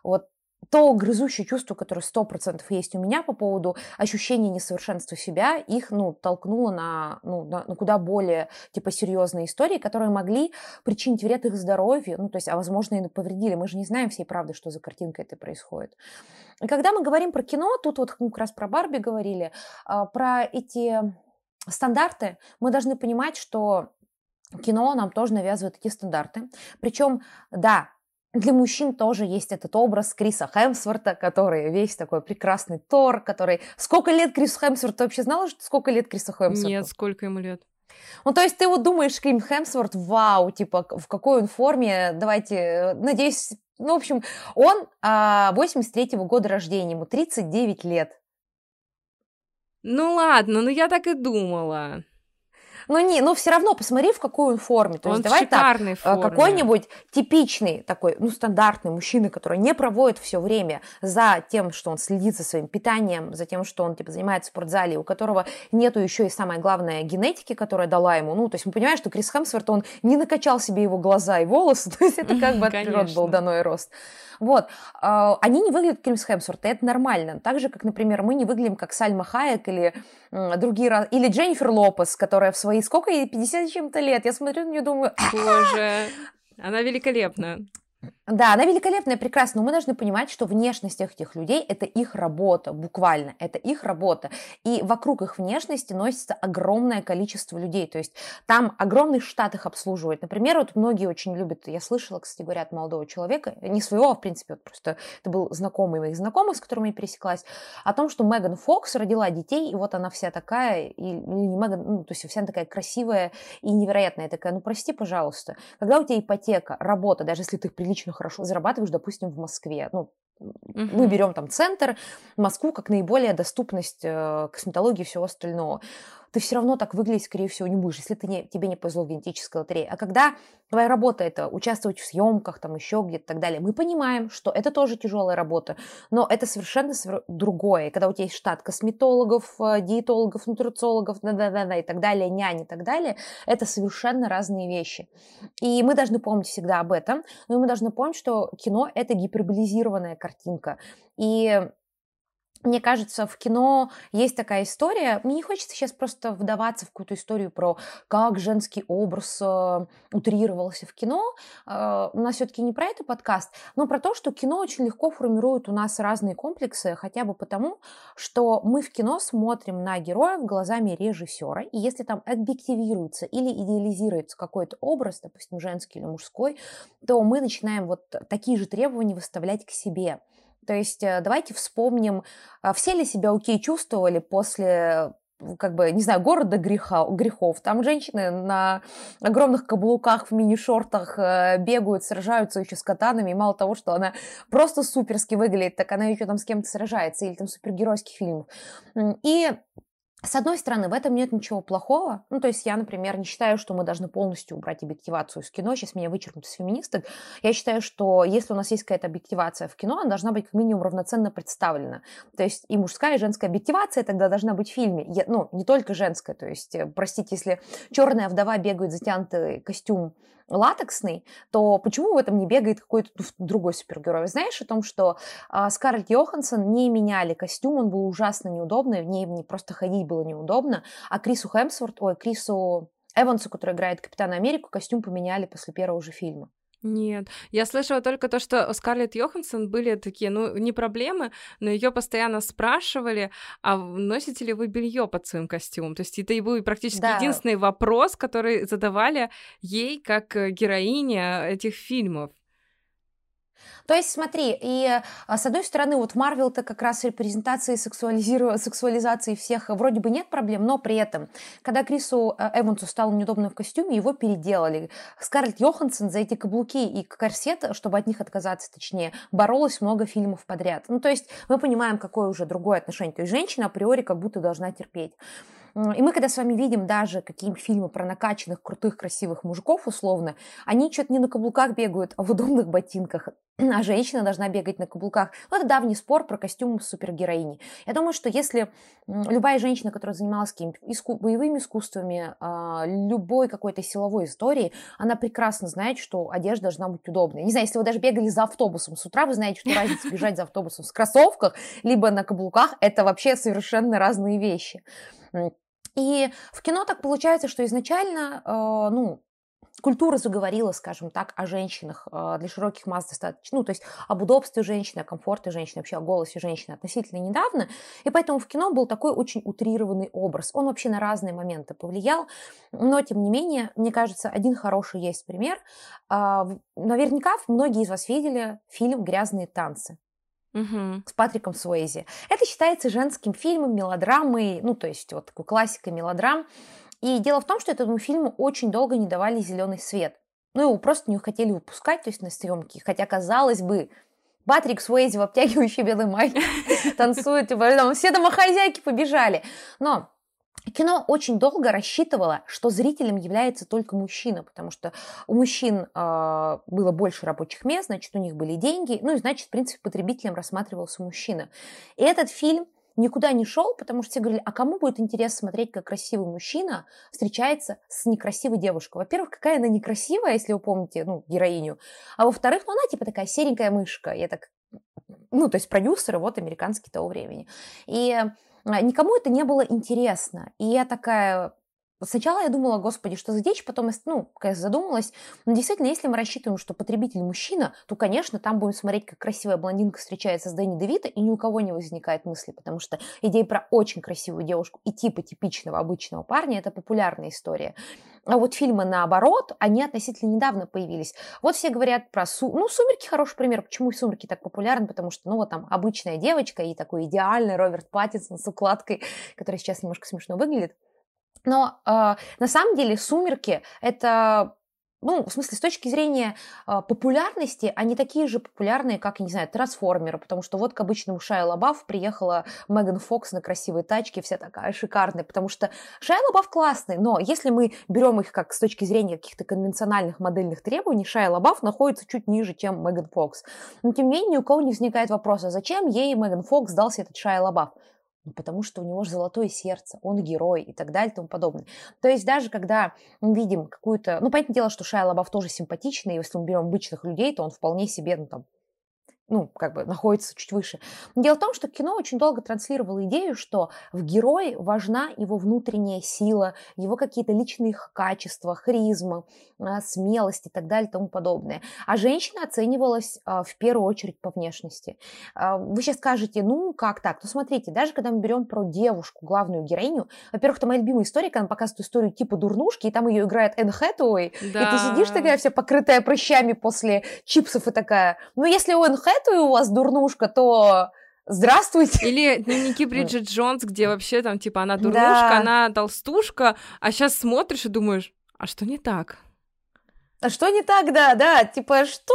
Speaker 7: вот то грызущее чувство, которое сто процентов есть у меня по поводу ощущения несовершенства себя, их, ну, толкнуло на, ну, на, на куда более, типа, серьезные истории, которые могли причинить вред их здоровью, ну, то есть, а, возможно, и повредили. Мы же не знаем всей правды, что за картинкой это происходит. И когда мы говорим про кино, тут вот как раз про Барби говорили, а, про эти стандарты, мы должны понимать, что кино нам тоже навязывает эти стандарты. Причем, да, для мужчин тоже есть этот образ Криса Хемсворта, который весь такой прекрасный Тор, который... Сколько лет Крис Хемсворт? Ты вообще знала, что сколько лет Крису Хемсворту?
Speaker 1: Нет, сколько ему лет?
Speaker 7: Ну, то есть ты вот думаешь, Крим Хемсворт, вау, типа, в какой он форме, давайте, надеюсь, ну, в общем, он а, 83-го года рождения, ему 39 лет.
Speaker 1: Ну ладно, ну я так и думала.
Speaker 7: Но не, но все равно посмотри, в какой он форме. То
Speaker 1: он
Speaker 7: есть давай так,
Speaker 1: форме.
Speaker 7: какой-нибудь типичный такой, ну, стандартный мужчина, который не проводит все время за тем, что он следит за своим питанием, за тем, что он, типа, занимается в спортзале, у которого нету еще и самое главное генетики, которая дала ему. Ну, то есть мы понимаем, что Крис Хемсворт, он не накачал себе его глаза и волосы, то есть это как бы от природы был дано и рост. Вот. А, они не выглядят Крис Хемсворт, и это нормально. Так же, как, например, мы не выглядим как Сальма Хайек или другие... Или Дженнифер Лопес, которая в свои... Сколько ей? 50 с чем-то лет. Я смотрю на нее думаю...
Speaker 1: Боже, она великолепна.
Speaker 7: Да, она великолепная, прекрасная, но мы должны понимать, что внешность этих людей – это их работа, буквально, это их работа. И вокруг их внешности носится огромное количество людей, то есть там огромный штат их обслуживает. Например, вот многие очень любят, я слышала, кстати говоря, от молодого человека, не своего, а в принципе, вот просто это был знакомый моих знакомых, с которыми я пересеклась, о том, что Меган Фокс родила детей, и вот она вся такая, и, или не Меган, ну, то есть вся такая красивая и невероятная, такая, ну, прости, пожалуйста, когда у тебя ипотека, работа, даже если ты прилично хорошо зарабатываешь, допустим, в Москве. Ну, Uh-huh. Мы берем там центр, Москву как наиболее доступность э, косметологии и всего остального ты все равно так выглядеть, скорее всего, не будешь, если ты не, тебе не повезло в генетической лотерее. А когда твоя работа это участвовать в съемках, там еще где-то и так далее, мы понимаем, что это тоже тяжелая работа, но это совершенно другое. Когда у тебя есть штат косметологов, э, диетологов, нутрициологов, да, да, да, и так далее, нянь и так далее, это совершенно разные вещи. И мы должны помнить всегда об этом, но мы должны помнить, что кино это гиперболизированная картинка. И мне кажется, в кино есть такая история. Мне не хочется сейчас просто вдаваться в какую-то историю про как женский образ э, утрировался в кино. Э, у нас все-таки не про это подкаст, но про то, что кино очень легко формирует у нас разные комплексы, хотя бы потому, что мы в кино смотрим на героев глазами режиссера, и если там объективируется или идеализируется какой-то образ, допустим, женский или мужской, то мы начинаем вот такие же требования выставлять к себе. То есть э, давайте вспомним, а, все ли себя окей чувствовали после как бы, не знаю, города греха, грехов. Там женщины на огромных каблуках в мини-шортах э, бегают, сражаются еще с катанами. И мало того, что она просто суперски выглядит, так она еще там с кем-то сражается. Или там супергеройских фильмов. И с одной стороны, в этом нет ничего плохого. Ну, то есть я, например, не считаю, что мы должны полностью убрать объективацию из кино. Сейчас меня вычеркнут из феминисток. Я считаю, что если у нас есть какая-то объективация в кино, она должна быть как минимум равноценно представлена. То есть и мужская, и женская объективация тогда должна быть в фильме. Я, ну, не только женская. То есть, э, простите, если черная вдова бегает затянутый костюм латексный, то почему в этом не бегает какой-то другой супергерой? Знаешь о том, что э, Скарлетт Йоханссон не меняли костюм, он был ужасно неудобный, в ней не просто ходить было неудобно, а Крису Хемсворт, ой, Крису Эвансу, который играет Капитана Америку, костюм поменяли после первого же фильма.
Speaker 1: Нет, я слышала только то, что у Скарлетт Йоханссон были такие, ну, не проблемы, но ее постоянно спрашивали, а носите ли вы белье под своим костюмом? То есть это и был практически да. единственный вопрос, который задавали ей как э, героине этих фильмов.
Speaker 7: То есть, смотри, и а, с одной стороны, вот в Марвел-то как раз репрезентации сексуализации всех вроде бы нет проблем, но при этом, когда Крису э, Эвансу стало неудобно в костюме, его переделали. Скарлетт Йоханссон за эти каблуки и корсет, чтобы от них отказаться, точнее, боролась много фильмов подряд. Ну, то есть мы понимаем, какое уже другое отношение. То есть женщина априори как будто должна терпеть. И мы, когда с вами видим даже какие фильмы про накачанных, крутых, красивых мужиков, условно, они что-то не на каблуках бегают, а в удобных ботинках, а женщина должна бегать на каблуках. Ну, это давний спор про костюм супергероини. Я думаю, что если любая женщина, которая занималась какими-то иску- боевыми искусствами, а, любой какой-то силовой историей, она прекрасно знает, что одежда должна быть удобной. Не знаю, если вы даже бегали за автобусом с утра, вы знаете, что разница бежать за автобусом в кроссовках, либо на каблуках, это вообще совершенно разные вещи. И в кино так получается, что изначально, э, ну, культура заговорила, скажем так, о женщинах э, для широких масс достаточно, ну, то есть об удобстве женщины, о комфорте женщины, вообще о голосе женщины относительно недавно, и поэтому в кино был такой очень утрированный образ. Он вообще на разные моменты повлиял, но, тем не менее, мне кажется, один хороший есть пример. Э, наверняка многие из вас видели фильм «Грязные танцы»
Speaker 1: Мгм.
Speaker 7: с Патриком Суэйзи. Это считается женским фильмом, мелодрамой, ну, то есть вот такой классикой мелодрам. И дело в том, что этому фильму очень долго не давали зеленый свет. Ну, его просто не хотели выпускать, то есть на съемки. Хотя, казалось бы, Патрик Суэйзи в обтягивающей белой майке танцует, там все домохозяйки побежали. Но Кино очень долго рассчитывало, что зрителем является только мужчина, потому что у мужчин э, было больше рабочих мест, значит, у них были деньги, ну и значит, в принципе, потребителем рассматривался мужчина. И этот фильм никуда не шел, потому что все говорили, а кому будет интересно смотреть, как красивый мужчина встречается с некрасивой девушкой? Во-первых, какая она некрасивая, если вы помните, ну, героиню, а во-вторых, ну, она типа такая серенькая мышка. Я так ну, то есть продюсеры вот американские того времени. И никому это не было интересно. И я такая, Сначала я думала, господи, что за дичь, потом, ну, конечно, задумалась. Но действительно, если мы рассчитываем, что потребитель мужчина, то, конечно, там будем смотреть, как красивая блондинка встречается с Дэнни Девита, и ни у кого не возникает мысли, потому что идея про очень красивую девушку и типа типичного обычного парня – это популярная история. А вот фильмы наоборот, они относительно недавно появились. Вот все говорят про Су... Ну, «Сумерки» хороший пример. Почему «Сумерки» так популярны? Потому что, ну, вот там обычная девочка и такой идеальный Роберт Паттинсон с укладкой, который сейчас немножко смешно выглядит. Но э, на самом деле «Сумерки» — это ну, в смысле, с точки зрения э, популярности, они такие же популярные, как, я не знаю, трансформеры, потому что вот к обычному Шайа Лабаф приехала Меган Фокс на красивой тачке, вся такая шикарная, потому что Шайа Лабаф классный, но если мы берем их как с точки зрения каких-то конвенциональных модельных требований, Шайа Лабаф находится чуть ниже, чем Меган Фокс. Но тем не менее, ни у кого не возникает вопроса, зачем ей Меган Фокс дался этот Шайа Лабаф? Ну, потому что у него же золотое сердце, он герой и так далее и тому подобное. То есть даже когда мы видим какую-то... Ну, понятное дело, что Шайа Лабаф тоже симпатичный, и если мы берем обычных людей, то он вполне себе, ну, там, ну, как бы находится чуть выше. Дело в том, что кино очень долго транслировало идею, что в герое важна его внутренняя сила, его какие-то личные качества, харизма, а, смелость и так далее и тому подобное. А женщина оценивалась а, в первую очередь по внешности. А, вы сейчас скажете, ну, как так? Ну, смотрите, даже когда мы берем про девушку, главную героиню, во-первых, это моя любимая история, когда она показывает историю типа дурнушки, и там ее играет Энн Хэтэуэй,
Speaker 1: Да.
Speaker 7: и ты сидишь такая вся покрытая прыщами после чипсов и такая, ну, если у Энн Хэтэуэй у вас дурнушка, то здравствуйте.
Speaker 1: Или дневники Бриджит Джонс, где вообще там, типа, она дурнушка,
Speaker 7: Да.
Speaker 1: она толстушка, а сейчас смотришь и думаешь, а что не так?
Speaker 7: А что не так, да, да, типа что?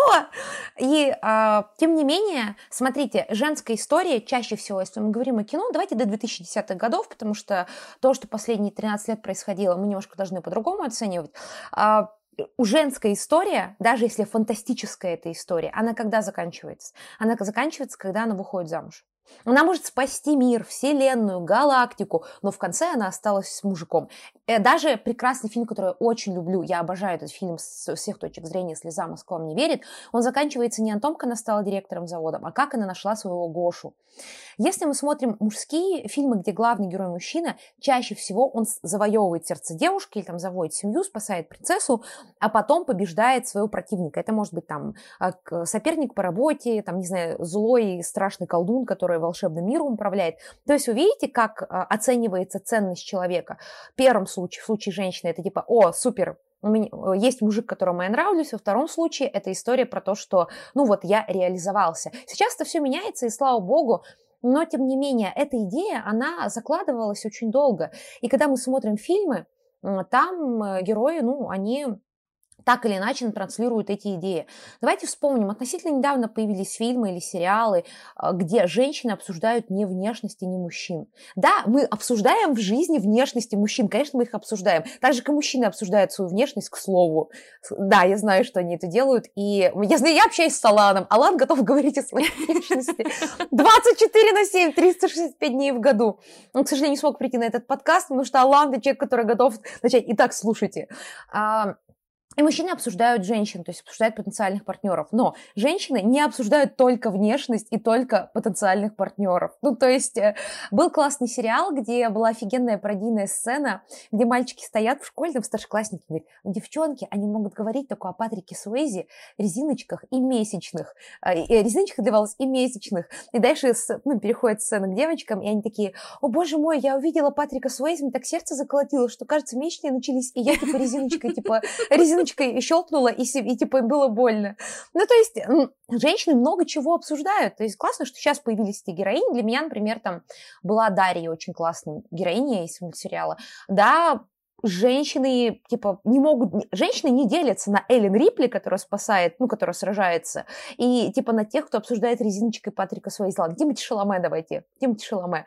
Speaker 7: И а, тем не менее, смотрите, женская история чаще всего, если мы говорим о кино, давайте до 2010-х годов, потому что то, что последние 13 лет происходило, мы немножко должны по-другому оценивать. А, у женской история, даже если фантастическая эта история, она когда заканчивается? Она заканчивается, когда она выходит замуж. Она может спасти мир, вселенную, галактику, но в конце она осталась с мужиком. Э, Даже прекрасный фильм, который я очень люблю, я обожаю этот фильм с всех точек зрения «Слеза Москва мне верит», он заканчивается не о том, как она стала директором завода, а как она нашла своего Гошу. Если мы смотрим мужские фильмы, где главный герой мужчина, чаще всего он завоевывает сердце девушки или там заводит семью, спасает принцессу, а потом побеждает своего противника. Это может быть там а, соперник по работе, там, не знаю, злой и страшный колдун, который волшебным миром управляет. То есть вы видите, как а, оценивается ценность человека. В первом случае, в случае женщины, это типа, о, супер, у меня э, есть мужик, которому я нравлюсь. Во втором случае это история про то, что, ну вот, я реализовался. Сейчас это все меняется, и слава богу, но, тем не менее, эта идея, она закладывалась очень долго. И когда мы смотрим фильмы, там э, герои, ну, они так или иначе транслируют эти идеи. Давайте вспомним, относительно недавно появились фильмы или сериалы, а, где женщины обсуждают не внешности, не мужчин. Да, мы обсуждаем в жизни внешности мужчин, конечно, мы их обсуждаем. Так же, как мужчины обсуждают свою внешность, к слову. Да, я знаю, что они это делают, и я знаю, я общаюсь с Аланом. Алан готов говорить о своей внешности 24 на 7, 365 дней в году. Он, к сожалению, не смог прийти на этот подкаст, потому что Алан – это человек, который готов начать. Итак, слушайте. А, и мужчины обсуждают женщин, то есть обсуждают потенциальных партнеров. Но женщины не обсуждают только внешность и только потенциальных партнеров. Ну, то есть э, был классный сериал, где была офигенная пародийная сцена, где мальчики стоят в школе, там старшеклассники говорят, ну, девчонки, они могут говорить только о Патрике Суэзи, резиночках и месячных. Э, и резиночках для волос и месячных. И дальше ну, переходит сцена к девочкам, и они такие, о боже мой, я увидела Патрика Суэзи, мне так сердце заколотило, что, кажется, месячные начались, и я типа резиночкой, типа резиночкой ручкой щелкнула, и, и типа было больно. Ну, то есть женщины много чего обсуждают. То есть классно, что сейчас появились эти героини. Для меня, например, там была Дарья очень классная героиня из мультсериала. Да, женщины, типа, не могут... Женщины не делятся на Эллен Рипли, которая спасает, ну, которая сражается, и, типа, на тех, кто обсуждает резиночкой Патрика Суэйзла. Тимати Шаломе давайте. Тимати Шаломе.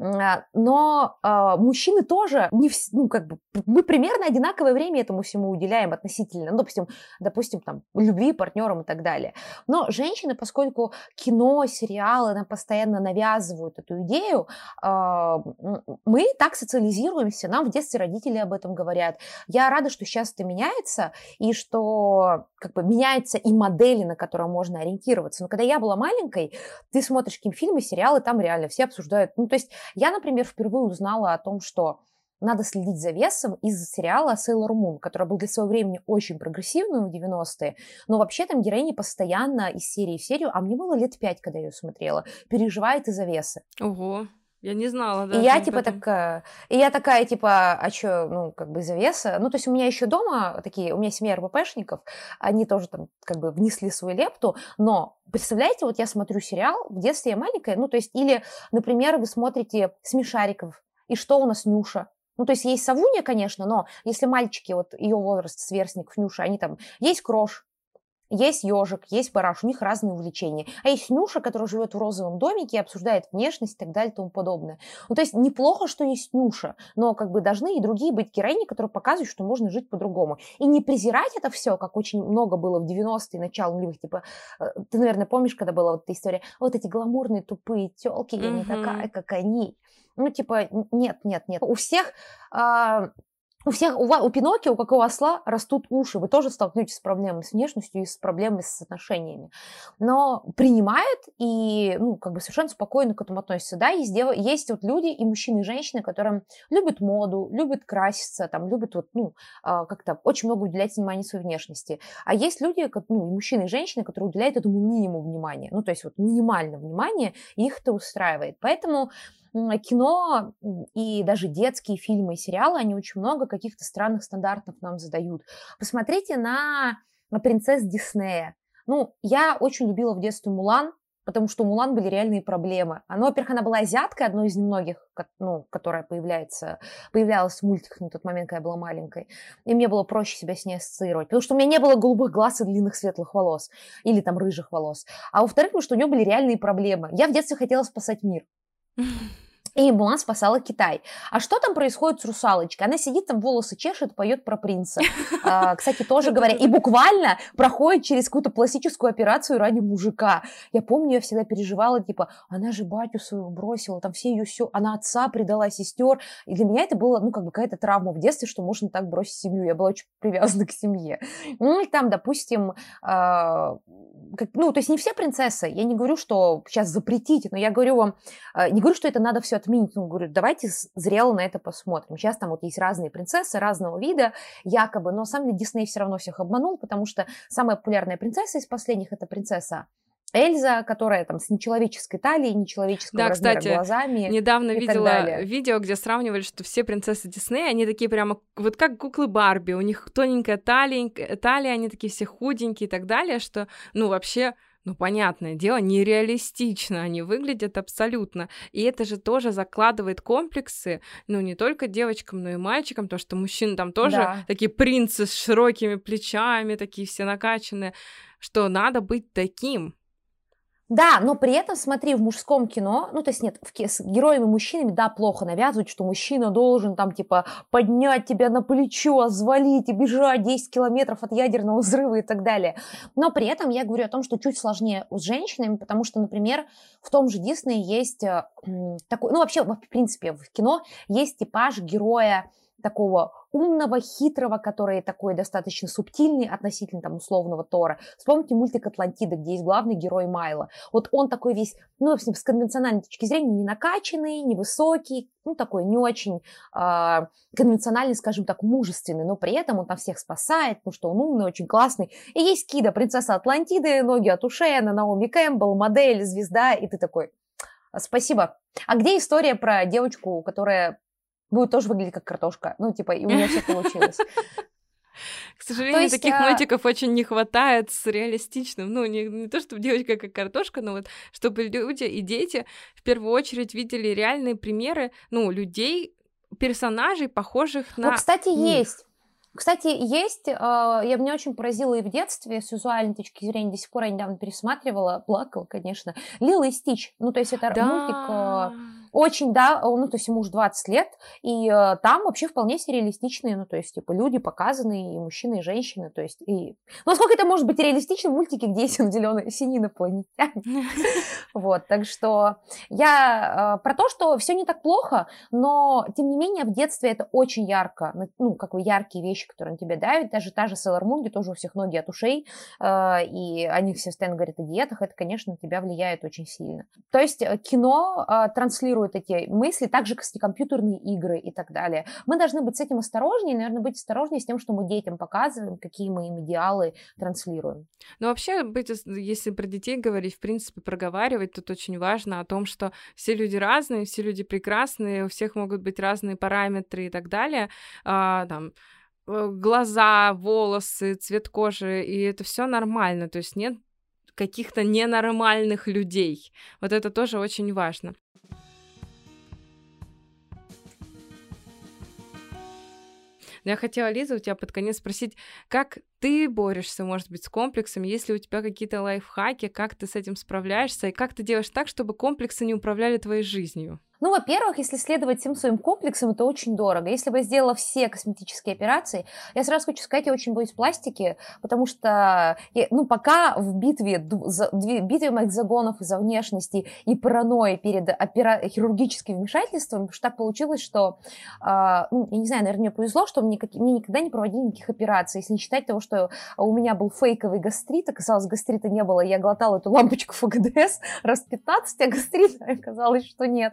Speaker 7: А, но э, мужчины тоже не в, ну как бы мы примерно одинаковое время этому всему уделяем относительно, ну, допустим, допустим там любви партнерам и так далее. Но женщины, поскольку кино, сериалы нам постоянно навязывают эту идею, э, мы так социализируемся, нам в детстве родители об этом говорят. Я рада, что сейчас это меняется и что как бы меняются и модели, на которые можно ориентироваться. Но когда я была маленькой, ты смотришь какие-то фильмы, сериалы, там реально все обсуждают, ну то есть я, например, впервые узнала о том, что надо следить за весом из сериала Sailor Moon, который был для своего времени очень прогрессивным в 90-е, но вообще там героиня постоянно из серии в серию, а мне было лет пять, когда я ее смотрела, переживает из-за веса.
Speaker 1: Ого. Я не знала, да.
Speaker 7: И я типа этом. такая, и я такая типа, а что, ну как бы из-за веса. Ну то есть у меня еще дома такие, у меня семья РППшников, они тоже там как бы внесли свою лепту, но представляете, вот я смотрю сериал, в детстве я маленькая, ну то есть или, например, вы смотрите Смешариков, и что у нас Нюша? Ну, то есть есть Савуня, конечно, но если мальчики, вот ее возраст, сверстник, Нюша, они там, есть Крош, есть ежик, есть бараш, у них разные увлечения. А есть Нюша, которая живет в розовом домике и обсуждает внешность и так далее и тому подобное. Ну, то есть неплохо, что есть Нюша, но как бы должны и другие быть героини, которые показывают, что можно жить по-другому. И не презирать это все, как очень много было в 90-е, начало нулевых, типа, э, ты, наверное, помнишь, когда была вот эта история, вот эти гламурные тупые телки, я не такая, как они. Ну, типа, нет, нет, нет. У всех а, у всех, у, вас, у Пиноккио, как у осла, растут уши. Вы тоже столкнетесь с проблемами с внешностью и с проблемами с отношениями. Но принимает и, ну, как бы совершенно спокойно к этому относится. Да, есть, дев... есть вот люди, и мужчины, и женщины, которые любят моду, любят краситься, там, любят вот, ну, а, как-то очень много уделять внимания своей внешности. А есть люди, как, ну, и мужчины, и женщины, которые уделяют этому минимум внимания. Ну, то есть вот минимально внимания, и их это устраивает. Поэтому кино и даже детские фильмы и сериалы, они очень много каких-то странных стандартов нам задают. Посмотрите на, на принцесс Диснея. Ну, я очень любила в детстве Мулан, потому что у Мулан были реальные проблемы. Она, во-первых, она была азиаткой, одной из немногих, ну, которая появляется, появлялась в мультиках на тот момент, когда я была маленькой. И мне было проще себя с ней ассоциировать, потому что у меня не было голубых глаз и длинных светлых волос, или там рыжих волос. А во-вторых, потому что у нее были реальные проблемы. Я в детстве хотела спасать мир. И Мулан спасала Китай. А что там происходит с русалочкой? Она сидит там, волосы чешет, поет про принца. А, кстати, тоже говоря, и буквально проходит через какую-то пластическую операцию ради мужика. Я помню, я всегда переживала, типа, она же батю свою бросила, там все ее все, она отца предала, сестер. И для меня это было, ну, как бы какая-то травма в детстве, что можно так бросить семью. Я была очень привязана к семье. Ну, и там, допустим, а, как, ну, то есть не все принцессы. Я не говорю, что сейчас запретите, но я говорю вам, а, не говорю, что это надо все отменить. Ну, говорю, давайте зрело на это посмотрим. Сейчас там вот есть разные принцессы разного вида, якобы, но на самом деле Дисней все равно всех обманул, потому что самая популярная принцесса из последних это принцесса Эльза, которая там с нечеловеческой талией, нечеловеческого да, размера кстати, глазами.
Speaker 1: Недавно видела видео, где сравнивали, что все принцессы Диснея, они такие прямо вот как куклы Барби, у них тоненькая талия, талия, они такие все худенькие и так далее, что, ну, вообще ну, понятное дело, нереалистично они выглядят абсолютно. И это же тоже закладывает комплексы, ну, не только девочкам, но и мальчикам, то, что мужчины там тоже
Speaker 7: Да.
Speaker 1: такие принцы с широкими плечами, такие все накачанные, что надо быть таким.
Speaker 7: Да, но при этом, смотри, в мужском кино, ну, то есть нет, в с героями-мужчинами, да, плохо навязывают, что мужчина должен там, типа, поднять тебя на плечо, звалить и бежать 10 километров от ядерного взрыва и так далее. Но при этом я говорю о том, что чуть сложнее с женщинами, потому что, например, в том же Диснее есть э, такой, ну, вообще, в принципе, в кино есть типаж героя такого умного, хитрого, который такой достаточно субтильный относительно там условного Тора. Вспомните мультик «Атлантида», где есть главный герой Майла. Вот он такой весь, ну, общем, с конвенциональной точки зрения, не накачанный, невысокий, ну, такой не очень а, конвенциональный, скажем так, мужественный, но при этом он там всех спасает, потому что он умный, очень классный. И есть Кида, принцесса Атлантиды, ноги от ушей, она Наоми Кэмпбелл, модель, звезда, и ты такой, спасибо. А где история про девочку, которая будет тоже выглядеть как картошка? Ну, типа, и у нее все получилось.
Speaker 1: К сожалению,
Speaker 7: есть,
Speaker 1: таких
Speaker 7: а-
Speaker 1: мультиков очень не хватает с реалистичным. Ну, не, не то, чтобы девочка как картошка, но вот чтобы люди и дети в первую очередь видели реальные примеры, ну, людей, персонажей, похожих на...
Speaker 7: Ну, кстати,
Speaker 1: них.
Speaker 7: есть. Кстати, есть, э, я меня очень поразила и в детстве, с визуальной точки зрения, до сих пор я недавно пересматривала, плакала, конечно, Лила и Стич, ну, то есть это
Speaker 1: Да.
Speaker 7: мультик э, очень, да, э, ну, то есть ему уже 20 лет, и э, там вообще вполне себе реалистичные, ну, то есть, типа, люди показаны, и мужчины, и женщины, то есть, и... Ну, насколько это может быть реалистично в мультике, где есть наделенные синие инопланетяне? Вот, так что я э, про то, что все не так плохо, но, тем не менее, в детстве это очень ярко, ну, как бы яркие вещи, которые на тебя давят, даже та же Sailor Moon, где тоже у всех ноги от ушей, э, и они все постоянно говорят о диетах, это, конечно, на тебя влияет очень сильно. То есть кино э, транслирует эти мысли, также, кстати, компьютерные игры и так далее. Мы должны быть с этим осторожнее, наверное, быть осторожнее с тем, что мы детям показываем, какие мы им идеалы транслируем.
Speaker 1: Ну, вообще, быть, если про детей говорить, в принципе, проговаривать, тут очень важно о том, что все люди разные, все люди прекрасные, у всех могут быть разные параметры и так далее. А, там, э, глаза, волосы, цвет кожи, и это все нормально, то есть нет каких-то ненормальных людей. Вот это тоже очень важно. Но Я хотела, Лиза, у тебя под конец спросить, как ты борешься, может быть, с комплексами, есть ли у тебя какие-то лайфхаки, как ты с этим справляешься, и как ты делаешь так, чтобы комплексы не управляли твоей жизнью?
Speaker 7: Ну, во-первых, если следовать всем своим комплексам, это очень дорого. Если бы я сделала все косметические операции, я сразу хочу сказать, я очень боюсь пластики, потому что, я- ну, пока в битве, за- битве моих загонов из-за внешности и паранойи перед опера- хирургическим вмешательством, что так получилось, что, а, ну, я не знаю, наверное, мне повезло, что мне, каки- мне никогда не проводили никаких операций, если не считать того, что у меня был фейковый гастрит, оказалось, гастрита не было, я глотала эту лампочку ФГДС раз 15, а гастрита оказалось, что нет.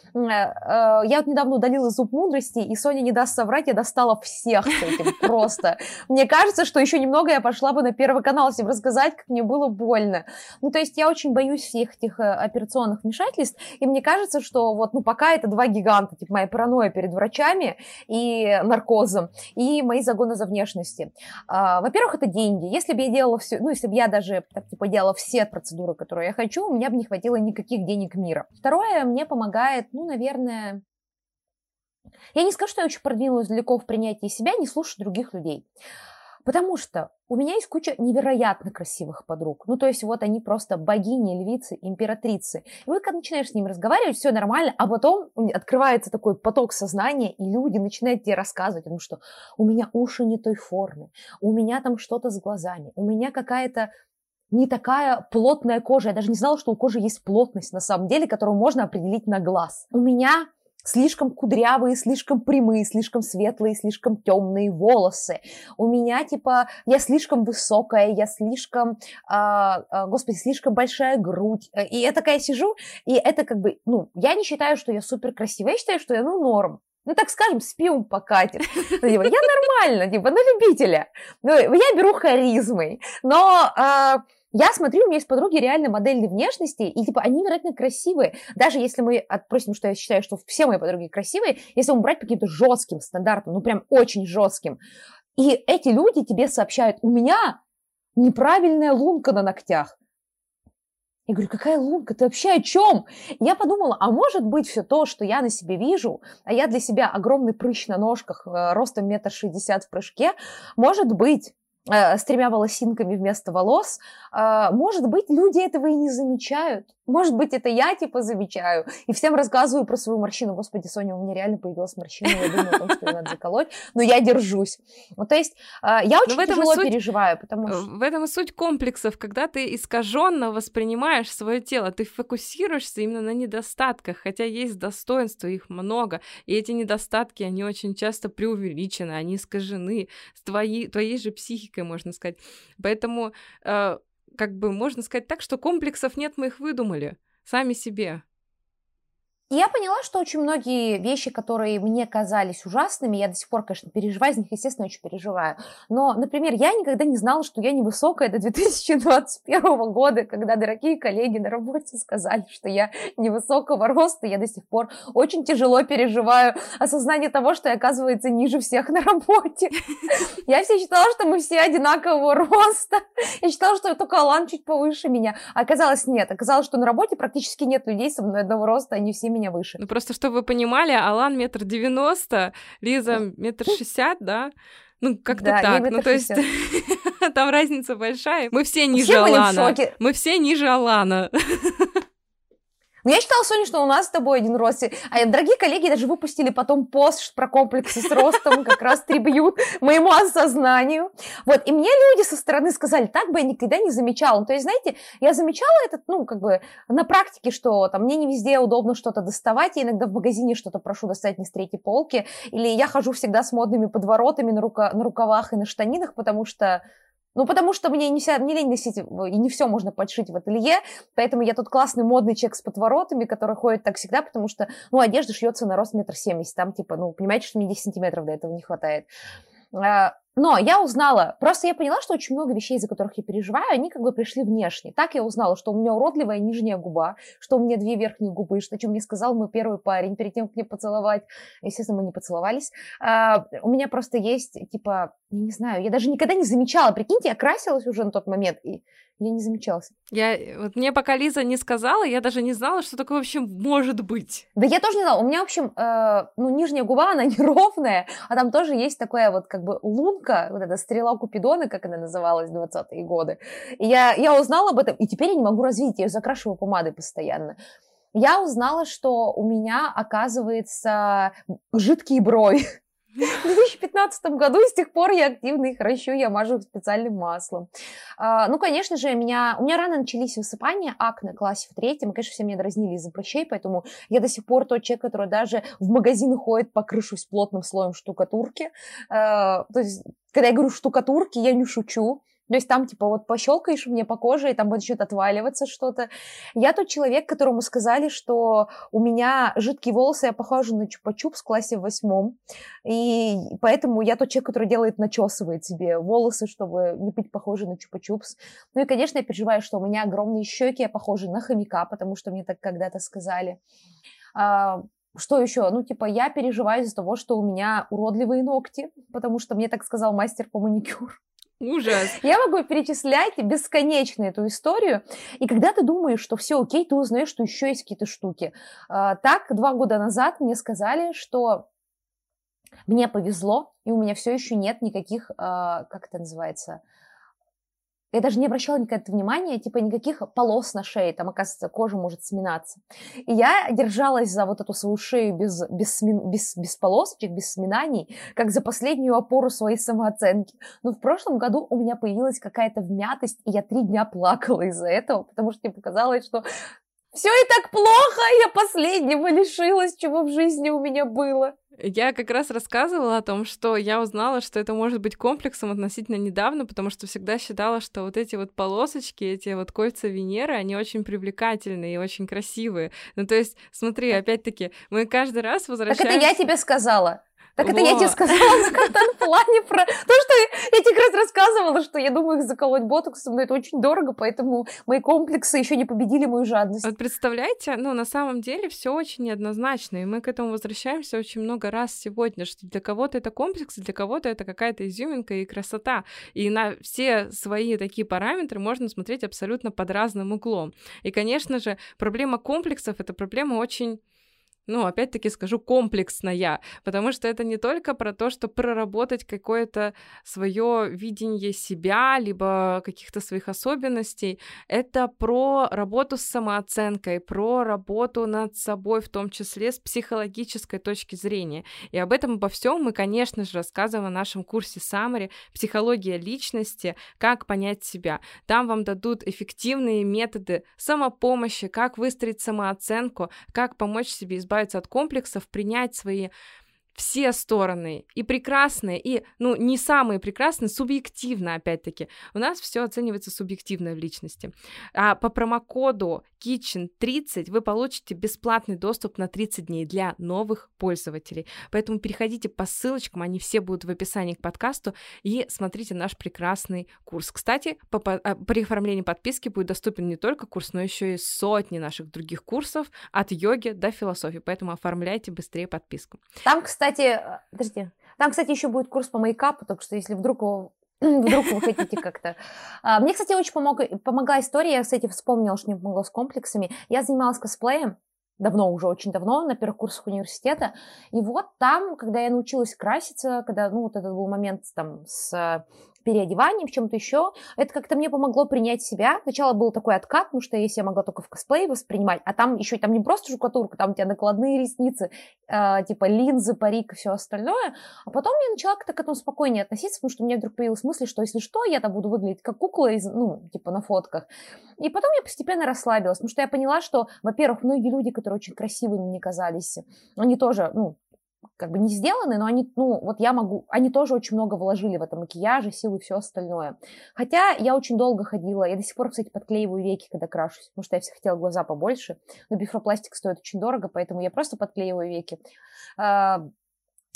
Speaker 7: Э, э, Я вот недавно удалила зуб мудрости, и Соня не даст соврать, я достала всех с этим просто. Мне кажется, что еще немного я пошла бы на Первый канал всем рассказать, как мне было больно. Ну, то есть я очень боюсь всех этих э, операционных вмешательств, и мне кажется, что вот, ну, пока это два гиганта, типа моя паранойя перед врачами и наркозом, и мои загоны за внешности. А, Во-первых, это деньги. Если бы я делала все, ну, если бы я даже, так, типа, делала все процедуры, которые я хочу, у меня бы не хватило никаких денег мира. Второе, мне помогает, ну, наверное, я не скажу, что я очень продвинулась далеко в принятии себя, не слушать других людей. Потому что у меня есть куча невероятно красивых подруг. Ну, то есть вот они просто богини, львицы, императрицы. И вот когда начинаешь с ними разговаривать, все нормально, а потом открывается такой поток сознания, и люди начинают тебе рассказывать, потому что у меня уши не той формы, у меня там что-то с глазами, у меня какая-то не такая плотная кожа. Я даже не знала, что у кожи есть плотность на самом деле, которую можно определить на глаз. У меня слишком кудрявые, слишком прямые, слишком светлые, слишком темные волосы. У меня, типа, я слишком высокая, я слишком, а, господи, слишком большая грудь. И я такая сижу, и это как бы, ну, я не считаю, что я супер красивая, я считаю, что я, ну, норм. Ну, так скажем, спиум покатит. Ну, типа, я нормально, типа, на любителя. Ну, я беру харизмой. Но а, я смотрю, у меня есть подруги реально модельной внешности, и типа они невероятно красивые. Даже если мы отпросим, что я считаю, что все мои подруги красивые, если мы брать по каким-то жестким стандартам, ну прям очень жестким, и эти люди тебе сообщают, у меня неправильная лунка на ногтях. Я говорю, какая лунка, ты вообще о чем? Я подумала, а может быть все то, что я на себе вижу, а я для себя огромный прыщ на ножках, э, ростом метр шестьдесят в прыжке, может быть, с тремя волосинками вместо волос, э, может быть, люди этого и не замечают. Может быть, это я, типа, замечаю. И всем рассказываю про свою морщину. Господи, Соня, у меня реально появилась морщина. Я думаю о том, что ее надо заколоть. Но я держусь. Ну, то есть, а, я очень тяжело суть, переживаю, потому
Speaker 1: что... В этом и суть комплексов, когда ты искаженно воспринимаешь свое тело. Ты фокусируешься именно на недостатках, хотя есть достоинства, их много. И эти недостатки, они очень часто преувеличены, они искажены с твоей, твоей же психикой, можно сказать. Поэтому э, как бы можно сказать так, что комплексов нет, мы их выдумали сами себе.
Speaker 7: И я поняла, что очень многие вещи, которые мне казались ужасными, я до сих пор, конечно, переживаю, из них, естественно, очень переживаю. Но, например, я никогда не знала, что я невысокая до 2021 года, когда дорогие коллеги на работе сказали, что я невысокого роста. Я до сих пор очень тяжело переживаю осознание того, что я, оказывается, ниже всех на работе. Я все считала, что мы все одинакового роста. Я считала, что только Алан чуть повыше меня. А оказалось, нет. Оказалось, что на работе практически нет людей со мной одного роста, они все меня выше.
Speaker 1: Ну, просто, чтобы вы понимали, Алан метр девяносто, Лиза метр шестьдесят, да? Ну, как-то да, так. Ну, то есть там разница большая. Мы все ниже все Алана. Мы все ниже Алана.
Speaker 7: Но я считала, Соня, что у нас с тобой один рост. А дорогие коллеги даже выпустили потом пост про комплексы с ростом, как раз трибьют моему осознанию. Вот, и мне люди со стороны сказали, так бы я никогда не замечала. Ну, то есть, знаете, я замечала этот, ну, как бы на практике, что там мне не везде удобно что-то доставать, я иногда в магазине что-то прошу достать не с третьей полки, или я хожу всегда с модными подворотами на, рука, на рукавах и на штанинах, потому что ну, потому что мне не, вся, не лень носить, и не все можно подшить в ателье, поэтому я тут классный модный чек с подворотами, который ходит так всегда, потому что, ну, одежда шьется на рост метр семьдесят, там, типа, ну, понимаете, что мне 10 сантиметров до этого не хватает. А, но я узнала, просто я поняла, что очень много вещей, за которых я переживаю, они как бы пришли внешне. Так я узнала, что у меня уродливая нижняя губа, что у меня две верхние губы, что, о чем мне сказал мой первый парень перед тем, как мне поцеловать. Естественно, мы не поцеловались. А, у меня просто есть, типа, я не знаю, я даже никогда не замечала. Прикиньте, я красилась уже на тот момент, и я не замечала.
Speaker 1: Я, вот мне пока Лиза не сказала, я даже не знала, что такое вообще может быть.
Speaker 7: Да я тоже не знала. У меня, в общем, э, ну, нижняя губа, она неровная, а там тоже есть такая вот как бы лунка, вот эта стрела Купидона, как она называлась в 20-е годы. И я, я узнала об этом, и теперь я не могу развить, я ее закрашиваю помадой постоянно. Я узнала, что у меня, оказывается, жидкие брови. В 2015 году, и с тех пор я активно их ращу, я мажу их специальным маслом. А, ну, конечно же, меня, у меня рано начались высыпания, акне, классе в третьем, конечно, все меня дразнили из-за прыщей, поэтому я до сих пор тот человек, который даже в магазин ходит, покрышусь плотным слоем штукатурки. А, то есть, когда я говорю штукатурки, я не шучу. То есть там, типа, вот пощелкаешь мне по коже, и там начнет отваливаться что-то. Я тот человек, которому сказали, что у меня жидкие волосы, я похожа на чупа-чуп с классе в восьмом. И поэтому я тот человек, который делает, начесывает себе волосы, чтобы не быть похожей на чупа-чупс. Ну и, конечно, я переживаю, что у меня огромные щеки, я похожа на хомяка, потому что мне так когда-то сказали. А, что еще? Ну, типа, я переживаю из-за того, что у меня уродливые ногти, потому что мне так сказал мастер по маникюру.
Speaker 1: Ужас.
Speaker 7: Я могу перечислять бесконечно эту историю. И когда ты думаешь, что все окей, ты узнаешь, что еще есть какие-то штуки. А, так, два года назад мне сказали, что мне повезло, и у меня все еще нет никаких, а, как это называется, я даже не обращала никакого внимания, типа никаких полос на шее, там, оказывается, кожа может сминаться. И я держалась за вот эту свою шею без, без, смин, без, без полосочек, без сминаний, как за последнюю опору своей самооценки. Но в прошлом году у меня появилась какая-то вмятость, и я три дня плакала из-за этого, потому что мне показалось, что все и так плохо, я последнего лишилась, чего в жизни у меня было.
Speaker 1: Я как раз рассказывала о том, что я узнала, что это может быть комплексом относительно недавно, потому что всегда считала, что вот эти вот полосочки, эти вот кольца Венеры, они очень привлекательные и очень красивые. Ну, то есть, смотри, опять-таки, мы каждый раз возвращаемся...
Speaker 7: Так это я тебе сказала. Так это я тебе сказала на контент-плане про то, что я тебе как раз рассказывала, что я думаю их заколоть ботоксом, но это очень дорого, поэтому мои комплексы еще не победили мою жадность.
Speaker 1: Вот представляете, ну, на самом деле все очень неоднозначно, и мы к этому возвращаемся очень много раз сегодня, что для кого-то это комплекс, для кого-то это какая-то изюминка и красота. И на все свои такие параметры можно смотреть абсолютно под разным углом. И, конечно же, проблема комплексов — это проблема очень ну, опять-таки скажу, комплексная, потому что это не только про то, что проработать какое-то свое видение себя, либо каких-то своих особенностей, это про работу с самооценкой, про работу над собой, в том числе с психологической точки зрения. И об этом обо всем мы, конечно же, рассказываем в нашем курсе Summary «Психология личности. Как понять себя». Там вам дадут эффективные методы самопомощи, как выстроить самооценку, как помочь себе избавиться избавиться от комплексов, принять свои все стороны, и прекрасные, и, ну, не самые прекрасные, субъективно, опять-таки. У нас все оценивается субъективно в личности. А по промокоду Kitchen30 вы получите бесплатный доступ на 30 дней для новых пользователей. Поэтому переходите по ссылочкам, они все будут в описании к подкасту, и смотрите наш прекрасный курс. Кстати, по, по, а, при оформлении подписки будет доступен не только курс, но еще и сотни наших других курсов от йоги до философии, поэтому оформляйте быстрее подписку.
Speaker 7: Там, кстати, кстати, э, подожди, там, кстати, еще будет курс по мейкапу, так что если вдруг Вдруг вы хотите как-то. А, мне, кстати, очень помог, помогла история. Я, кстати, вспомнила, что мне помогло с комплексами. Я занималась косплеем давно уже, очень давно, на первых курсах университета. И вот там, когда я научилась краситься, когда, ну, вот этот был момент там с переодеванием, чем-то еще. Это как-то мне помогло принять себя. Сначала был такой откат, потому что я себя могла только в косплее воспринимать, а там еще там не просто штукатурка, там у тебя накладные ресницы, э, типа линзы, парик и все остальное. А потом я начала как-то к этому спокойнее относиться, потому что у меня вдруг появилась мысль, что если что, я там буду выглядеть как кукла, из, ну, типа на фотках. И потом я постепенно расслабилась, потому что я поняла, что, во-первых, многие люди, которые очень красивыми мне казались, они тоже, ну, как бы не сделаны, но они, ну, вот я могу, они тоже очень много вложили в это макияже, силы и все остальное. Хотя я очень долго ходила, я до сих пор, кстати, подклеиваю веки, когда крашусь, потому что я все хотела глаза побольше, но бифропластик стоит очень дорого, поэтому я просто подклеиваю веки.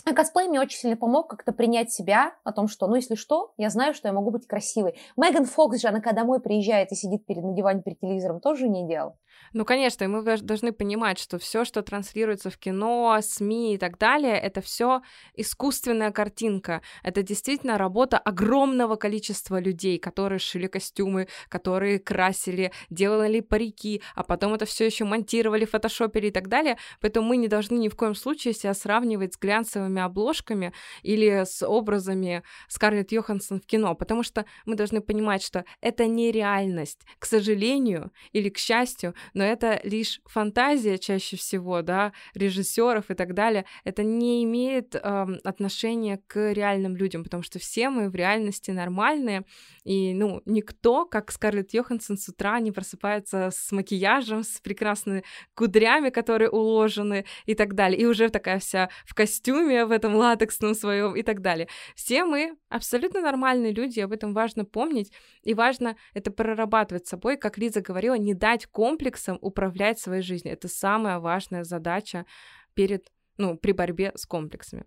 Speaker 7: А, косплей мне очень сильно помог как-то принять себя о том, что, ну, если что, я знаю, что я могу быть красивой. Меган Фокс же, она когда домой приезжает и сидит перед на диване перед телевизором, тоже не идеал.
Speaker 1: Ну, конечно, и мы должны понимать, что все, что транслируется в кино, СМИ и так далее, это все искусственная картинка. Это действительно работа огромного количества людей, которые шили костюмы, которые красили, делали парики, а потом это все еще монтировали, фотошопили и так далее. Поэтому мы не должны ни в коем случае себя сравнивать с глянцевыми обложками или с образами Скарлетт Йоханссон в кино, потому что мы должны понимать, что это не реальность. К сожалению или к счастью, но это лишь фантазия чаще всего, да, режиссеров и так далее. Это не имеет э, отношения к реальным людям, потому что все мы в реальности нормальные, и, ну, никто, как Скарлетт Йоханссон, с утра не просыпается с макияжем, с прекрасными кудрями, которые уложены и так далее, и уже такая вся в костюме, в этом латексном своем и так далее. Все мы абсолютно нормальные люди, об этом важно помнить, и важно это прорабатывать с собой, как Лиза говорила, не дать комплексам управлять своей жизнью. Это самая важная задача перед ну, при борьбе с комплексами.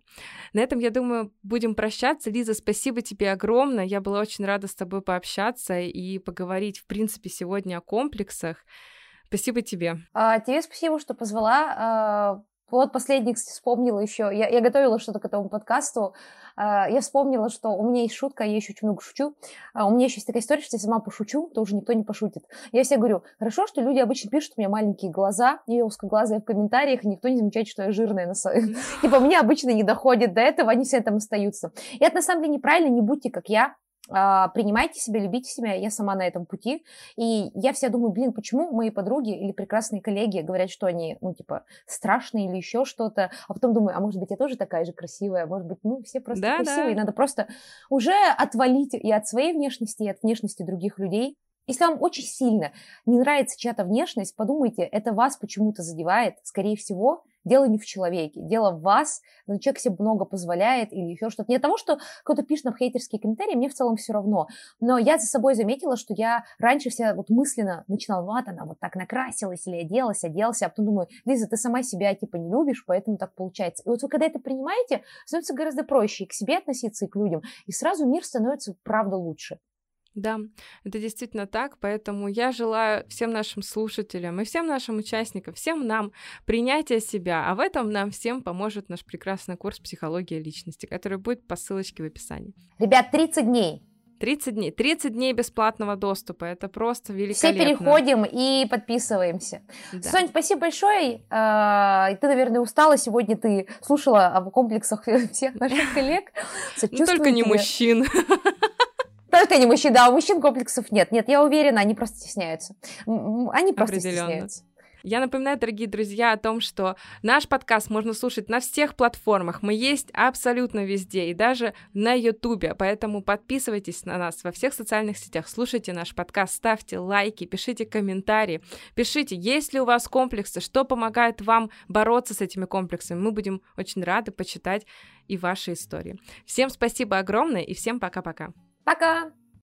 Speaker 1: На этом, я думаю, будем прощаться. Лиза, спасибо тебе огромное. Я была очень рада с тобой пообщаться и поговорить, в принципе, сегодня о комплексах. Спасибо тебе.
Speaker 7: А, тебе спасибо, что позвала. А, вот последний вспомнила еще. Я, я готовила что-то к этому подкасту. Uh, я вспомнила, что у меня есть шутка, я еще очень много шучу. Uh, у меня еще есть такая история, что я сама пошучу, то уже никто не пошутит. Я все говорю, хорошо, что люди обычно пишут, у меня маленькие глаза, я узкоглазая в комментариях, и никто не замечает, что я жирная. На... Типа, мне обычно не доходит до этого, они все там остаются. И это на самом деле неправильно, не будьте как я. А, принимайте себя, любите себя, я сама на этом пути. И я вся думаю, блин, почему мои подруги или прекрасные коллеги говорят, что они, ну, типа, страшные или еще что-то, а потом думаю, а может быть, я тоже такая же красивая, может быть, ну, все просто да, красивые, да. надо просто уже отвалить и от своей внешности, и от внешности других людей, если вам очень сильно не нравится чья-то внешность, подумайте, это вас почему-то задевает. Скорее всего, дело не в человеке, дело в вас, человек себе много позволяет или еще что-то. Не от того, что кто-то пишет нам хейтерские комментарии, мне в целом все равно. Но я за собой заметила, что я раньше вся вот мысленно начинала, вот она вот так накрасилась или оделась, оделся, а потом думаю, Лиза, ты сама себя типа не любишь, поэтому так получается. И вот вы когда это принимаете, становится гораздо проще и к себе относиться, и к людям, и сразу мир становится правда лучше.
Speaker 1: Да, это действительно так, поэтому я желаю всем нашим слушателям и всем нашим участникам, всем нам принятия себя, а в этом нам всем поможет наш прекрасный курс «Психология личности», который будет по ссылочке в описании.
Speaker 7: Ребят, 30 дней.
Speaker 1: 30 дней. 30 дней бесплатного доступа. Это просто великолепно.
Speaker 7: Все переходим и подписываемся. Да. Сонь, спасибо большое. А, ты, наверное, устала. Сегодня ты слушала об комплексах всех наших коллег.
Speaker 1: Только не мужчин.
Speaker 7: Только не мужчин, да, у мужчин комплексов нет. Нет, я уверена, они просто стесняются. Они просто стесняются.
Speaker 1: Я напоминаю, дорогие друзья, о том, что наш подкаст можно слушать на всех платформах. Мы есть абсолютно везде, и даже на Ютубе. Поэтому подписывайтесь на нас во всех социальных сетях, слушайте наш подкаст, ставьте лайки, пишите комментарии, пишите, есть ли у вас комплексы, что помогает вам бороться с этими комплексами. Мы будем очень рады почитать и ваши истории. Всем спасибо огромное, и всем пока-пока.
Speaker 7: Пока!